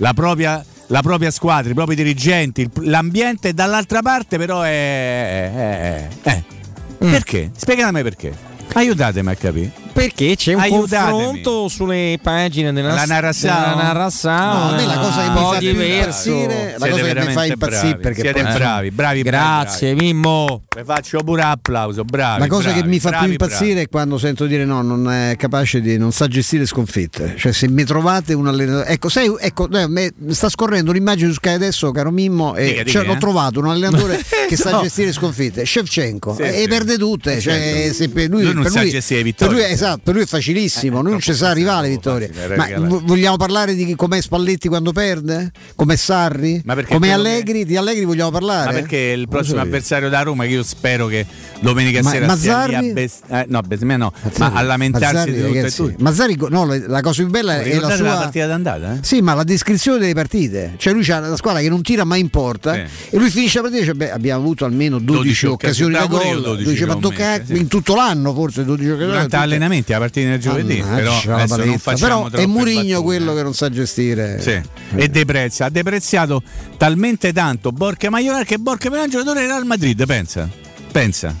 la propria, la propria squadra, i propri dirigenti, l'ambiente, dall'altra parte però è... è- è- Mm. Perché? Spiegatemi perché. Aiutatemi a capire. Perché c'è un Aiutatemi. confronto sulle pagine della La Narasao? della Narasao, No, a me la cosa che mi fa impazzire- la Siete cosa che mi fa impazzire bravi, perché siete poi- bravi, bravi, bravi, Grazie, Mimmo. Vi faccio pure applauso, bravi. La cosa bravi, che mi fa bravi, più impazzire bravi. è quando sento dire no, non è capace di, non sa gestire sconfitte. Cioè, se mi trovate un allenatore. Ecco, sai, ecco, eh, sta scorrendo un'immagine su Sky adesso, caro Mimmo, e Dica, dica, cioè, l'ho eh. trovato un allenatore che sa No. gestire sconfitte. Shevchenko Sì, e sì. perde tutte. Cioè, Certo. se per lui, Lui non per sa lui- gestire le per lui, vittorie. Esatto, per lui è facilissimo, lui non ci sa arrivare le vittorie. facile, Ma vogliamo parlare di com'è Spalletti quando perde? Com'è Sarri? Com'è quello che- Allegri? Di Allegri vogliamo parlare? Ma perché il prossimo so io. avversario da Roma, che io spero che domenica Ma- sera sia lì a Mazzarri? bes- eh, no, bestemia no, Mazzarri- ma a lamentarsi Mazzarri, di tutto e tutto. Mazzarri, no, la- cosa più bella è la sua la partita d'andata? Eh? Sì, ma la descrizione delle partite, cioè lui ha la squadra che non tira mai in porta Sì. e lui finisce la partita e dice beh, abbiamo avuto almeno 12, 12 occasioni da gol, Bravo, io 12 dice, ma tocca- in tutto l'anno forse 12 occasioni. Durante tutte- allenamenti, la partita del giovedì, Mannaggia però non Però è Murigno quello che non sa gestire. Sì. E deprezza, ha depreziato talmente tanto Borca Maioral che Borca Maioral è un giocatore del Real Madrid, pensa. Pensa.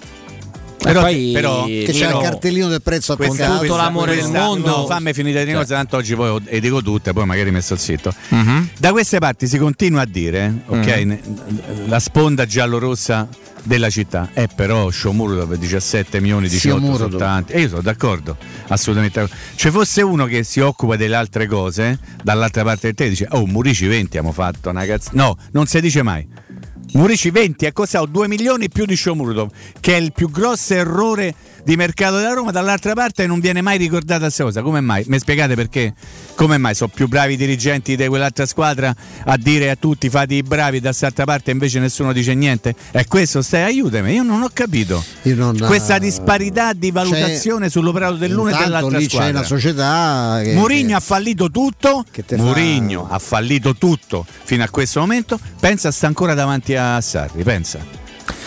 Però, poi- però Che c'è però- il cartellino del prezzo attaccato. tutto l'amore del questa- mondo. no, fammi finire di Cioè. cose, tanto oggi poi e dico tutte, poi magari mi sto zitto. Mhm. Da queste parti si continua a dire, ok, Mhm. ne- la sponda giallorossa della città è però Shomurodov 17 milioni 18 Shomurodov. sono tanti e io sono d'accordo assolutamente ci fosse uno che si occupa delle altre cose dall'altra parte del te dice oh Murici 20 abbiamo fatto una cazzo no non si dice mai Murici 20 ha costato 2 milioni più di Shomurodov che è il più grosso errore di mercato della Roma. Dall'altra parte non viene mai ricordata questa cosa. Come mai? mi spiegate perché? come mai? Sono più bravi i dirigenti di quell'altra squadra a dire a tutti fate i bravi da quest'altra parte invece nessuno dice niente? è questo? Stai aiutami. Io non ho capito. Io non- questa disparità di valutazione sull'operato dell'uno e dell'altra lì c'è squadra. una società che, Mourinho ha fallito tutto. Che te fa- Mourinho ha fallito tutto fino a questo momento. Pensa sta ancora davanti a Sarri pensa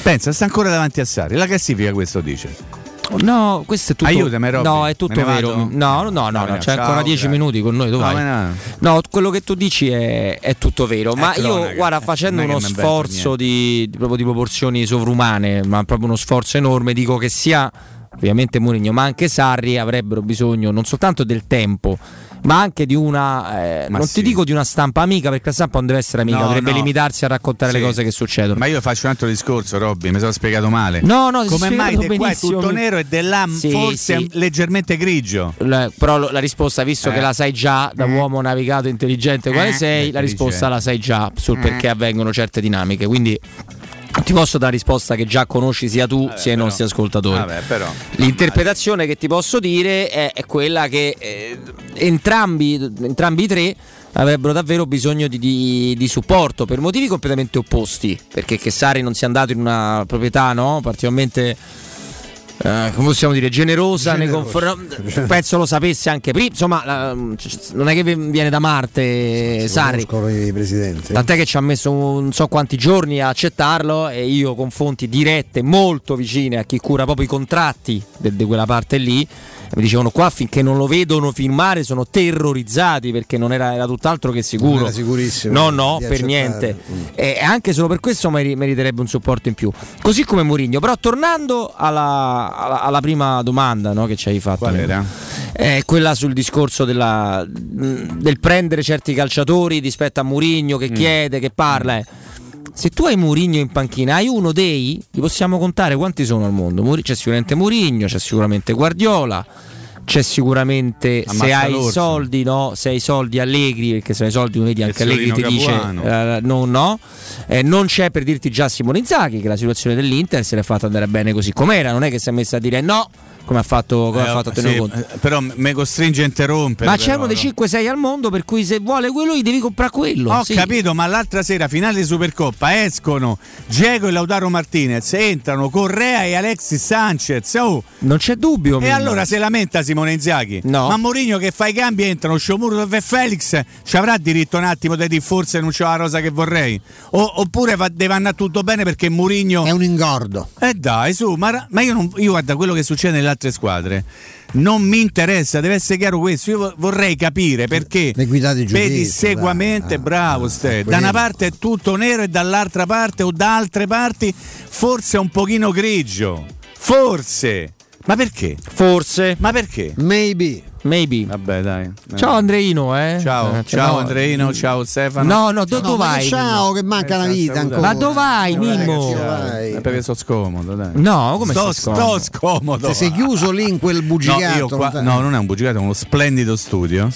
pensa sta ancora davanti a Sarri la classifica questo dice No, questo è tutto. Aiutami, Robby. No, è tutto vero. No, no, no, No, no, c'è ancora 10 grazie. minuti con noi. Dove No, no. Quello che tu dici è, è tutto vero. ma io, guarda, facendo uno sforzo di, di- proprio di proporzioni sovrumane, ma proprio uno sforzo enorme, dico che sia ovviamente Mourinho, ma anche Sarri avrebbero bisogno non soltanto del tempo, ma anche di una, eh, non sì. ti dico di una stampa amica, perché la stampa non deve essere amica, No, dovrebbe no. limitarsi a raccontare Sì. le cose che succedono. Ma io faccio un altro discorso, Robby, mi sono spiegato male. No, no, Come mai di qua è tutto nero e là Sì, forse leggermente grigio? La- però la risposta, visto Eh. che la sai già da uomo navigato intelligente quale Eh, sei, la risposta la sai già sul perché avvengono certe dinamiche. Quindi ti posso dare risposta che già conosci sia tu sia i nostri ascoltatori. Vabbè, però. L'interpretazione che ti posso dire è, è quella che eh, entrambi, entrambi i tre avrebbero davvero bisogno di, di- di supporto per motivi completamente opposti. Perché che Sari non sia andato in una proprietà no? particolarmente. Eh, come possiamo dire, generosa, nei Generosa. confronti. Penso lo sapesse anche prima. Insomma, la- non è che viene da Marte, Sarri. Conoscono i presidenti. Tant'è che ci ha messo non so quanti giorni a accettarlo e io con fonti dirette molto vicine a chi cura proprio i contratti di quella parte lì mi dicevano qua finché non lo vedono firmare sono terrorizzati perché non era, era tutt'altro che sicuro. Non era sicurissimo No, no, per accettare. niente. Mm. E anche solo per questo meri- meriterebbe un supporto in più. Così come Mourinho. Però tornando alla, alla- alla prima domanda no, che ci hai fatto. Qual era? È quella sul discorso della- del prendere certi calciatori rispetto a Mourinho che Mm. chiede, che parla. eh. Se tu hai Mourinho in panchina, hai uno dei, li possiamo contare quanti sono al mondo. C'è sicuramente Mourinho, c'è sicuramente Guardiola, c'è sicuramente se Ammazza hai i l'orso. soldi, no? Se hai i soldi Allegri, perché se hai i soldi vedi anche Allegri ti Fiorino dice Capuano. eh, no, no. Eh, non c'è per dirti già Simone Inzaghi che la situazione dell'Inter se l'è fatta andare bene così com'era, non è che si è messa a dire no, come ha fatto, come Eh, ha fatto a tenere sì, conto. eh, però mi costringe a interrompere. Ma c'è uno dei no? 5-6 al mondo per cui se vuole quello gli devi comprare quello. Ho sì. capito, ma l'altra sera, finale di Supercoppa, escono Diego e Lautaro Martinez, entrano Correa e Alexis Sanchez. Oh. Non c'è dubbio. E allora se lamenta Simone Inzaghi. No. Ma Mourinho che fa i cambi entrano Sciomuro e Felix ci avrà diritto un attimo di dire forse non c'ho la rosa che vorrei. O- oppure va, deve andare tutto bene perché Mourinho È un ingordo. Eh dai, su, ma, ma io, non, io guarda quello che succede nelle altre squadre. Non mi interessa, deve essere chiaro questo. Io vo- vorrei capire perché L'equità di giudizio, pedissequamente, dai. bravo Ste. Da quello. una parte è tutto nero e dall'altra parte o da altre parti forse è un pochino grigio. Forse. Ma perché? Forse. Ma perché? Maybe. Maybe. Vabbè, dai. Ciao Andreino, eh. Ciao, Eh, ciao no. Andreino, ciao Stefano. No, no, do- No, dove vai? ciao, che manca una vita ancora. Ma dove vai, Mimmo? Eh, perché sto scomodo, dai. No, come sto, scomodo? sto scomodo. Ti sei chiuso lì in quel No, bugigato. io qua- no, non è un bugigato, è uno splendido studio.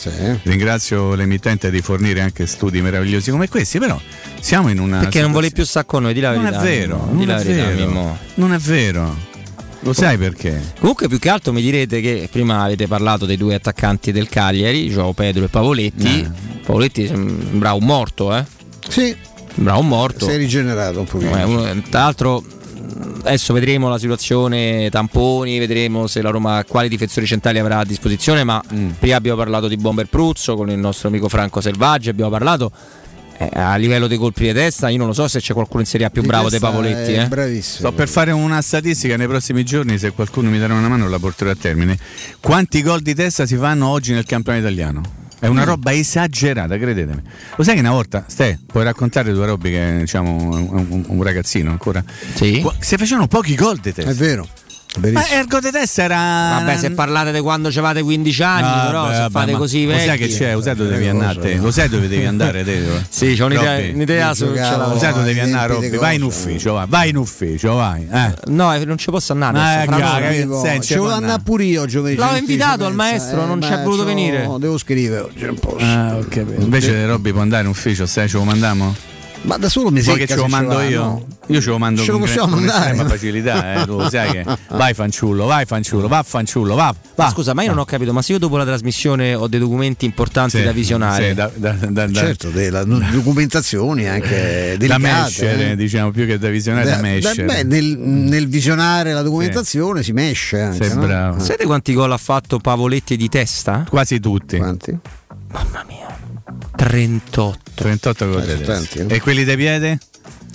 Ringrazio l'emittente di fornire anche studi meravigliosi come questi, però siamo in una. Perché non situazione- volevi più stare con noi, di la Non verità. è vero, non la è verità, vero. Mimmo. Non è vero. Lo sai perché? Comunque più che altro mi direte che prima avete parlato dei due attaccanti del Cagliari, Joao Pedro e Pavoletti. Eh. Pavoletti sembra un morto, eh? Sì, Sembra un morto. sei rigenerato un pochino. Eh, tra l'altro adesso vedremo la situazione tamponi, vedremo se la Roma quali difensori centrali avrà a disposizione, ma Mm. prima abbiamo parlato di Bomber Pruzzo con il nostro amico Franco Selvaggi, abbiamo parlato eh, a livello dei colpi di testa, io non lo so se c'è qualcuno in Serie A più Di bravo dei Pavoletti, è eh. Bravissimo. Sto per fare una statistica nei prossimi giorni, se qualcuno mi darà una mano la porterò a termine. Quanti gol di testa si fanno oggi nel campionato italiano? È una Mm. roba esagerata, credetemi. Lo sai che una volta, Ste, puoi raccontare due robe che diciamo un, un- un ragazzino ancora? Sì. Si facevano pochi gol di testa. È vero. Ma il gol di testa era. Vabbè, se parlate di quando avevate 15 anni, Ah, però vabbè, se vabbè, fate così Lo vecchi. sai che c'è? Lo sai dove devi Eh, andare? lo te? Lo sai dove devi andare? te? Sì, c'ho un'idea, un'idea su Lo sai dove devi andare, Robby? Vai in ufficio, vai, vai in ufficio, vai. Eh. No, eh, non ci posso andare. Ma adesso, Arrivo. senti, Ci volevo Giovanna. andare pure io giovedì. Ci invitato al maestro, non beh, c'è voluto venire. Devo scrivere oggi, non posso. Ah, ok, bene. Invece Robby può andare in ufficio, sai, ce lo mandiamo? Ma da solo mi secca che ce lo mando io? no? Io ce lo mando Ce lo con, possiamo con mandare, estrema no? facilità, eh, tu lo sai che vai fanciullo, vai fanciullo, va fanciullo, va, va. Ma scusa, ma io non ho capito, ma se io dopo la trasmissione ho dei documenti importanti Sì, da visionare, sì, da, da, da, da- Certo, delle documentazioni anche da delicate. mescere, eh. diciamo, più che da visionare, da, Da- da- mescere. beh, nel, nel visionare la documentazione si mesce anche. Sei no? sapete quanti gol ha fatto Pavoletti di testa? Quasi tutti. Quanti? 38. 38 gol eh. E quelli dei piede?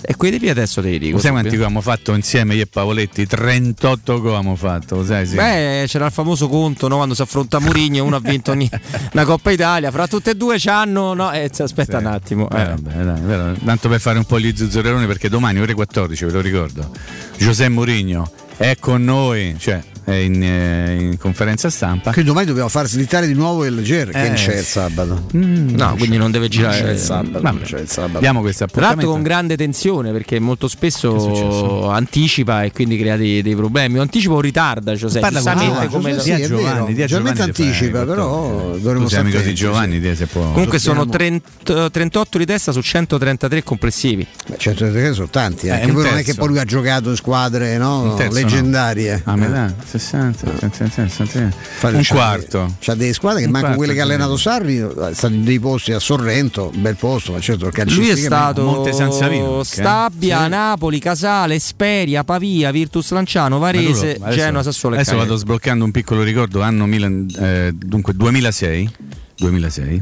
E quelli di adesso te li dico. Sai quanti abbiamo fatto insieme io e Pavoletti? 38 gol abbiamo fatto, lo sai sì. Beh, c'era il famoso conto no? quando si affronta Murigno, uno ha vinto ogni- una Coppa Italia, fra tutte e due c'hanno. No, eh, aspetta Sì. un attimo. Eh, eh. vabbè, dai, vero. Tanto per fare un po' gli zuzzurelloni perché domani ore 14, ve lo ricordo. Giuseppe Mourinho è con noi, cioè in, eh, in conferenza stampa. Che domani dobbiamo far slittare di nuovo il GR, che Eh, non c'è il sabato. Mm, No, quindi non deve girare c'è il sabato. Non c'è il sabato. Abbiamo questo Tra l'altro con grande tensione perché molto spesso anticipa e quindi crea dei, dei problemi. O anticipa o ritarda, cioè, sai, Parla con giustamente Ah, come sì, vero. dia Giovanni anticipa, però dovremmo stare amico di Giovanni, te se può. Comunque sono Dobbiamo- 30 38 di testa su 133 complessivi. Beh, 133 sono tanti, Eh, anche poi non è che poi lui ha giocato in squadre no, terzo, no. leggendarie. A metà, 60, 60, 60, Infatti un c'ha quarto. C'ha delle squadre che Un manco quarto, quelle che ha sì. allenato Sarri, stato in dei posti a Sorrento, bel posto, ma certo il Lui è stato Monte San Savino, eh? Stabia, Sì. Napoli, Casale, Speria, Pavia, Virtus Lanciano, Varese, adesso- Genoa, Sassuolo e Adesso Cagliari. vado sbloccando un piccolo ricordo, anno Milan, eh, dunque 2006. 2006.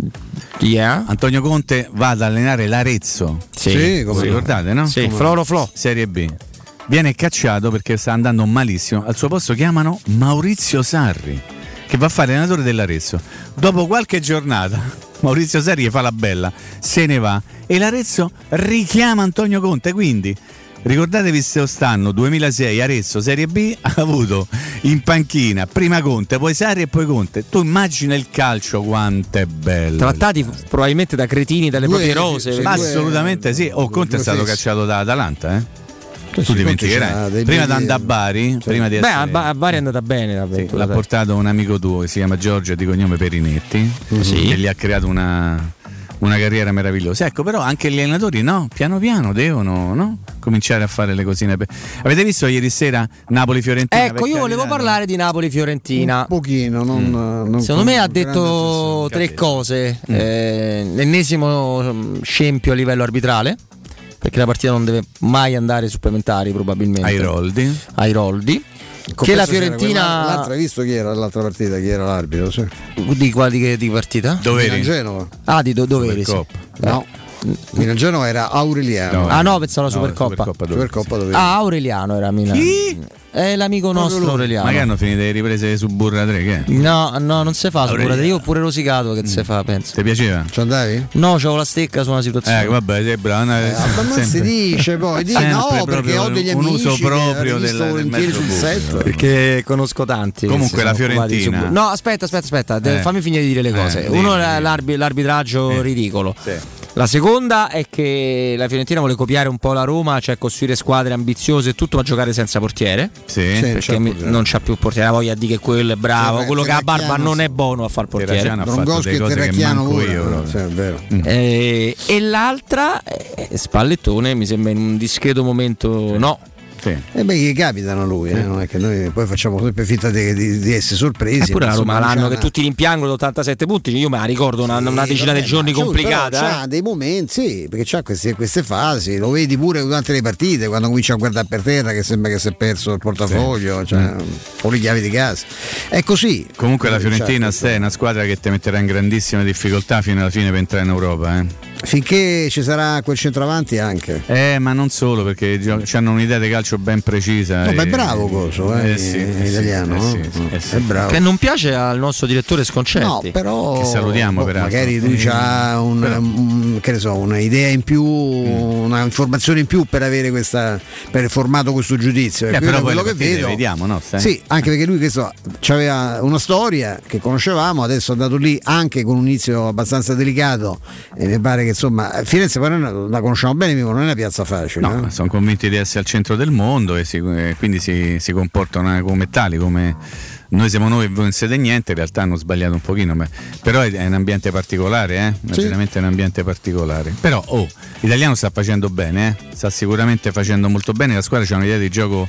Yeah. Antonio Conte va ad allenare l'Arezzo. Sì. Sì, come no. ricordate, no? Sì, Come Floro Flo. Serie B. Viene cacciato perché sta andando malissimo. Al suo posto chiamano Maurizio Sarri, che va a fare allenatore dell'Arezzo. Dopo qualche giornata, Maurizio Sarri fa la bella, se ne va e l'Arezzo richiama Antonio Conte. Quindi ricordatevi se stanno 2006 Arezzo Serie B ha avuto in panchina prima Conte, poi Sarri e poi Conte. Tu immagina il calcio quanto è bello. Trattati probabilmente da cretini dalle Due- proprie rose. Ma due- assolutamente sì. O Conte è stato fessi. cacciato da Atalanta, eh? Sì, tu sì, c'ha dimenticherai. Prima di andare a Bari, prima di Beh, essere, a, Ba- a Bari è andata bene sì, l'avventura. l'ha dai. portato un amico tuo che si chiama Giorgio di cognome Perinetti, Sì. che gli ha creato una, una carriera meravigliosa. Ecco, però anche gli allenatori no, piano piano devono no? cominciare a fare le cosine. per- Avete visto ieri sera Napoli-Fiorentina? Ecco, io volevo parlare di Napoli-Fiorentina. Un pochino, non, non Secondo con me ha detto tre cose. Eh, l'ennesimo mm, scempio a livello arbitrale, perché la partita non deve mai andare ai supplementari probabilmente. Ai Roldi. Ai Roldi. Con Che la Fiorentina... L'altra, hai visto chi era l'altra partita? Chi era l'arbitro? Sì. Di quali di, partita? Doveri. Genova. Ah, di do, doveri. sì. No. Milan Genova era Aureliano. No, Ah no, pensavo alla No, Supercoppa. Supercoppa dove? Supercoppa dove? Ah, Aureliano era a Milano. È l'amico nostro lui. Aureliano. Ma che hanno finito le riprese su Burra 3? Che? è? No, no, non si fa Aureliano. scusate, io ho pure rosicato che si fa, penso. Ti piaceva? Ci andavi? No, c'avevo la stecca su una situazione. Eh, vabbè, sei bravo. no, Eh, ma non si dice poi, di no, perché ho degli un amici uso che proprio hanno visto del- del volentieri mezzo sul set. Perché conosco tanti. Comunque la Fiorentina- No, aspetta, aspetta, aspetta, Eh. fammi finire di dire le Eh, cose. dimmi, Uno è dimmi. l'arbi- l'arbitraggio Sì. ridicolo. Sì. La seconda è che la Fiorentina vuole copiare un po' la Roma, cioè costruire squadre ambiziose e tutto, ma giocare senza portiere. Sì. Sì. Perché portiere. non c'ha più portiere, la voglia di che quello è bravo, Terra- quello che ha la barba non sì. è buono a far portiere. Drongoschi e Terracchiano pure. io. sì, è vero. Mm. Eh, e l'altra, eh, Spallettone, mi sembra in un discreto momento, no. Sì. E beh, gli capitano a lui, eh, non è che noi poi facciamo sempre finta di, di- di essere sorpresi. Eppure ma la Roma l'anno c'ha che tutti rimpiangono 87 punti, io me la ricordo una, una Sì, decina vabbè, di giorni complicata. eh. Dei momenti, sì, perché c'ha queste, queste fasi, lo vedi pure durante le partite, quando comincia a guardare per terra che sembra che si è perso il portafoglio, cioè, o le chiavi di casa. È così. Comunque la Eh, Fiorentina Ste, è una squadra che ti metterà in grandissime difficoltà fino alla fine per entrare in Europa. Eh. Finché ci sarà quel centravanti anche. Eh, ma non solo, perché gio- hanno un'idea di calcio ben precisa. No, ma è e- bravo Coso, eh, Eh sì, eh sì, italiano. eh sì, no? sì, eh sì. È bravo. Che non piace al nostro direttore No, Sconcerti. però Che salutiamo, boh, peraltro. magari lui Eh, ha un, però- un- che ne so, un'idea in più, una informazione in più per avere questa per formato questo giudizio. Eh, E però quello, che vedo vediamo, no? Ste? Sì, anche perché lui questo aveva una storia che conoscevamo, adesso è andato lì anche con un inizio abbastanza delicato e mi pare che insomma Firenze poi non- la conosciamo bene, non è una piazza facile. No, eh. sono convinti di essere al centro del mondo e, si- e quindi si, si comportano come tali, come noi siamo noi e voi non siete niente, in realtà hanno sbagliato un pochino, ma- però è, è un ambiente particolare, eh? Sì. veramente un ambiente particolare. Però oh, l'italiano sta facendo bene, eh? sta sicuramente facendo molto bene, la squadra c'ha un'idea di gioco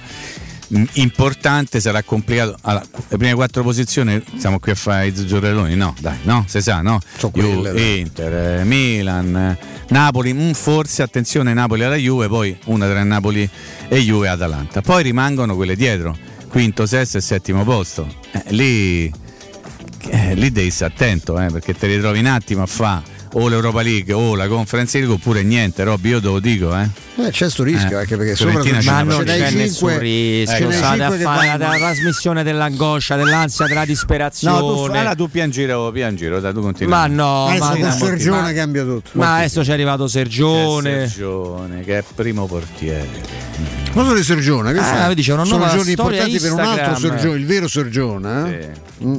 importante, sarà complicato. Allora, le prime quattro posizioni siamo qui a fare i zuzzurelloni, no, dai, no, si sa, no? So quelle, Ju-. Inter, eh, Milan, eh, Napoli, mm, forse attenzione Napoli alla Juve, poi una tra Napoli e Juve e Atalanta. Poi rimangono quelle dietro, quinto, sesto e settimo posto. Eh, lì, eh, lì devi stare attento, eh, perché te li trovi un attimo a fa o l'Europa League o la Conference League oppure niente, Robby, io te lo dico, eh. Eh, c'è sto rischio Eh, anche perché sopra Fiorentina c'è Ma una non c'è cinque- nessun rischio, n'hai state a fare la, trasmissione dell'angoscia, dell'ansia, della disperazione. No, tu, allora tu piangiro, piangiro, dai, tu continui. ma no, Adesso ma, con Sergione ma- cambia tutto. ma adesso c'è arrivato Sergione. Sergione, che è primo portiere. Cosa di Sorgione? Che Ah, fa? vedi, c'è una Sono giorni importanti per un altro Instagram. Sorgione, il vero Sorgione. eh? Mm.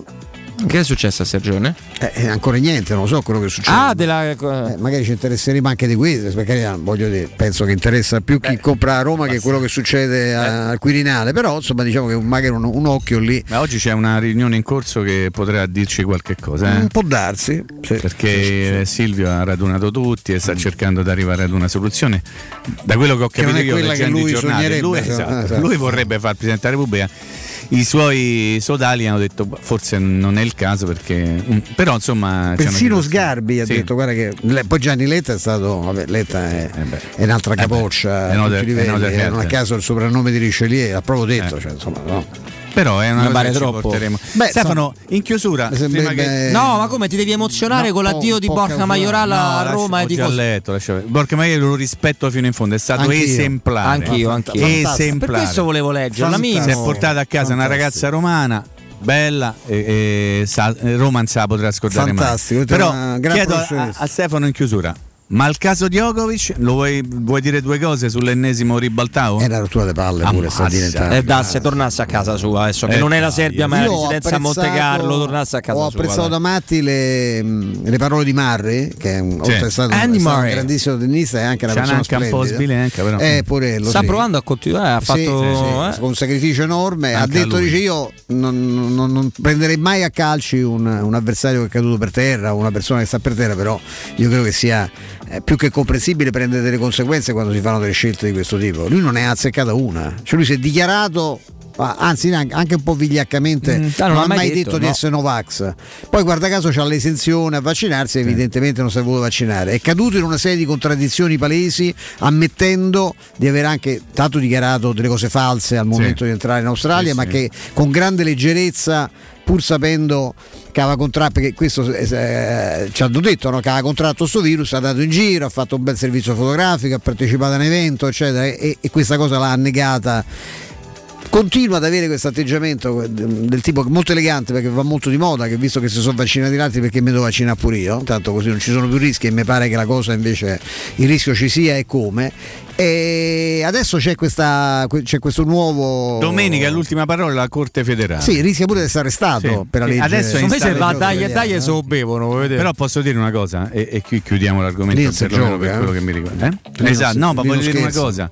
Che è successo a Sergione? Eh, eh, ancora niente, non so quello che succede. Ah, della. Eh, magari ci interesseremo anche di questo, perché eh, voglio dire, penso che interessa più chi compra a Roma che quello che succede a- al Quirinale, però insomma diciamo che magari un, un occhio lì Ma oggi c'è una riunione in corso che potrà dirci qualche cosa. eh? Mm, può darsi. sì. Perché eh, Silvio ha radunato tutti e sta cercando di arrivare ad una soluzione. Da quello che ho Che non capito è io quella che leggendo i lui giornali, sognerebbe, lui, esatto, esatto. lui vorrebbe far Presidente della Repubblica. I suoi sodali hanno detto "Boh, forse non è il caso perché però insomma Persino Sgarbi ha Sì. detto guarda che poi Gianni Letta è stato vabbè, Letta è, è un'altra capoccia Eh è a un'altra- tutti i è eh, non a caso il soprannome di Richelieu l'ha proprio detto Eh. cioè, insomma, no. Però è una Mi cosa che ci troppo. porteremo. Beh, Stefano, in chiusura, che- No, ma come ti devi emozionare No, con l'addio po- di Borca. Maiorala No, a Roma e ho di già letto, Borca Maiorala lo rispetto fino in fondo, è stato Anch'io. esemplare. Anch'io, anch'io. Esemplare. Per questo volevo leggerla. Fantastico. si è portata a casa una ragazza romana bella e, e sa- e Roma non se la potrà scordare Fantastico, mai. però chiedo a, a Stefano in chiusura ma il caso di Ogovic lo vuoi, vuoi dire due cose sull'ennesimo ribaltao? è una rottura di palle pure sta diventando E da se tornasse a casa sua adesso, che Eh, non è la Serbia, ma è Io la ho residenza a Monte apprezzato- Carlo. Tornasse a casa ho sua. apprezzato dai. da matti le, mh, le parole di Marri che è un, oltre a stato, Andy è stato un grandissimo tennista e anche una C'è persona anche un po' sbilenca, però. eh pure lo Sta sì. provando a continuare, ha fatto. sì, eh? un sacrificio enorme. Anche ha detto: dice io non, non- non prenderei mai a calci un, un avversario che è caduto per terra o una persona che sta per terra, però io credo che sia eh, più che comprensibile prendere delle conseguenze quando si fanno delle scelte di questo tipo. Lui non ne ha azzeccata una, cioè lui si è dichiarato. Ah, Anzi, anche un po' vigliaccamente, Mm, ah, non, non ha mai mai detto, detto, di no. essere Novax. Poi, guarda caso, c'ha l'esenzione a vaccinarsi, evidentemente non si è voluto vaccinare. È caduto in una serie di contraddizioni palesi, ammettendo di aver anche tanto dichiarato delle cose false al momento di entrare in Australia, Sì, ma sì. che con grande leggerezza, pur sapendo che aveva contratto, perché questo eh, ci hanno detto no, che aveva contratto questo virus, è andato in giro, ha fatto un bel servizio fotografico, ha partecipato a un evento, eccetera, e, e questa cosa l'ha negata continua ad avere questo atteggiamento del tipo molto elegante perché va molto di moda che visto che si sono vaccinati gli altri perché mi devo vaccinare pure io tanto così non ci sono più rischi e mi pare che la cosa invece il rischio ci sia e come e adesso c'è, questa, c'è questo nuovo Domenica è l'ultima parola la Corte federale. sì rischia pure di essere arrestato Sì. per la E legge adesso è me se va taglia e italiana, taglia se lo bevono? Però posso dire una cosa, e, e qui chiudiamo l'argomento Lì perlomeno gioca, per eh. quello che mi riguarda. Eh? Esatto, no, ma voglio dire una cosa.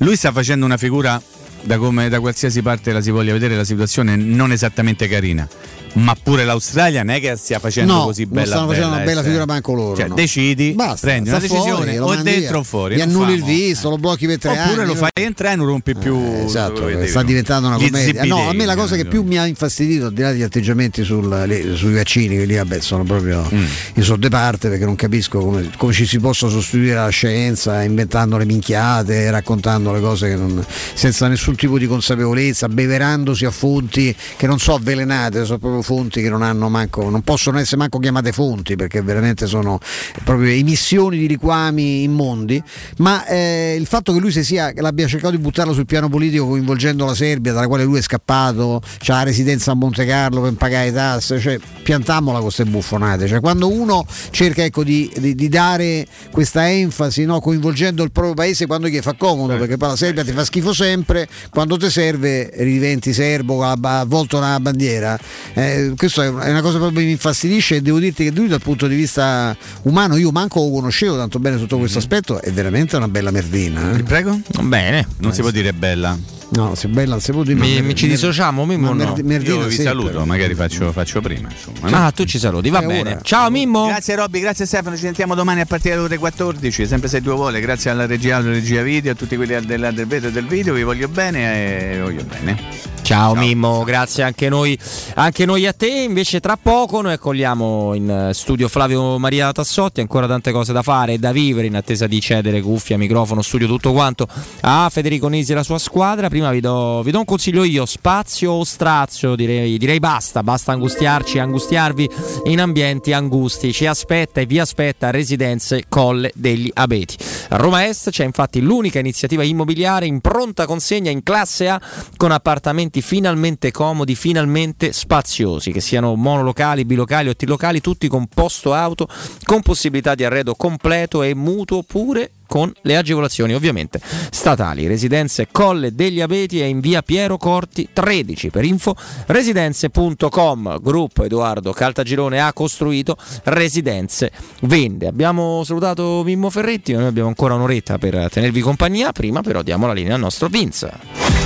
Lui sta facendo una figura da come da qualsiasi parte la si voglia vedere la situazione non esattamente carina. Ma pure l'Australia non è che stia facendo No, così non bella. stanno facendo bella, una bella eh. figura manco loro. Cioè, no. decidi, Basta, prendi una fuori, decisione lo o dentro o fuori. Gli annulli il visto, lo blocchi per tre Oppure anni. lo fai entrare e non rompi più. Eh, esatto, quello che devi sta diventando una commedia. No, a me la cosa che eh, più mi ha infastidito, al di là degli atteggiamenti sul- le- sui vaccini, che lì vabbè, sono proprio Mm. io sono de parte perché non capisco come, come ci si possa sostituire la scienza inventando le minchiate, raccontando le cose che non- senza nessun tipo di consapevolezza, beverandosi a fonti che non so avvelenate, sono proprio fonti che non hanno manco, non possono essere manco chiamate fonti perché veramente sono proprio emissioni di liquami immondi. Ma eh, il fatto che lui si sia, l'abbia cercato di buttarlo sul piano politico coinvolgendo la Serbia, dalla quale lui è scappato, c'ha la residenza a Monte Carlo per pagare le tasse, cioè piantamola con queste buffonate. Cioè, quando uno cerca ecco, di, di- di dare questa enfasi no, coinvolgendo il proprio paese quando gli fa comodo, perché poi la Serbia ti fa schifo sempre, quando ti serve ridiventi serbo, avvolto una bandiera. Eh, questo è è una cosa proprio che mi infastidisce e devo dirti che lui dal punto di vista umano io manco lo conoscevo tanto bene sotto questo aspetto, è veramente una bella merdina. eh. Prego? Bene. Non si può dire bella. No, se bella si può dire. Mi, mi ci dissociamo, Mimmo? no? merdi- merdina Io vi saluto, però. magari faccio, faccio prima. Insomma, no? Ah, tu ci saluti, va Eh, bene. ora. Ciao Mimmo. Grazie Robby, grazie Stefano, ci sentiamo domani a partire dalle ore 14, sempre se Dio vuole, grazie alla regia, alla regia video, a tutti quelli del, del vetro e del video, vi voglio bene e voglio bene. Ciao, Mimmo, grazie anche noi, anche noi a te. Invece, tra poco noi accogliamo in eh, studio Flavio Maria Tassotti. Ancora tante cose da fare e da vivere in attesa di cedere cuffia, microfono, studio, tutto quanto a Federico Nisi e la sua squadra. Prima vi do, vi do un consiglio io: spazio o strazio. Direi, direi basta, basta angustiarci, angustiarvi in ambienti angusti. Ci aspetta e vi aspetta Residenze Colle degli Abeti. A Roma Est c'è infatti l'unica iniziativa immobiliare in pronta consegna in classe A con appartamenti finalmente comodi, finalmente spaziosi, che siano monolocali, bilocali o trilocali, tutti con posto auto, con possibilità di arredo completo e mutuo pure con le agevolazioni ovviamente statali. Residenze Colle degli Abeti è in via Piero Corti 13 per info residenze.com gruppo Edoardo Caltagirone ha costruito residenze vende. Abbiamo salutato Mimmo Ferretti, noi abbiamo ancora un'oretta per tenervi compagnia, prima però diamo la linea al nostro Vince.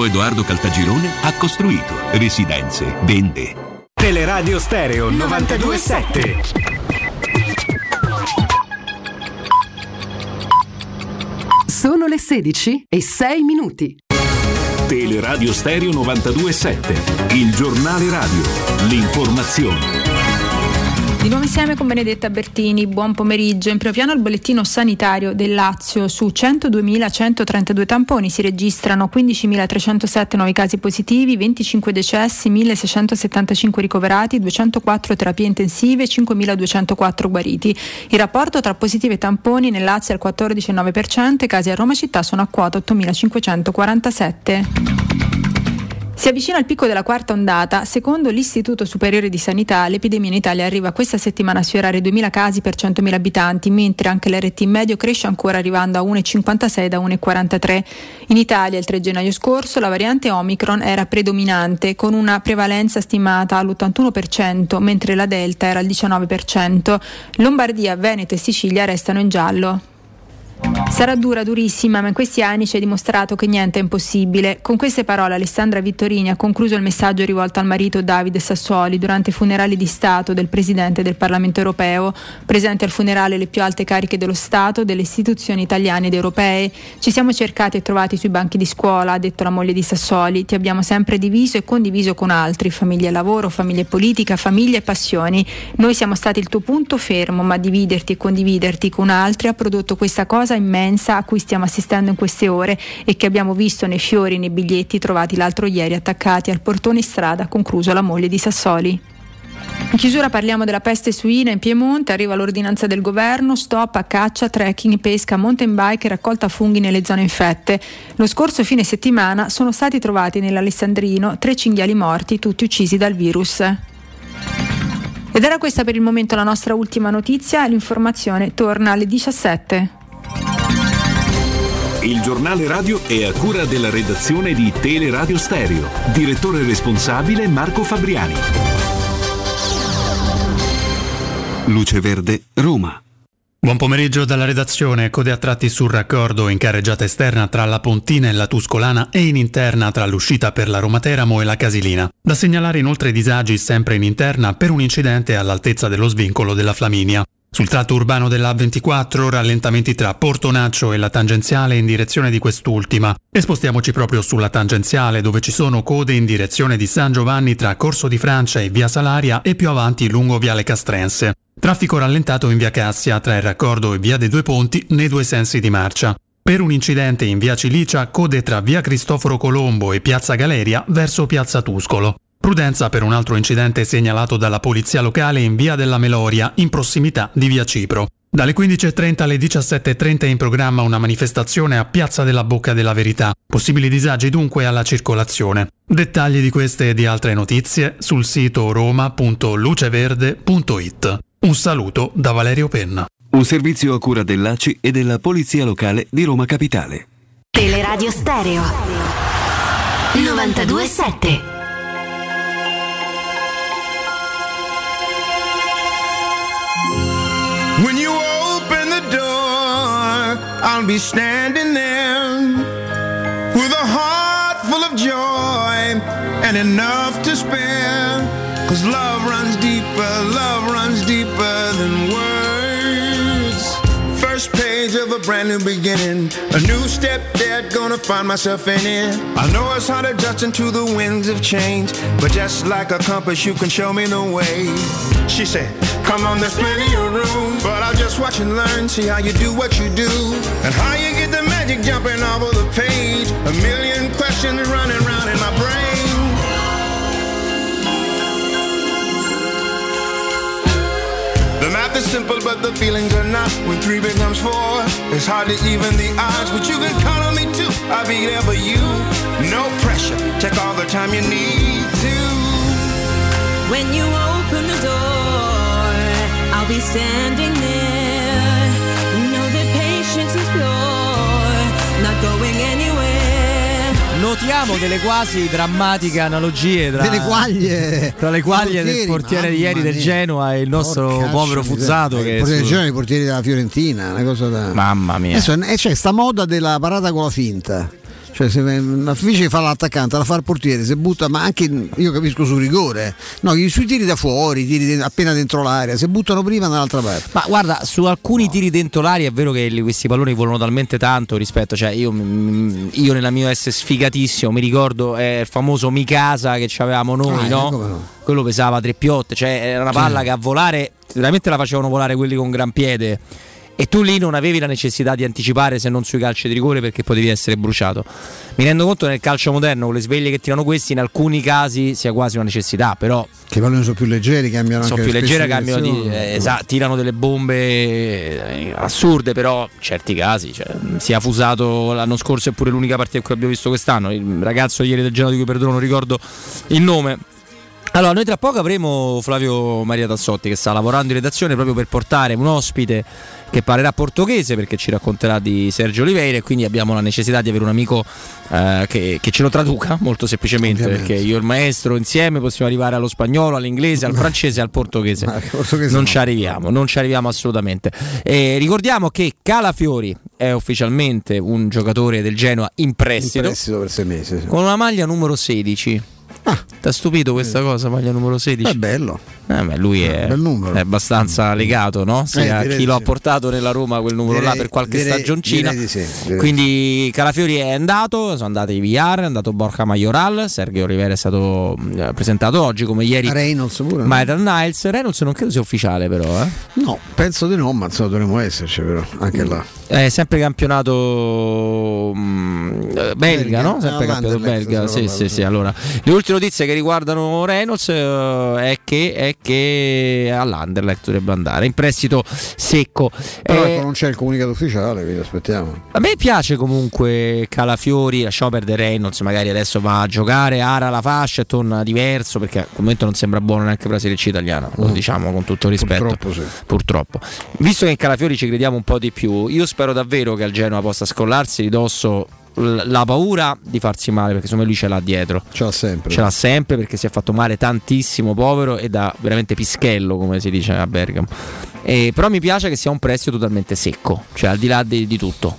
Edoardo Caltagirone ha costruito residenze, vende. Teleradio Stereo 927. Sono le 16 e 6 minuti. Teleradio Stereo 927, il giornale radio, l'informazione. Di nuovo insieme con Benedetta Bertini, buon pomeriggio. In primo piano il bollettino sanitario del Lazio. Su 102.132 tamponi si registrano 15.307 nuovi casi positivi, 25 decessi, 1.675 ricoverati, 204 terapie intensive, 5.204 guariti. Il rapporto tra positivi e tamponi nel Lazio è al 14,9%, i casi a Roma città sono a quota 8.547. Si avvicina al picco della quarta ondata. Secondo l'Istituto Superiore di Sanità, l'epidemia in Italia arriva questa settimana a sfiorare 2.000 casi per 100.000 abitanti, mentre anche l'RT medio cresce ancora arrivando a 1,56 da 1,43. In Italia il 3 gennaio scorso la variante Omicron era predominante, con una prevalenza stimata all'81%, mentre la Delta era al 19%. Lombardia, Veneto e Sicilia restano in giallo. Sarà dura, durissima, ma in questi anni ci ha dimostrato che niente è impossibile. Con queste parole Alessandra Vittorini ha concluso il messaggio rivolto al marito Davide Sassuoli durante i funerali di Stato del Presidente del Parlamento europeo. Presente al funerale le più alte cariche dello Stato, delle istituzioni italiane ed europee. Ci siamo cercati e trovati sui banchi di scuola, ha detto la moglie di Sassoli. Ti abbiamo sempre diviso e condiviso con altri, famiglia e lavoro, famiglia e politica, famiglia e passioni. Noi siamo stati il tuo punto fermo, ma dividerti e condividerti con altri ha prodotto questa cosa immensa a cui stiamo assistendo in queste ore e che abbiamo visto nei fiori e nei biglietti trovati l'altro ieri attaccati al portone strada, concluso la moglie di Sassoli. In chiusura parliamo della peste suina in Piemonte, arriva l'ordinanza del governo, stop a caccia, trekking, pesca, mountain bike e raccolta funghi nelle zone infette. Lo scorso fine settimana sono stati trovati nell'Alessandrino tre cinghiali morti, tutti uccisi dal virus. Ed era questa per il momento la nostra ultima notizia, l'informazione torna alle 17. Il giornale radio è a cura della redazione di Teleradio Stereo. Direttore responsabile Marco Fabriani. Luce Verde, Roma. Buon pomeriggio dalla redazione, code a tratti sul raccordo in carreggiata esterna tra la Pontina e la Tuscolana e in interna tra l'uscita per la Roma Teramo e la Casilina. Da segnalare inoltre disagi sempre in interna per un incidente all'altezza dello svincolo della Flaminia. Sul tratto urbano della A24 rallentamenti tra Portonaccio e la tangenziale in direzione di quest'ultima. E spostiamoci proprio sulla tangenziale dove ci sono code in direzione di San Giovanni tra Corso di Francia e Via Salaria e più avanti lungo Viale Castrense. Traffico rallentato in Via Cassia tra il raccordo e Via dei Due Ponti nei due sensi di marcia. Per un incidente in Via Cilicia code tra Via Cristoforo Colombo e Piazza Galeria verso Piazza Tuscolo. Prudenza per un altro incidente segnalato dalla polizia locale in via della Meloria, in prossimità di via Cipro. Dalle 15.30 alle 17.30 è in programma una manifestazione a Piazza della Bocca della Verità. Possibili disagi dunque alla circolazione. Dettagli di queste e di altre notizie sul sito roma.luceverde.it. Un saluto da Valerio Penna. Un servizio a cura dell'ACI e della Polizia Locale di Roma Capitale. Teleradio Stereo 927 When you open the door, I'll be standing there with a heart full of joy and enough to spare. Cause love runs deeper, love runs deeper than words. First page of a brand new beginning, a new step that gonna find myself in it. I know it's hard adjusting to the winds of change, but just like a compass, you can show me the way. She said, Come on, there's plenty of room, but I'll just watch and learn, see how you do what you do, and how you get the magic jumping off of the page. A million questions running round in my brain. The math is simple, but the feelings are not. When three becomes four, it's hard to even the odds. But you can count on me too. I'll be there for you. No pressure. Take all the time you need to. When you open the door, I'll be standing there. Know that patience is pure, not going anywhere. Notiamo delle quasi drammatiche analogie tra, Delle quaglie. tra le quaglie del Portieri, portiere di ieri del. Genoa e il nostro povero. Fuzzato. Che il portiere del Genoa e i portieri della Fiorentina, una cosa da. Mamma mia. Adesso e c'è sta moda della parata con la finta. Cioè, se una invece fa l'attaccante, la fa il portiere, se butta, ma anche io capisco sul rigore. No, sui tiri da fuori, tiri appena dentro l'area, se buttano prima dall'altra parte. Ma guarda, su alcuni tiri dentro l'aria è vero che questi palloni volano talmente tanto rispetto, cioè io, io nella mia essere sfigatissimo, mi ricordo eh, il famoso Mikasa che avevamo noi, Ah, eh, no? no. Quello pesava tre piotte, cioè era una palla Sì. che a volare, veramente la facevano volare quelli con gran piede. E tu lì non avevi la necessità di anticipare se non sui calci di rigore perché potevi essere bruciato. Mi rendo conto nel calcio moderno con le sveglie che tirano questi in alcuni casi sia quasi una necessità, però Che palloni sono più leggeri, cambiano sono anche più le leggere, cambiano di, eh, esa- tirano delle bombe eh, assurde, però in certi casi cioè, si è fusato l'anno scorso è pure l'unica partita che abbiamo visto quest'anno. Il ragazzo ieri del Genoa di cui perdono, non ricordo il nome. Allora, noi tra poco avremo Flavio Maria Tassotti che sta lavorando in redazione proprio per portare un ospite che parlerà portoghese perché ci racconterà di Sergio Oliveira e quindi abbiamo la necessità di avere un amico eh, che, che ce lo traduca molto semplicemente Ovviamente. perché io e il maestro insieme possiamo arrivare allo spagnolo, all'inglese, al francese e al portoghese. portoghese non no. ci arriviamo, non ci arriviamo assolutamente. E ricordiamo che Calafiori è ufficialmente un giocatore del Genoa in prestito, In prestito per sei mesi. sì. con una maglia numero 16. Ti ha stupito questa cosa, maglia numero 16? È bello. Eh, beh, lui è, è abbastanza legato, no? Sia Eh, a chi lo ha sì. portato nella Roma quel numero là Direi- per qualche direi- stagioncina. direi di sì. Quindi Calafiori è andato, sono andati Villar, è andato Borja Majoral, Sergio Rivera è stato mh, presentato oggi come ieri. Reynolds pure. no? Maitland Niles, Reynolds non credo sia ufficiale però, eh. No, penso di no, ma insomma dovremmo esserci però, anche là. È sempre campionato mh, eh, belga, Belga, no? Sempre ah, campionato belga. Sì, sì, sì. Allora, le ultime notizie che riguardano Reynolds eh, è, che, è che all'Anderlecht dovrebbe andare in prestito secco. Però Eh, ecco, non c'è il comunicato ufficiale, quindi aspettiamo. a me piace comunque Calafiori, lasciamo perdere Reynolds, magari adesso va a giocare, ara la fascia e torna diverso perché al momento non sembra buono neanche per la Serie C italiana, lo Mm. diciamo con tutto rispetto. Purtroppo sì. Purtroppo. Visto che in Calafiori ci crediamo un po' di più, io spero davvero che al Genoa possa scollarsi di dosso l- la paura di farsi male perché secondo me lui ce l'ha dietro. Ce l'ha sempre. Ce l'ha sempre perché si è fatto male tantissimo, povero e da veramente pischello, come si dice a Bergamo. E, però mi piace che sia un prestito totalmente secco, cioè al di là di, di tutto.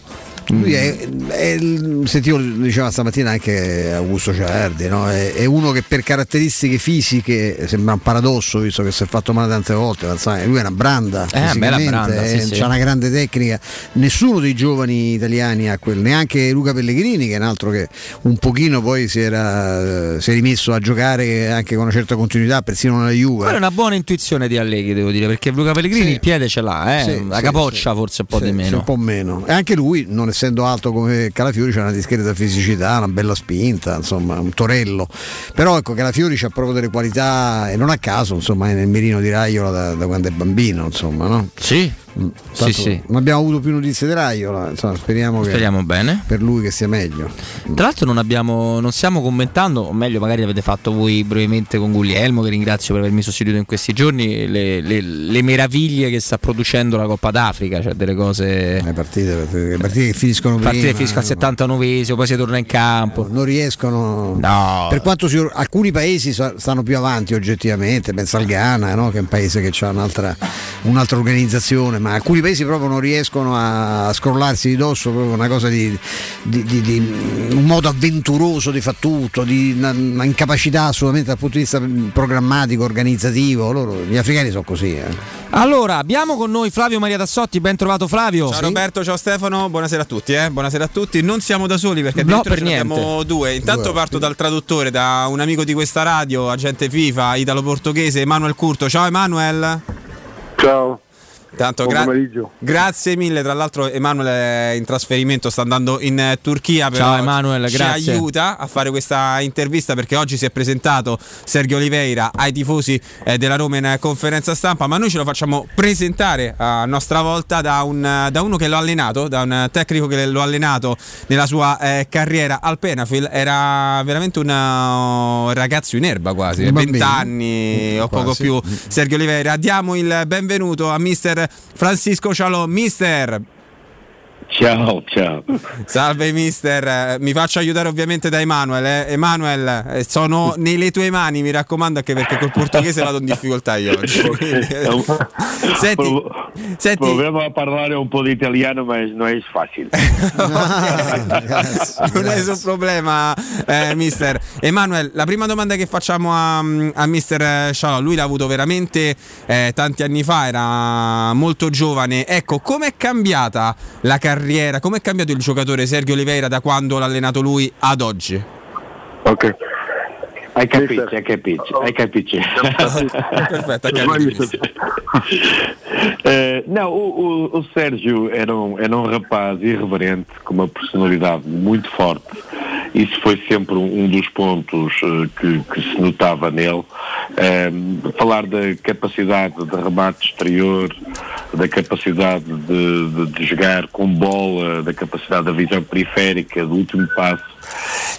Lui è, è il- sentivo, diceva stamattina anche Augusto Ciardi, no? è, è uno che per caratteristiche fisiche sembra un paradosso, visto che si è fatto male tante volte, lui è una branda, Eh, branda, sì, eh, sì. c'ha una grande tecnica, nessuno dei giovani italiani ha quel, neanche Luca Pellegrini che è un altro che un pochino poi si era, eh, si è rimesso a giocare anche con una certa continuità, persino nella Juve. Quella è una buona intuizione di Allegri, devo dire, perché Luca Pellegrini Sì. il piede ce l'ha, eh? Sì, la sì, capoccia sì. forse un po' Sì, di sì, meno. un po' meno. E anche lui, non essendo alto come Calafiori, c'ha una discreta fisicità, una bella spinta, insomma, un torello. Però ecco, Calafiori c'ha proprio delle qualità e non a caso, insomma, è nel mirino di Raiola da, da quando è bambino, insomma, no? Sì. Mm. Sì, Tanto sì. Non abbiamo avuto più notizie di Raiola, insomma, speriamo, che Speriamo bene. per lui che sia meglio. Tra l'altro non, abbiamo, non stiamo commentando, o meglio magari avete fatto voi brevemente con Guglielmo, che ringrazio per avermi sostituito in questi giorni, le, le- le meraviglie che sta producendo la Coppa d'Africa, cioè delle cose... Le partite, le partite che finiscono prima. Partite che finiscono al 79esimo, poi si torna in campo. non riescono No. per quanto si- alcuni paesi stanno più avanti oggettivamente penso al Ghana no? che è un paese che ha un'altra, un'altra organizzazione ma alcuni paesi proprio non riescono a scrollarsi di dosso proprio una cosa di, di- di- di- un modo avventuroso di far tutto di una, una incapacità assolutamente dal punto di vista programmatico organizzativo loro, gli africani sono così eh. Allora, abbiamo con noi Flavio Maria Tassotti, ben trovato Flavio. Ciao Roberto, ciao Stefano, buonasera a tutti, eh. buonasera a tutti. Non siamo da soli perché No, per ce ne abbiamo due. Intanto Due. parto dal traduttore, da un amico di questa radio, agente FIFA, italo-portoghese, Emanuel Curto. Ciao Emanuel. Ciao. Tanto Buon gra- pomeriggio. grazie mille, tra l'altro Emanuel è in trasferimento, sta andando in eh, Turchia, però Ciao, Emanuel, ci grazie. aiuta a fare questa intervista perché oggi si è presentato Sergio Oliveira ai tifosi eh, della Roma in conferenza stampa, ma noi ce lo facciamo presentare a nostra volta da, un, da uno che l'ha allenato, da un tecnico che lo ha allenato nella sua eh, carriera al Penafil, era veramente un eh, ragazzo in erba quasi, Un 20 bambino. anni o poco più Sergio Oliveira. Diamo il benvenuto a mister Francisco Cialò. Mister, Ciao, ciao. salve mister, mi faccio aiutare ovviamente da Emanuel. eh. Emanuel, sono nelle tue mani, mi raccomando, anche perché col portoghese vado in difficoltà io oggi. Eh, senti, Prov- senti, Proviamo a parlare un po' di italiano, ma non è facile. non è nessun problema, eh, mister. Emanuel, la prima domanda che facciamo a, a mister Scialò, lui l'ha avuto veramente eh, tanti anni fa, era molto giovane. Ecco, com'è cambiata la carriera? Com'è cambiato il giocatore Sergio Oliveira da quando l'ha allenato lui ad oggi? Ok. Hai capito, hai capito, hai capito. Perfetto, hai capito. Eh, não, o, o- o Sérgio era um, era um rapaz irreverente, com uma personalidade muito forte isso foi sempre um um dos pontos eh, que, que se notava nele. Ehm, falar da capacidade de remate exterior, da capacidade de, de- de jogar com bola, da capacidade da visão periférica, do último passo,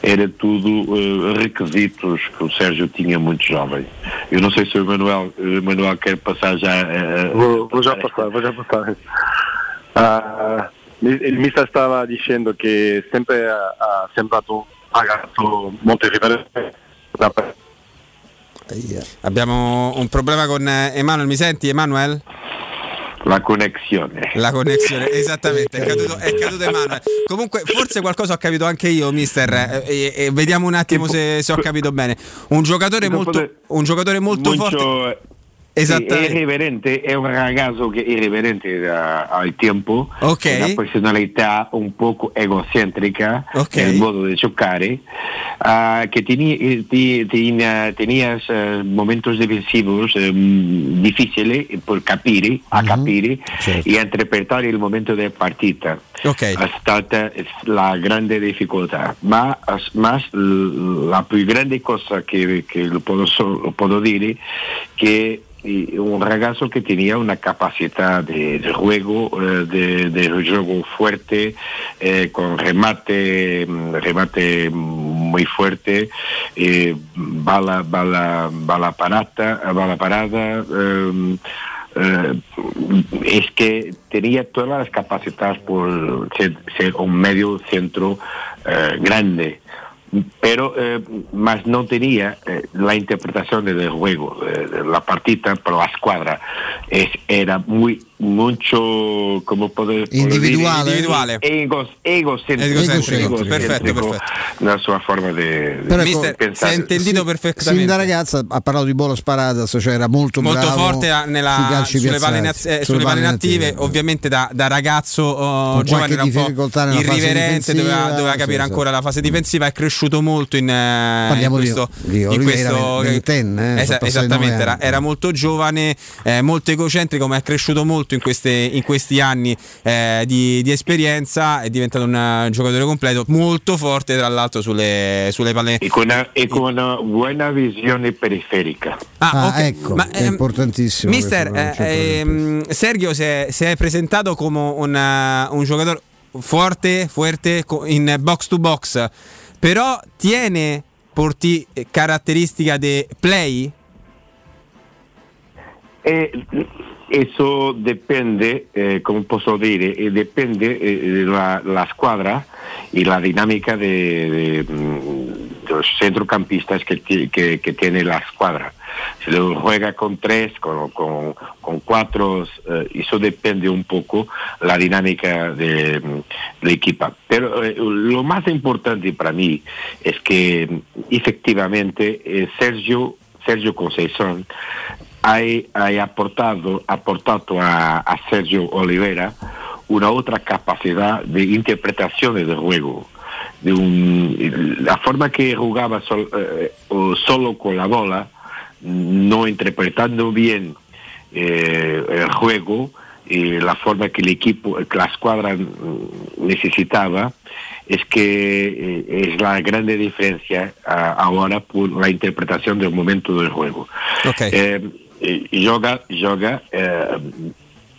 era tudo eh, requisitos que o Sérgio tinha muito jovem. Eu não sei se o Emanuel, o Emanuel quer passar já eh, a- Vou, vou já passar, vou já passar. Ah, mi- il mister stava dicendo che sempre ha, ha un ragazzo molto irriverente. Abbiamo un problema con eh, Emanuel, mi senti Emanuel? La connessione. La connessione, esattamente, è caduto, è caduto Emanuel. Comunque, forse qualcosa ho capito anche io, mister. eh, E, e vediamo un attimo se, se ho capito bene. Un giocatore molto, un giocatore molto forte. È irriverente, è un ragazzo che è irriverente al tempo, Ok. una personalità un poco egocentrica Ok. nel modo di giocare, ah, che teni- eh, ti- tenía, tenías eh, momentos defensivos eh, mm, difficili per capire, a capire e interpretare il momento della partita. Ok. È stata la grande difficoltà, ma, ma la più grande cosa che, che lo, posso, so- lo posso dire che eh, un ragazzo que tenía una capacidad de, juego, eh, de, juego fuerte, eh, con remate, mm, remate muy fuerte, bala, bala, bala parata, bala parada. em, eh, es que tenía todas las capacidades por ser, ser un medio centro grande pero eh, más no tenía eh, la interpretación del juego, eh, la partita, pero la escuadra es, era muy mucho, como poder Individuale. Individuale. egos, egocentrico, Egocentrico, perfetto, egocentrico perfetto. nella sua forma di ecco, pensare. Sin da ragazza ha parlato di Bolos Paradas, cioè era molto, molto bravo forte a- nella- calci sulle, palle, naz- eh, sulle sulle palle inattive. inattive, ovviamente da, da ragazzo oh, giovane era un po' irriverente, doveva, doveva sì, capire sì. ancora la fase difensiva, è cresciuto molto in, eh, Parliamo in di- questo, di in questo- ventenne, eh, esattamente, era molto giovane, eh, molto egocentrico, ma è cresciuto molto in, queste- in questi anni eh, di, di esperienza, è diventato un eh, giocatore completo, molto forte tra l'altro sulle, sulle palle E con una, e con una buona visione periferica. Ah, ok. ecco, Ma, è ehm, importantissimo. Mister, eh, ehm, Sergio si è, si è presentato come un, eh, un giocatore forte, forte in box to box, però tiene porti caratteristica di play? E eso depende, eh, come posso dire, eh, depende eh, la, la squadra y la dinámica de, de, mm, de los centrocampistas que, que, tiene la escuadra. Si lo juega con tres, con, con, cuatro, eh, eso depende un poco la dinámica de, mm, la equipa. Pero lo más importante para mí es que mm, efectivamente Sergio, Sergio Conceição hai, hai apportato, apportato a, a Sergio Oliveira una otra capacidad de interpretación del juego. De un- la forma que jugaba sol- eh, o solo con la bola, no interpretando bien eh, el juego, y la forma que el equipo, que la escuadra mm, necesitaba, es que eh, es la grande diferencia ah, ahora por la interpretación del momento del juego. Eh, yoga, yoga eh,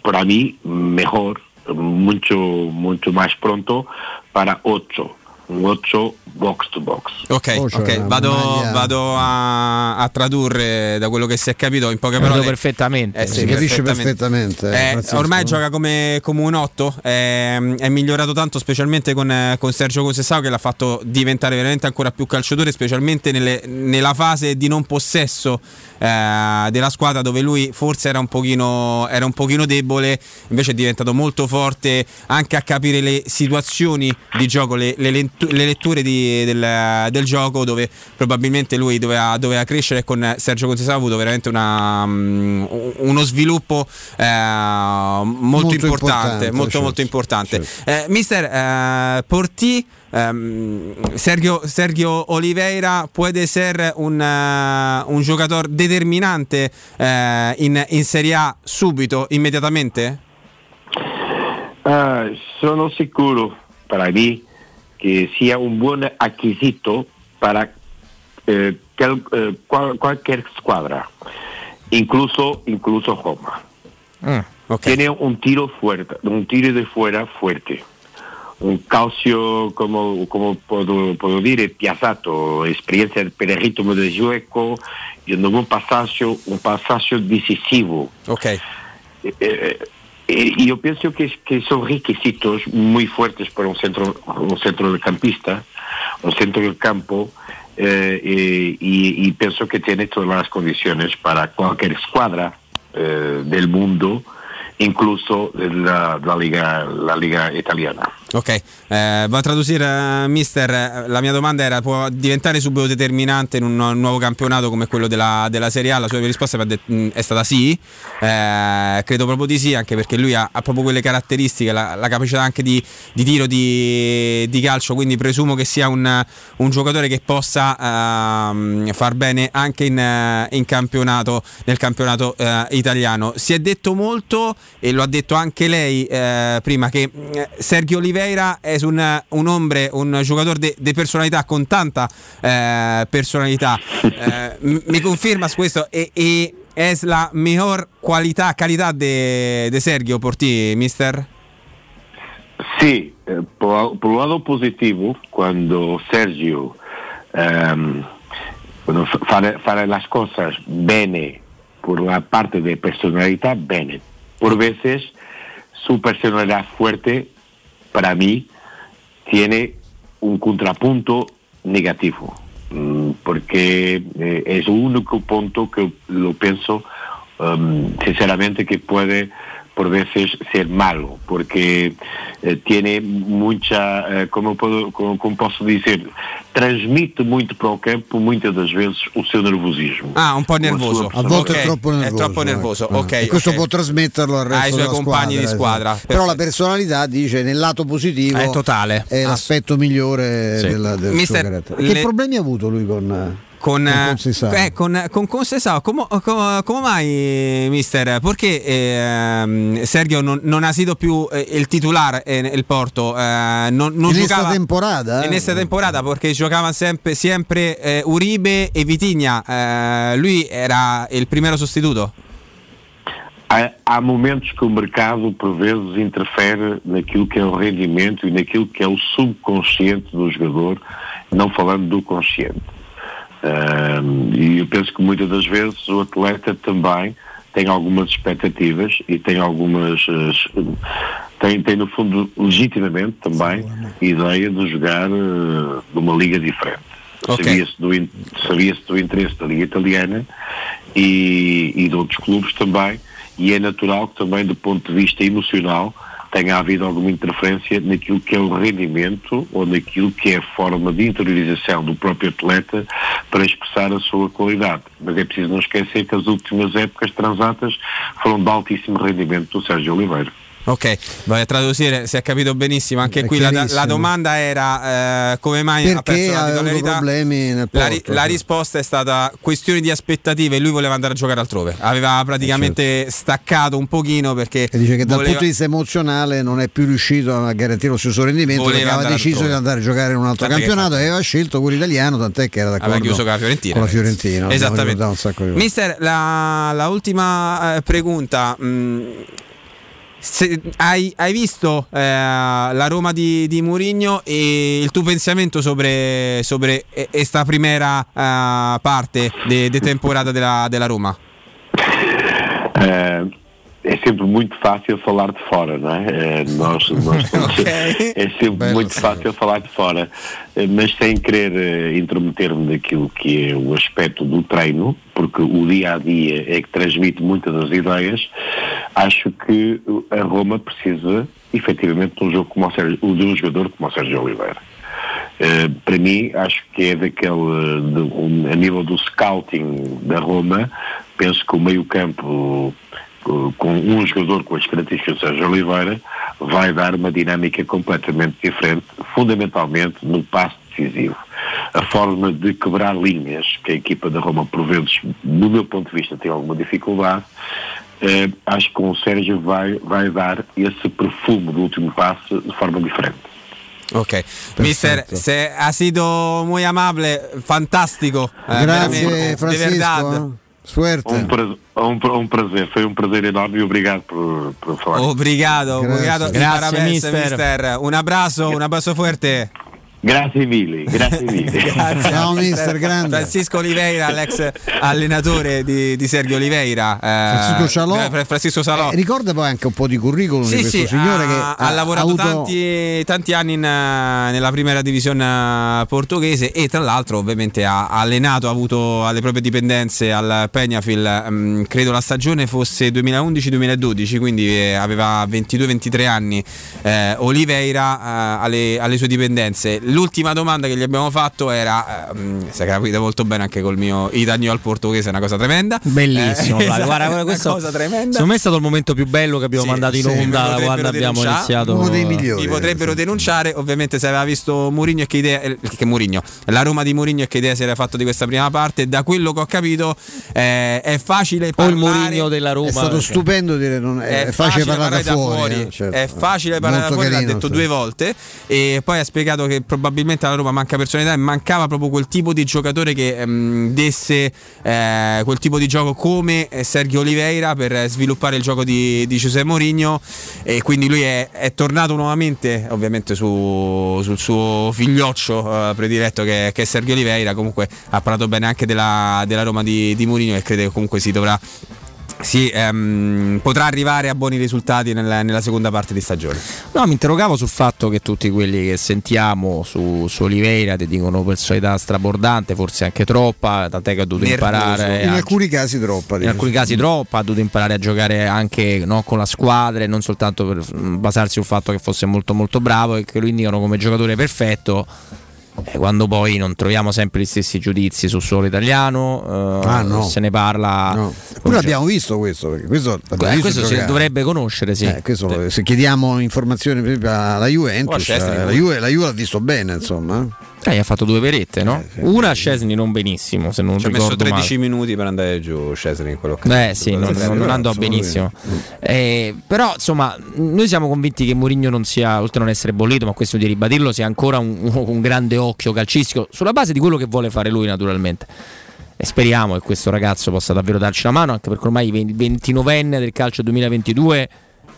para mí mejor, mucho, mucho más pronto para 8, un 8 box to box. Ok, Oh, cioè ok, una vado, vado a, a tradurre da quello che si è capito in poche parole. perfettamente. Eh, sì, Si capisce perfettamente, eh, Eh, ormai gioca come, come un 8, è, è migliorato tanto specialmente con, eh, con Sergio Concessao che l'ha fatto diventare veramente ancora più calciatore, specialmente nelle- nella fase di non possesso eh, della squadra dove lui forse era un, pochino, era un pochino debole, invece è diventato molto forte anche a capire le situazioni di gioco, le, le lentu- le letture di- del, del gioco dove probabilmente lui doveva, doveva crescere con Sergio Concesao ha avuto veramente una, mm, uno sviluppo eh, molto, Molto importante, importante, molto certo, molto importante. Eh, mister eh, Porti, ehm, Sergio, Sergio Oliveira puede ser un, eh, un giocatore determinante eh, in, in Serie A subito, immediatamente? Ah, sono sicuro para mí que sea un buen adquisito para eh, quel- eh, cual- cualquier escuadra, incluso, incluso Roma. Tiene un tiro fuerte, un tiro de fuera fuerte. Un calcio, como, como puedo, puedo dire, piazzato, esperienza per ritmo del gioco, un passaggio, un passaggio decisivo. Ok. Eh, eh, eh, yo pienso que, que son requisitos muy fuertes para un centro, un centrocampista, un centro del campo, eh, eh, y, y pienso que tiene todas las condiciones para cualquier escuadra eh, del mundo, incluso de la, la liga, la liga italiana. Ok, eh, va a tradurre, mister. eh, La mia domanda era: può diventare subito determinante in un nu- nuovo campionato come quello della, della Serie A? La sua risposta mh, è stata sì. Eh, credo proprio di sì, anche perché lui ha, ha proprio quelle caratteristiche, la, la capacità anche di, di tiro di, di calcio. Quindi presumo che sia un, un giocatore che possa ehm, far bene anche in, eh, in campionato, nel campionato eh, italiano. Si è detto molto, e lo ha detto anche lei eh, prima, che eh, Sergio Oliveira es un, un hombre, un giocatore di personalità con tanta eh, personalità. Eh, mi confermas questo? E, e es la mejor qualità, calidad de, Sergio por ti, mister? Sí, eh, por, un lado positivo, cuando Sergio ehm, cuando fare las cosas bene por la parte de personalidad, bene. Por veces su personalidad fuerte, para mí, tiene un contrapunto negativo, mm, porque eh, es el único punto que lo pienso um, sinceramente que puede por veces ser malo, porque eh, tiene mucha, eh, como, puedo, como, como posso dizer, transmite muito para o campo, muitas das vezes, o seu nervosismo. Ah, un po' nervoso. A volte Ok, è troppo nervoso. È troppo nervoso, ecco. ok. E questo ok. può trasmetterlo al resto Ai suoi compagni di squadra, squadra. esatto. Però la personalità dice nel lato positivo È totale. è l'aspetto migliore Sì. della- del Mister, suo carattere. le- Che problemi ha avuto lui con con, eh, eh, con, con Conceição. Come, come- come mai, mister? Perché ehm, Sergio non, non ha sido più eh, il titolare eh, nel Porto? Eh, non, non In esta giocava temporada? In questa temporada perché giocavano sempre, sempre eh, Uribe e Vitigna. Eh, lui era il primo sostituto. Há, há momentos que o mercado, por vezes, interfere naquilo que é o rendimento e naquilo que é o subconsciente do jogador, não falando do consciente. E eu penso que muitas das vezes o atleta também tem algumas expectativas e tem algumas. eh, tem, tem, no fundo, legitimamente também, ideia de jogar eh, numa liga diferente. Ok. Sabia-se do, sabia-se do interesse da Liga Italiana e, e de outros clubes também, e é natural que também, do ponto de vista emocional, tenha havido alguma interferência naquilo que é o rendimento ou naquilo que é a forma de interiorização do próprio atleta para expressar a sua qualidade. Mas é preciso não esquecer que as últimas épocas transatas foram de altíssimo rendimento do Sérgio Oliveira. Ok, vai a tradurre, si è capito benissimo. Anche qui la, la domanda era eh, come mai ha perché perso la titolarità. problemi nel La, Porto. ri- la risposta è stata questioni di aspettative. Lui voleva andare a giocare altrove. Aveva praticamente staccato un pochino perché E dice che dal voleva- punto di vista emozionale non è più riuscito a garantire lo stesso rendimento Voleva perché aveva deciso altrove. di andare a giocare in un altro Tant'è campionato e aveva scelto quello italiano, tant'è che era d'accordo aveva chiuso con la Fiorentina. con la. Fiorentina. Esattamente. Mister, la, la ultima eh, pregunta. mh, se- hai, hai visto eh, la Roma di, di Mourinho e il tuo pensamento sobre, sobre eh, esta primera eh, parte de, de temporada della, della Roma? Eh, é sempre muito fácil falar de fora, não é? Eh, nós, nós é sempre muito fácil falar de fora, eh, mas sem querer eh, intrometer-me naquilo que é o aspecto do treino, porque o dia a dia é que transmite muitas das ideias, acho que a Roma precisa efetivamente de um, jogo como o Sérgio, de um jogador como o Sérgio Oliveira. Eh, para mim, acho que é daquele, de, um, a nível do scouting da Roma, penso que o meio-campo com um jogador com as características de Sérgio Oliveira vai dar uma dinâmica completamente diferente, fundamentalmente no passo decisivo. A forma de quebrar linhas que a equipa da Roma, por vezes, do meu ponto de vista, tem alguma dificuldade, eh, acho que com o Sérgio vai, vai dar esse perfume do último passo de forma diferente. Ok, mister, se ha sido muy amable, fantastico. eh, Grazie de Francisco. verdad. Suerte. Um, prazer, um, um prazer, foi um prazer enorme e obrigado por, por falar. Obrigado, Grazie. obrigado. Grazie, mister. mister. Un abrazo, un abrazo fuerte. Grazie mille, grazie mille. Grazie, Ciao, mister, grande. Francisco Oliveira, l'ex allenatore di, di Sergio Oliveira. eh, Francisco Salò. eh, Francisco Salò. Eh, ricorda poi anche un po' di curriculum di Sì, questo sì, signore ha, che ha ha, lavorato avuto tanti, tanti anni in, eh, nella prima divisione eh, portoghese e tra l'altro ovviamente ha allenato, ha avuto alle proprie dipendenze al Peñafiel, mm, credo la stagione fosse 2011-2012, quindi aveva 22-23 anni eh, Oliveira eh, alle, alle sue dipendenze. L'ultima domanda che gli abbiamo fatto era, eh, mm, si è capito molto bene anche col mio italiano al portoghese, è una cosa tremenda. Bellissimo, Eh, esatto, guarda, è una questo cosa tremenda. secondo me è stato il momento più bello che abbiamo Sì, mandato in sì, onda da quando abbiamo iniziato. Uno dei migliori. Mi potrebbero denunciare, ovviamente se aveva visto Mourinho e che idea eh, che Mourinho, la Roma di Mourinho e che idea si era fatto di questa prima parte, da quello che ho capito eh, è facile O il parlare Mourinho della Roma. è stato perché- stupendo dire non è, è facile parlare da fuori, eh, certo. è facile parlare da Molto fuori, l'ha carino, detto sì. due volte e poi ha spiegato che probabilmente alla Roma manca personalità e mancava proprio quel tipo di giocatore che ehm, desse eh, quel tipo di gioco come eh, Sergio Oliveira per sviluppare il gioco di, di Giuseppe Mourinho. E quindi lui è, è tornato nuovamente ovviamente su- sul suo figlioccio eh, prediletto che, che è Sergio Oliveira. Comunque ha parlato bene anche della, della Roma di, di Mourinho e crede che comunque si dovrà si ehm, potrà arrivare a buoni risultati nel- nella seconda parte di stagione. No, mi interrogavo sul fatto che tutti quelli che sentiamo su, su Oliveira ti dicono personalità strabordante, forse anche troppa, tant'è che ha dovuto Nervoso. imparare. in a- alcuni casi troppa in alcuni casi troppa, ha dovuto imparare a giocare anche no, con la squadra e non soltanto per mm, basarsi sul fatto che fosse molto molto bravo e che lo indicano come giocatore perfetto. Eh, quando poi non troviamo sempre gli stessi giudizi sul suolo italiano, eh, Ah, no. se ne parla. No. Pure l'abbiamo visto questo perché questo, Eh, visto questo si dovrebbe conoscere, sì. Eh, questo se chiediamo informazioni alla Juventus, eh, la. Juve, la Juve l'ha visto bene, insomma. Eh, ha fatto due perette, no? Una a Scesni non benissimo, se non Ci ha messo ricordo male. 13 minuti per andare giù Cesare in quell'occasione. Beh sì, non, non- non andò benissimo. Eh, però insomma, noi siamo convinti che Mourinho non sia, oltre a non essere bollito, ma questo di ribadirlo, sia ancora un, con grande occhio calcistico, sulla base di quello che vuole fare lui naturalmente. E speriamo che questo ragazzo possa davvero darci la mano, anche perché ormai il 29enne del calcio 2022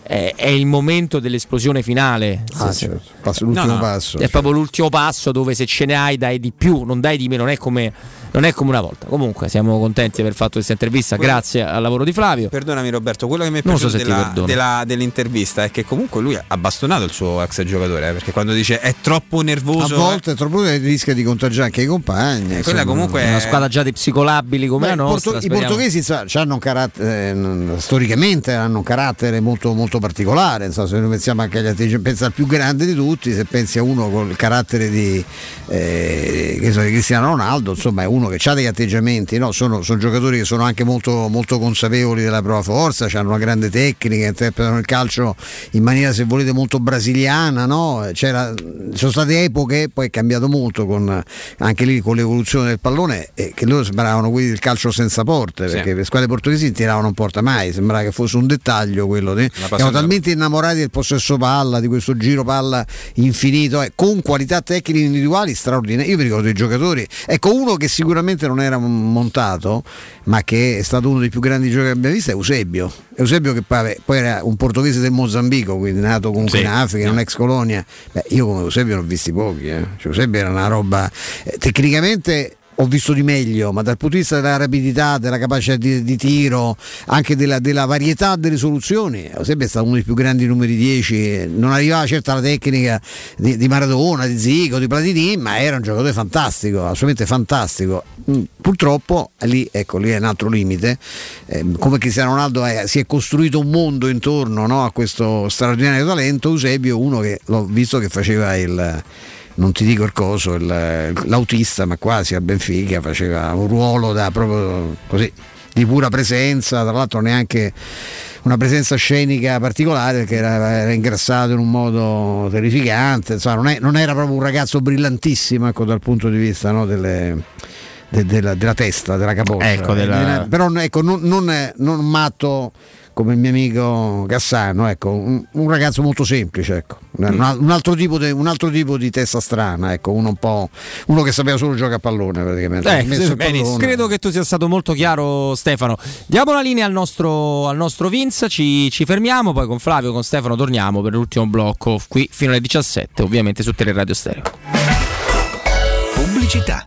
è, è il momento dell'esplosione finale. Ah, Sì, certo. Passa l'ultimo No, no, passo. È proprio l'ultimo passo dove se ce ne hai dai di più, non dai di meno, non è come, non è come una volta. Comunque siamo contenti di aver fatto questa intervista, grazie al lavoro di Flavio. Perdonami Roberto, quello che mi è so piaciuto ti della- della- dell'intervista è che comunque lui ha bastonato il suo ex giocatore, eh, perché quando dice è troppo A nervoso... eh, volte è troppo rischia di contagiare anche i compagni. insomma. comunque È una squadra già di psicolabili come Beh, la i nostra. porto- I portoghesi sa- hanno un carattere, eh, storicamente hanno un carattere molto, molto particolare. insomma, se noi pensiamo anche agli atteggiamenti, pensa al più grande di tutti, se pensi a uno con il carattere di, eh, che so, di Cristiano Ronaldo, insomma, è uno che ha degli atteggiamenti, no? sono, sono giocatori che sono anche molto, molto consapevoli della propria forza, hanno una grande tecnica, interpretano il calcio in maniera, se volete, molto brasiliana. No? C'era- sono state epoche, poi è cambiato molto con, anche lì con l'evoluzione del pallone, eh, che loro sembravano quelli del calcio senza porte, Sì. perché le squadre portoghesi tiravano in porta mai, sembrava che fosse un dettaglio quello. di- Erano talmente innamorati del possesso palla, di questo giro palla infinito, eh, con qualità tecniche individuali straordinarie. Io mi ricordo i giocatori, ecco uno che sicuramente non era montato, ma che è stato uno dei più grandi giocatori che abbiamo visto, è Eusebio. Eusebio che poi poi era un portoghese del Mozambico, quindi nato comunque Sì. in Africa, in un'ex colonia. Beh, io come Eusebio ne ho visti pochi, eh. Cioè, Eusebio era una roba eh, tecnicamente ho visto di meglio, ma dal punto di vista della rapidità, della capacità di, di tiro, anche della, della varietà delle soluzioni, Eusebio è stato uno dei più grandi numeri 10, non arrivava certo alla tecnica di, di Maradona, di Zico, di Platini, ma era un giocatore fantastico, assolutamente fantastico. Mm, Purtroppo lì, ecco, lì è un altro limite, Eh, come Cristiano Ronaldo è- si è costruito un mondo intorno no, a questo straordinario talento, Eusebio uno che l'ho visto che faceva il non ti dico il coso, il- l'autista, ma quasi al Benfica, faceva un ruolo da proprio così di pura presenza, tra l'altro neanche una presenza scenica particolare perché era, era ingrassato in un modo terrificante, insomma, non, è- non era proprio un ragazzo brillantissimo ecco, dal punto di vista no, delle- de- della, della testa, della capoccia. Ecco, della- Eh, Però ecco, non, non è- non matto come il mio amico Cassano, ecco, un, un ragazzo molto semplice, ecco. un, al- un altro tipo de- un altro tipo di testa strana, ecco, uno un po'. uno che sapeva solo giocare a pallone praticamente. Eh, benissimo. pallone. credo che tu sia stato molto chiaro Stefano. Diamo la linea al nostro, al nostro Vince, ci, ci fermiamo, poi con Flavio, con Stefano torniamo per l'ultimo blocco qui fino alle 17, ovviamente su Teleradio Stereo. Pubblicità.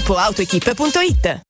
www.gruppoautoequip.it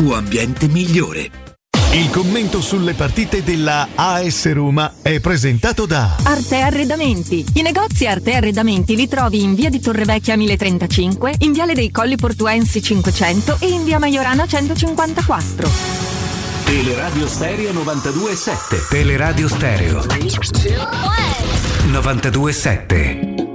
ambiente migliore. Il commento sulle partite della AS Roma è presentato da Arte Arredamenti. I negozi Arte Arredamenti li trovi in via di Torrevecchia 1035, in viale dei Colli Portuensi 500 e in via Maiorana 154. Teleradio Stereo 92.7 Teleradio Stereo 92.7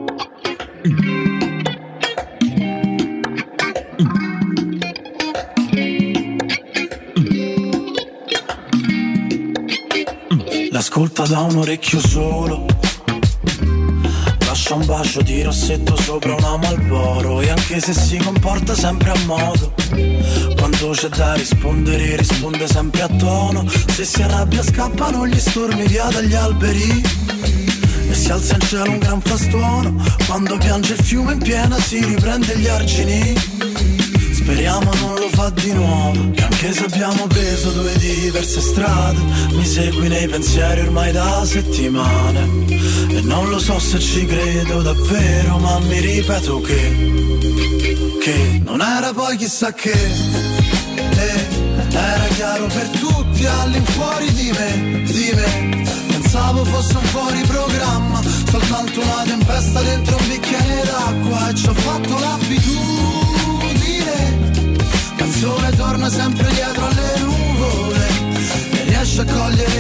L'ascolta da un orecchio solo. Lascia un bacio di rossetto sopra una Malboro E anche se si comporta sempre a modo Quando c'è da rispondere risponde sempre a tono. Se si arrabbia scappano gli stormi via dagli alberi. E si alza in cielo un gran frastuono. Quando piange il fiume in piena si riprende gli argini Speriamo non lo fa di nuovo E anche se abbiamo preso due diverse strade Mi segui nei pensieri ormai da settimane. E non lo so se ci credo davvero Ma mi ripeto che Che non era poi chissà che. Eh, Era chiaro per tutti all'infuori di me Di me. Pensavo fosse un fuori programma Soltanto una tempesta dentro un bicchiere d'acqua E ci ho fatto l'abitudine Ma il sole torna sempre dietro alle nuvole E riesce a cogliere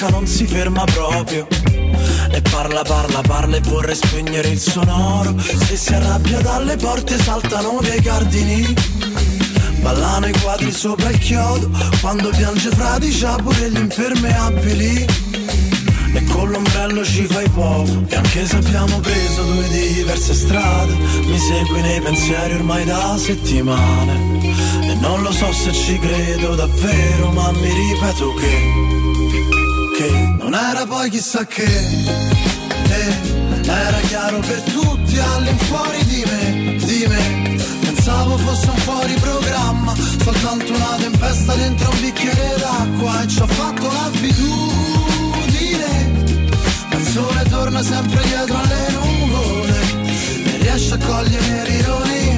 attacca non si ferma proprio. E parla, parla, parla e vorrei spegnere il sonoro. Se si arrabbia dalle porte saltano via i cardini Ballano i quadri sopra il chiodo. Quando piange fradicia pure gli impermeabili. E con l'ombrello ci fai poco. E anche se abbiamo preso due diverse strade Mi segui nei pensieri ormai da settimane. E non lo so se ci credo davvero Ma mi ripeto che Che non era poi chissà che. Eh, Era chiaro per tutti all'infuori di me Di me. Pensavo fosse un fuori programma Soltanto una tempesta dentro un bicchiere d'acqua E ci ho fatto l'abitudine. Ma il sole torna sempre dietro alle nuvole E riesce a cogliere l'ironia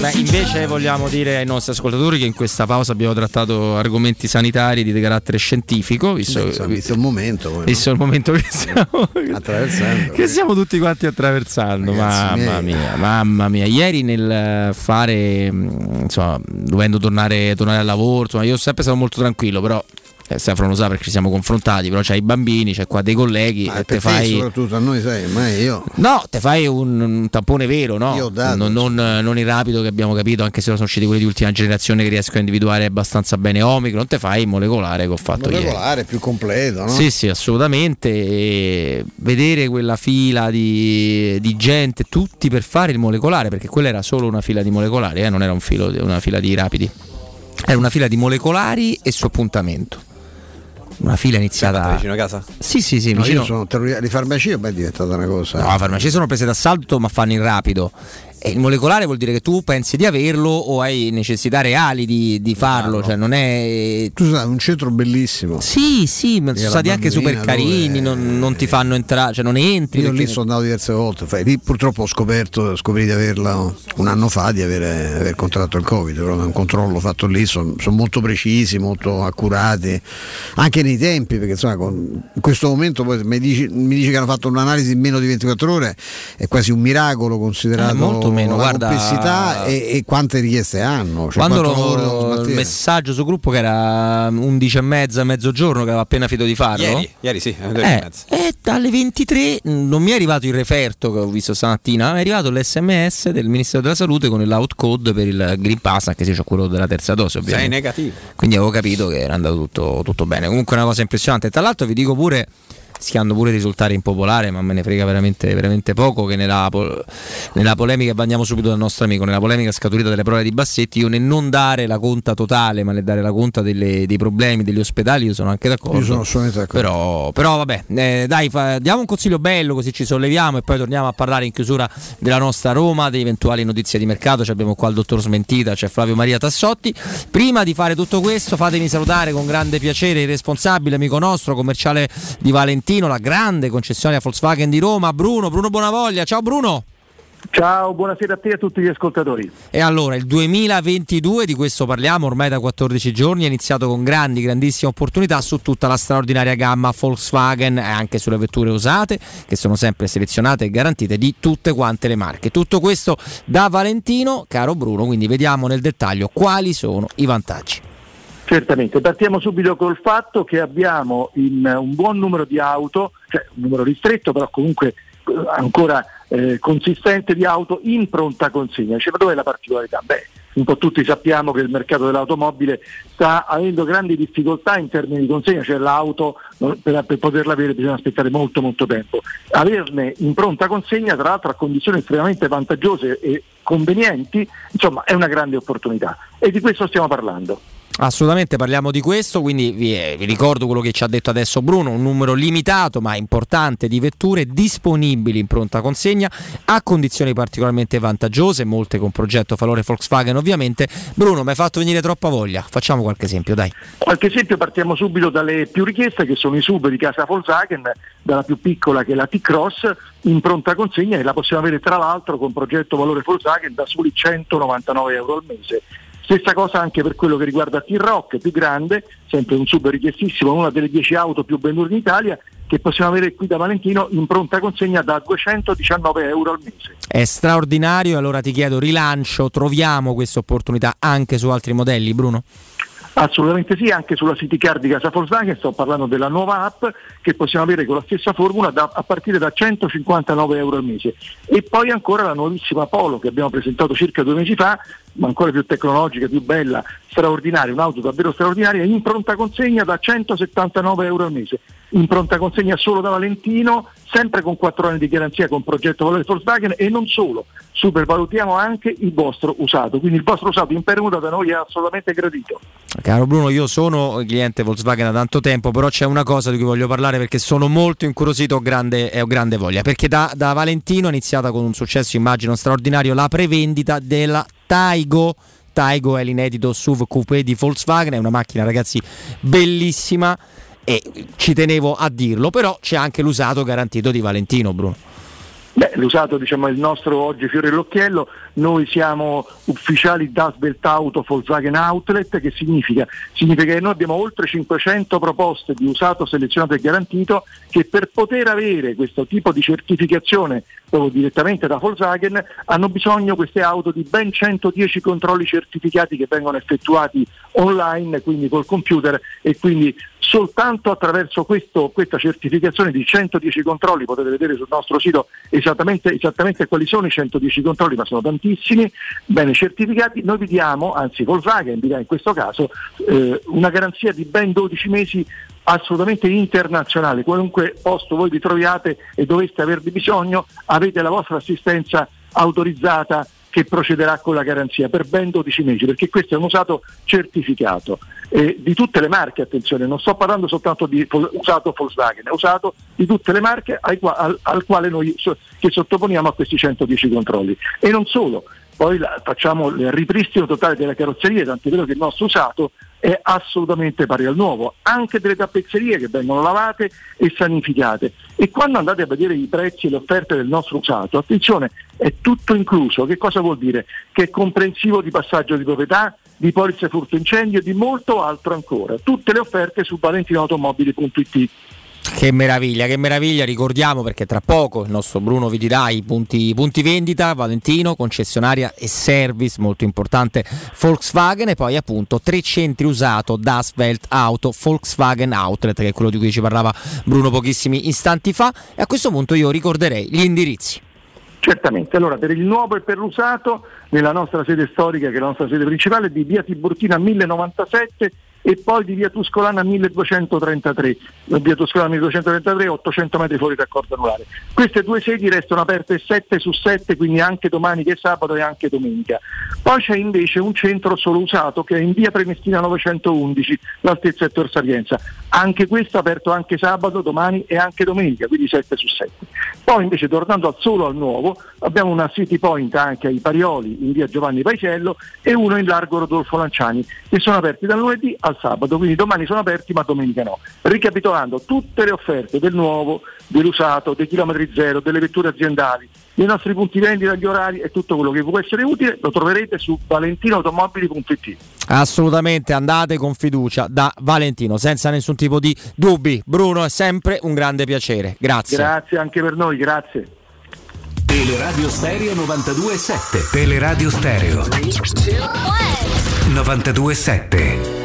Beh, invece vogliamo dire ai nostri ascoltatori che in questa pausa abbiamo trattato argomenti sanitari di carattere scientifico, visto, Beh, insomma, visto il momento, poi, no? visto il momento che siamo, Attraversando. che stiamo tutti quanti attraversando. Ragazzi mamma miei. mia, mamma mia. Ieri nel fare, mh, insomma, dovendo tornare, tornare al lavoro, insomma, io sono sempre stato molto tranquillo, però. Eh, Stefano lo sa perché ci siamo confrontati, però c'hai i bambini, c'è qua dei colleghi Ma e te fai. soprattutto a noi sai, ma io No, te fai un, un tampone vero, no? Io dato, non, non, non il rapido che abbiamo capito, anche se sono usciti quelli di ultima generazione che riescono a individuare abbastanza bene Omicron, te fai il molecolare che ho fatto ieri. molecolare più completo, no? Sì, sì, assolutamente. E vedere quella fila di, di gente, tutti per fare il molecolare, perché quella era solo una fila di molecolari, eh, non era un filo, una fila di rapidi. Era una fila di molecolari e su appuntamento. Una fila iniziata. vicino a casa? Sì, sì, sì, No, vicino. io sono terrori- le farmacie poi è diventata una cosa. No, le farmacie sono prese d'assalto ma fanno il rapido. E il molecolare vuol dire che tu pensi di averlo o hai necessità reali di, di farlo, cioè non è... Tu sai, un centro bellissimo. Sì, sì, ma sono stati anche super carini, non, non ti fanno entrare, cioè non entri. Io perché- lì sono andato diverse volte, fai, lì purtroppo ho scoperto, scoprì di averla un anno fa di avere, aver contratto il Covid, però è un controllo fatto lì, sono, sono molto precisi, molto accurati, anche nei tempi, perché insomma con- in questo momento poi mi dici, mi dici che hanno fatto un'analisi in meno di 24 ore, è quasi un miracolo considerato Eh, molto meno, la guarda- complessità e, e quante richieste hanno. Cioè, Quando lo, il messaggio sul gruppo che era 11 e mezza, mezzogiorno, che aveva appena finito di farlo. Ieri, ieri sì, e Eh, mezza. e alle 23 mh, non mi è arrivato il referto che ho visto stamattina, è arrivato l'SMS del Ministero della Salute con il l'outcode per il Green Pass, anche se c'ho quello della terza dose Sei ovviamente. negativo. Quindi avevo capito che era andato tutto, tutto bene. Comunque è una cosa impressionante. Tra l'altro vi dico pure, rischiando pure di risultare impopolare, ma me ne frega veramente, veramente poco, che nella, po- nella polemica, andiamo subito dal nostro amico, nella polemica scaturita dalle parole di Bassetti, io nel non dare la conta totale, ma nel dare la conta delle- dei problemi degli ospedali, io sono anche d'accordo. Io sono assolutamente d'accordo. Però, però vabbè, eh, dai, fa- diamo un consiglio bello così ci solleviamo e poi torniamo a parlare in chiusura della nostra Roma, di eventuali notizie di mercato. Ci abbiamo qua il dottor Smentita, c'è Flavio Maria Tassotti. Prima di fare tutto questo, fatemi salutare con grande piacere il responsabile, amico nostro, commerciale di Valentino, la grande concessionaria Volkswagen di Roma, Bruno, Bruno Bonavoglia. Ciao Bruno! Ciao, buonasera a te e a tutti gli ascoltatori. E allora, il 2022, di questo parliamo ormai da 14 giorni, è iniziato con grandi, grandissime opportunità su tutta la straordinaria gamma Volkswagen e anche sulle vetture usate, che sono sempre selezionate e garantite di tutte quante le marche. Tutto questo da Valentino, caro Bruno, quindi vediamo nel dettaglio quali sono i vantaggi. Certamente, partiamo subito col fatto che abbiamo in un buon numero di auto, cioè un numero ristretto però comunque eh, ancora eh, consistente di auto in pronta consegna. Cioè, dove è la particolarità? Beh, un po' tutti sappiamo che il mercato dell'automobile sta avendo grandi difficoltà in termini di consegna, cioè l'auto per, per poterla avere bisogna aspettare molto molto tempo. Averne in pronta consegna tra l'altro a condizioni estremamente vantaggiose e convenienti, insomma è una grande opportunità e di questo stiamo parlando. Assolutamente parliamo di questo, quindi vi, eh, vi, ricordo quello che ci ha detto adesso Bruno, un numero limitato ma importante di vetture disponibili in pronta consegna a condizioni particolarmente vantaggiose, molte con progetto valore Volkswagen ovviamente. Bruno, mi hai fatto venire troppa voglia, facciamo qualche esempio, dai. Qualche esempio partiamo subito dalle più richieste che sono i sub di casa Volkswagen, dalla più piccola che è la T-Cross, in pronta consegna e la possiamo avere tra l'altro con progetto valore Volkswagen da soli 199 euro al mese. Stessa cosa anche per quello che riguarda T-Rock, più grande, sempre un sub richiestissimo, una delle 10 auto più vendute in Italia, che possiamo avere qui da Valentino in pronta consegna da 219 euro al mese. È straordinario, allora ti chiedo rilancio, troviamo questa opportunità anche su altri modelli, Bruno? Assolutamente sì, anche sulla City Car di Casa Volkswagen sto parlando della nuova app che possiamo avere con la stessa formula da, a partire da 159 euro al mese e poi ancora la nuovissima Polo che abbiamo presentato circa due mesi fa, ma ancora più tecnologica, più bella, straordinaria, un'auto davvero straordinaria, in pronta consegna da 179 euro al mese, in pronta consegna solo da Valentino, sempre con 4 anni di garanzia con progetto valore Volkswagen e non solo, supervalutiamo anche il vostro usato, quindi il vostro usato in permuta da noi è assolutamente gradito. Caro Bruno, io sono cliente Volkswagen da tanto tempo, però c'è una cosa di cui voglio parlare perché sono molto incuriosito grande, e ho grande voglia, perché da, da Valentino è iniziata con un successo immagino straordinario la prevendita della Taigo. Taigo è l'inedito SUV coupé di Volkswagen, è una macchina ragazzi bellissima e ci tenevo a dirlo, però c'è anche l'usato garantito di Valentino Bruno. Beh, l'usato diciamo, è il nostro oggi fiore all'occhiello, noi siamo ufficiali da Auto Volkswagen Outlet, che significa? significa che noi abbiamo oltre 500 proposte di usato selezionato e garantito che per poter avere questo tipo di certificazione proprio direttamente da Volkswagen hanno bisogno queste auto di ben 110 controlli certificati che vengono effettuati online, quindi col computer e quindi soltanto attraverso questo, questa certificazione di 110 controlli potete vedere sul nostro sito esattamente, esattamente, quali sono i 110 controlli, ma sono tantissimi, bene certificati, noi vi diamo, anzi Volkswagen vi dà in questo caso eh, una garanzia di ben 12 mesi assolutamente internazionale, qualunque posto voi vi troviate e doveste averne bisogno, avete la vostra assistenza autorizzata che procederà con la garanzia per ben 12 mesi, perché questo è un usato certificato eh, di tutte le marche, attenzione, non sto parlando soltanto di usato Volkswagen, è usato di tutte le marche al, al, al quale noi so, che sottoponiamo a questi 110 controlli. E non solo, poi la, facciamo il ripristino totale delle carrozzerie, tant'è vero che il nostro usato è assolutamente pari al nuovo, anche delle tappezzerie che vengono lavate e sanificate. E quando andate a vedere i prezzi e le offerte del nostro usato, attenzione, è tutto incluso. Che cosa vuol dire? Che è comprensivo di passaggio di proprietà, di polizze furto incendio e di molto altro ancora. Tutte le offerte su valentinoautomobili.it. Che meraviglia, che meraviglia, ricordiamo perché tra poco il nostro Bruno vi dirà i punti, punti, vendita, Valentino, concessionaria e service, molto importante Volkswagen e poi appunto tre centri usato da Svelt Auto, Volkswagen Outlet che è quello di cui ci parlava Bruno pochissimi istanti fa e a questo punto io ricorderei gli indirizzi. Certamente, allora per il nuovo e per l'usato nella nostra sede storica che è la nostra sede principale di via Tiburtina 1097 e poi di via Tuscolana 1233, via Tuscolana 1233 800 metri fuori dal corpo anulare. Queste due sedi restano aperte 7 su 7, quindi anche domani che è sabato e anche domenica. Poi c'è invece un centro solo usato che è in via Premestina 911, l'altezza Ettore Sapienza. Anche questo aperto anche sabato, domani e anche domenica, quindi 7 su 7. Poi invece tornando al solo al nuovo, abbiamo una City Point anche ai Parioli in via Giovanni Paisiello e uno in largo Rodolfo Lanciani, che sono aperti dal lunedì al sabato, quindi domani sono aperti ma domenica no. Ricapitolando, tutte le offerte del nuovo, dell'usato, dei chilometri zero, delle vetture aziendali, dei nostri punti vendita, gli orari e tutto quello che può essere utile lo troverete su valentinoautomobili.it. Assolutamente, andate con fiducia da Valentino, senza nessun tipo di dubbi. Bruno, è sempre un grande piacere. Grazie. Grazie anche per noi, grazie. Teleradio Stereo 92.7 Teleradio Stereo 92.7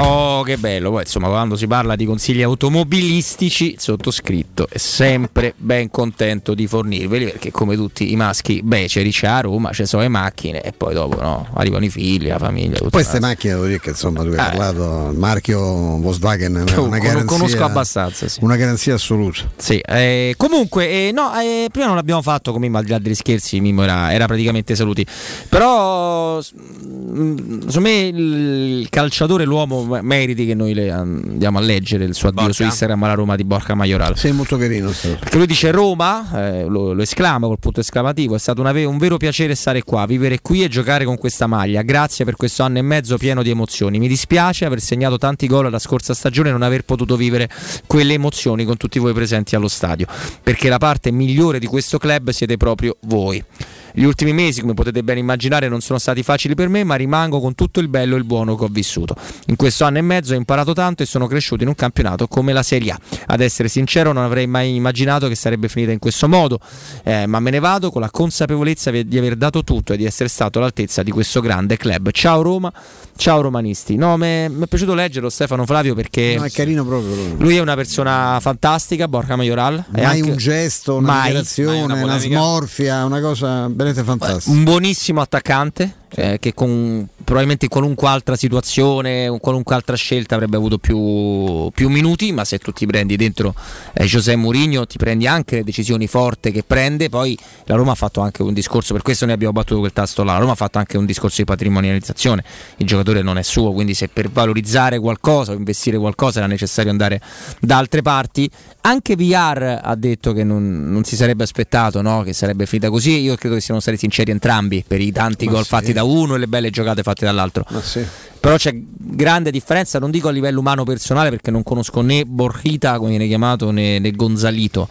Oh, che bello. Poi, insomma, quando si parla di consigli automobilistici, il sottoscritto è sempre ben contento di fornirveli perché, come tutti i maschi beceri, c'è a Roma, ci sono le macchine e poi dopo no, arrivano i figli, la famiglia. Poi la- queste macchine devo dire che insomma tu hai Eh. parlato, il marchio Volkswagen è una, garanzia, conosco abbastanza, sì. una garanzia assoluta. Sì, eh, comunque, eh, no, eh, prima non l'abbiamo fatto Mimmo, al di là degli scherzi, Mimmo era, era praticamente saluti. Però, mm, secondo me, il calciatore, l'uomo, me- meriti che noi le andiamo a leggere il suo addio su Instagram alla Roma di Borca Maioral. Sei molto carino. Perché lui dice Roma, eh, lo, lo esclama col punto esclamativo, è stato una un vero piacere stare qua, vivere qui e giocare con questa maglia. Grazie per questo anno e mezzo pieno di emozioni. Mi dispiace aver segnato tanti gol la scorsa stagione e non aver potuto vivere quelle emozioni con tutti voi presenti allo stadio, perché la parte migliore di questo club siete proprio voi. Gli ultimi mesi, come potete ben immaginare, non sono stati facili per me, ma rimango con tutto il bello e il buono che ho vissuto. In questo anno e mezzo ho imparato tanto e sono cresciuto in un campionato come la Serie A. Ad essere sincero, non avrei mai immaginato che sarebbe finita in questo modo, eh, ma me ne vado con la consapevolezza di aver dato tutto e di essere stato all'altezza di questo grande club. Ciao Roma, ciao romanisti. No, mi è piaciuto leggerlo Stefano Flavio perché No, è carino proprio lui. lui è una persona fantastica, Borca Majoral. Mai anche- un gesto, una Mai. Mai una una, smorfia, una cosa veramente fantastica. un buonissimo attaccante eh, che con probabilmente in qualunque altra situazione, con qualunque altra scelta avrebbe avuto più, più minuti, ma se tu ti prendi dentro eh, José Mourinho ti prendi anche le decisioni forti che prende, poi la Roma ha fatto anche un discorso, per questo noi abbiamo battuto quel tasto là, la Roma ha fatto anche un discorso di patrimonializzazione, il giocatore non è suo, quindi se per valorizzare qualcosa o investire qualcosa era necessario andare da altre parti, anche VR ha detto che non, non si sarebbe aspettato no? che sarebbe finita così. Io credo che siano stati sinceri entrambi per i tanti Ma gol sì. fatti da uno e le belle giocate fatte dall'altro. Ma sì. Però c'è grande differenza, non dico a livello umano personale perché non conosco né Borjita, come viene chiamato, né, né Gonzalito.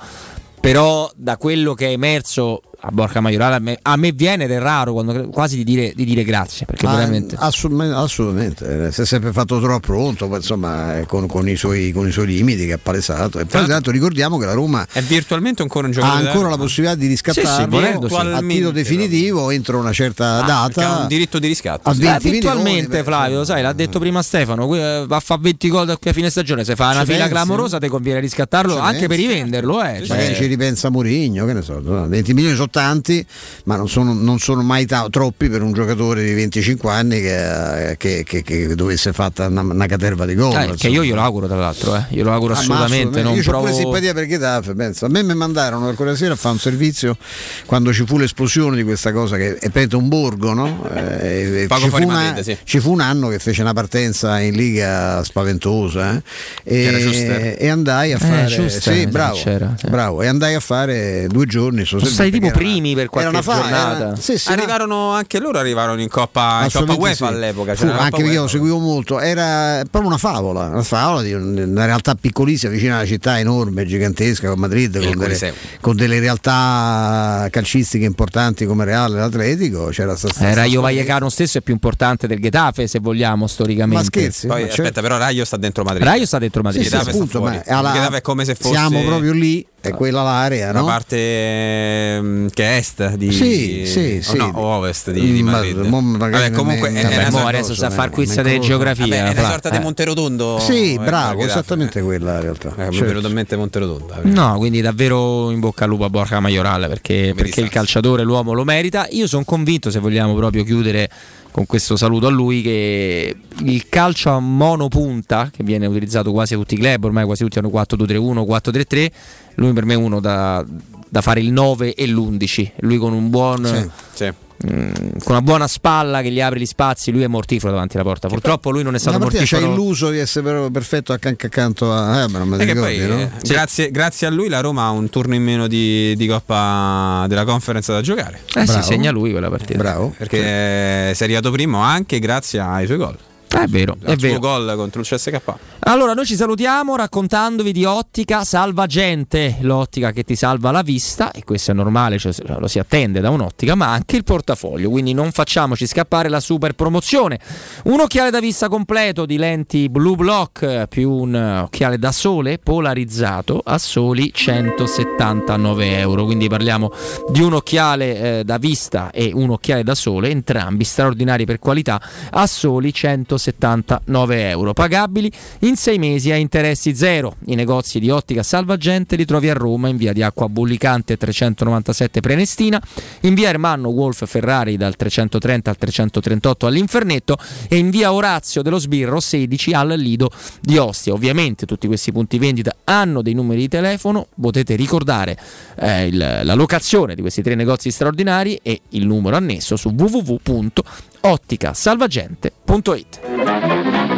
Però da quello che è emerso a Borca Maiorale a me, a me viene ed è raro quando, quasi di dire, di dire grazie perché Ma veramente assolutamente, assolutamente. eh, si è sempre fatto troppo pronto, insomma, eh, con, con i suoi, con i suoi limiti che ha palesato. E poi tra l'altro ricordiamo che la Roma È virtualmente ancora un ha giocatore. ancora la possibilità di riscattarlo volendo, sì. a titolo definitivo entro una certa Ah, perché ha data. un diritto di riscatto. A sì. 20 Eh, virtualmente Flavio, sai, l'ha detto prima Stefano, qui, eh, va a fare 20 gol da qui a fine stagione, se fa una Ci fila pensi? clamorosa ti conviene riscattarlo Ci anche per rivenderlo, eh. cioè- Magari ci ripensa Mourinho, che ne so, 20 milioni sono tanti, ma non sono, non sono mai ta- troppi per un giocatore di 25 anni che, che- che- che dovesse fatta una, una caterva di gol. Eh, che io glielo auguro tra l'altro, eh. glielo auguro Ah, assolutamente, non Io ho provo pure simpatia per Getafe, penso. A me mi mandarono quella sera a fare un servizio quando ci fu l'esplosione di questa cosa che è praticamente un borgo, no? Eh, ci, fu una- sì. ci fu un anno che fece una partenza in liga spaventosa eh, e, e andai a Eh, fare Schuster, sì, bravo, bravo, e andai a fare due giorni stati servizio, tipo primi per qualche era una fa- giornata. era- sì, sì, no, Arrivarono anche loro arrivarono in Coppa, in Coppa UEFA sì. all'epoca. Fu, anche perché io seguivo molto, era proprio una favola, una favola di un- una realtà piccolissima vicino a una città enorme, gigantesca come Madrid, con delle, con delle realtà calcistiche importanti come Reale e l'Atletico. C'era sta, sta- Eh, sta Raio. Vallecano stesso è più importante del Getafe, se vogliamo, storicamente. Ma scherzi? Poi Ma certo. aspetta, però Raio sta dentro Madrid. Raio sta dentro Madrid. Sì, sì, Getafe sta appunto, fuori. ma alla- Getafe è come se fosse siamo proprio lì, è quella l'area, la no? parte ehm, che è est di Sì, sì, o sì. no, ovest di, di Ma- Madrid. magari Vabbè, comunque è, è una mo adesso sta a far eh, quiz di geografia. vabbè, è una sorta di Eh. Monterotondo. Sì, eh, bravo, Getafe. esattamente quella in realtà. Eh, mi è Certo. venuto in mente Monterotondo. No, quindi davvero in bocca al lupo a Borca Maiorale perché, perché il calciatore, l'uomo lo merita. Io sono convinto, se vogliamo proprio chiudere con questo saluto a lui, che il calcio a monopunta, che viene utilizzato quasi a tutti i club, ormai quasi tutti hanno 4-2-3-1, 4-3-3, lui per me è uno da, da fare il 9 e l'11. Lui con un buon... Sì, sì. Mm, con una buona spalla che gli apre gli spazi, lui è mortifero davanti alla porta. Purtroppo lui non è stato Una partita c'ha mortifero. illuso di essere però perfetto accanto, accanto a... Eh, ma non me E lo che ricordi, poi, no? eh, grazie, grazie a lui la Roma ha un turno in meno di, di Coppa della Conference da giocare. Eh sì, Bravo. segna lui quella partita. Bravo. Perché si è arrivato primo anche grazie ai suoi gol. È vero, è vero. gol contro il CSK. Allora, noi ci salutiamo raccontandovi di Ottica Salvagente, l'ottica che ti salva la vista, e questo è normale, cioè, lo si attende da un'ottica, ma anche il portafoglio, quindi non facciamoci scappare la super promozione. Un occhiale da vista completo di lenti Blue Block eh, più un eh, occhiale da sole polarizzato a soli 179 euro, quindi parliamo di un occhiale eh, da vista e un occhiale da sole, entrambi straordinari per qualità, a soli 179 179 euro, pagabili in sei mesi a interessi zero. I negozi di Ottica Salvagente li trovi a Roma in via di Acqua Bullicante 397 Prenestina, in via Ermanno Wolf Ferrari dal 330 al 338 all'Infernetto e in via Orazio dello Sbirro 16 al Lido di Ostia. Ovviamente tutti questi punti vendita hanno dei numeri di telefono, potete ricordare eh, il- la locazione di questi tre negozi straordinari e il numero annesso su Ponto 8.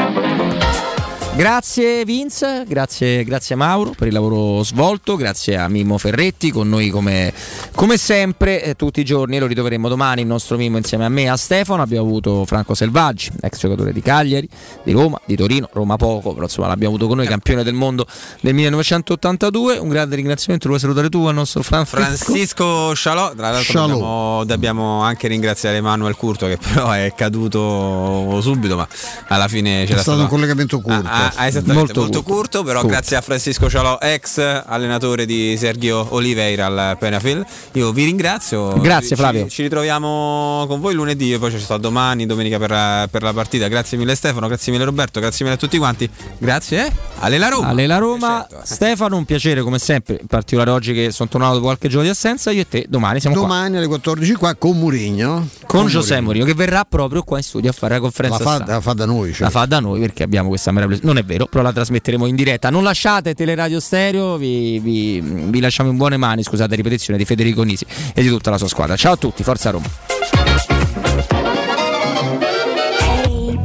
Grazie Vince, grazie, grazie Mauro per il lavoro svolto, grazie a Mimmo Ferretti con noi come, come sempre eh, tutti i giorni, lo ritroveremo domani il nostro Mimmo insieme a me e a Stefano, abbiamo avuto Franco Selvaggi, ex giocatore di Cagliari, di Roma, di Torino, Roma poco, però insomma l'abbiamo avuto con noi, campione del mondo del 1982, un grande ringraziamento, lo vuoi salutare tu al nostro Francisco? Francisco Scialò, tra l'altro Scialò. dobbiamo, dobbiamo anche ringraziare Emanuel Curto che però è caduto subito, ma alla fine c'era stato un collegamento curto. Ah, ah, esattamente, Molto molto, curto. curto, però Curto. grazie a Francisco Cialò, ex allenatore di Sergio Oliveira al Penafil. Io vi ringrazio. Grazie, Ci- Flavio. Ci, ritroviamo con voi lunedì e poi ci sto domani, domenica per la, per la partita. Grazie mille Stefano, grazie mille Roberto, grazie mille a tutti quanti. Grazie. eh. Ale la Roma. Ale la Roma, Stefano, un piacere come sempre, in particolare oggi che sono tornato dopo qualche giorno di assenza, io e te domani siamo qua. Domani alle 14 qua con Murigno. Con Giuseppe Mourinho che verrà proprio qua in studio a fare la conferenza La fa- la fa da noi, cioè. La fa da noi perché abbiamo questa meravigliosa. Non è vero, però la trasmetteremo in diretta. Non lasciate Teleradio Stereo, vi, vi- vi lasciamo in buone mani. Scusate, ripetizione di Federico Nisi e di tutta la sua squadra. Ciao a tutti, forza Roma.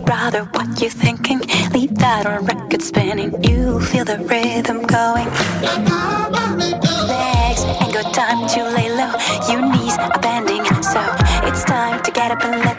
Brother, what you thinking? Leave that on record spinning. You feel the rhythm going. Legs ain't got time to lay low. Your knees are bending, so it's time to get up and let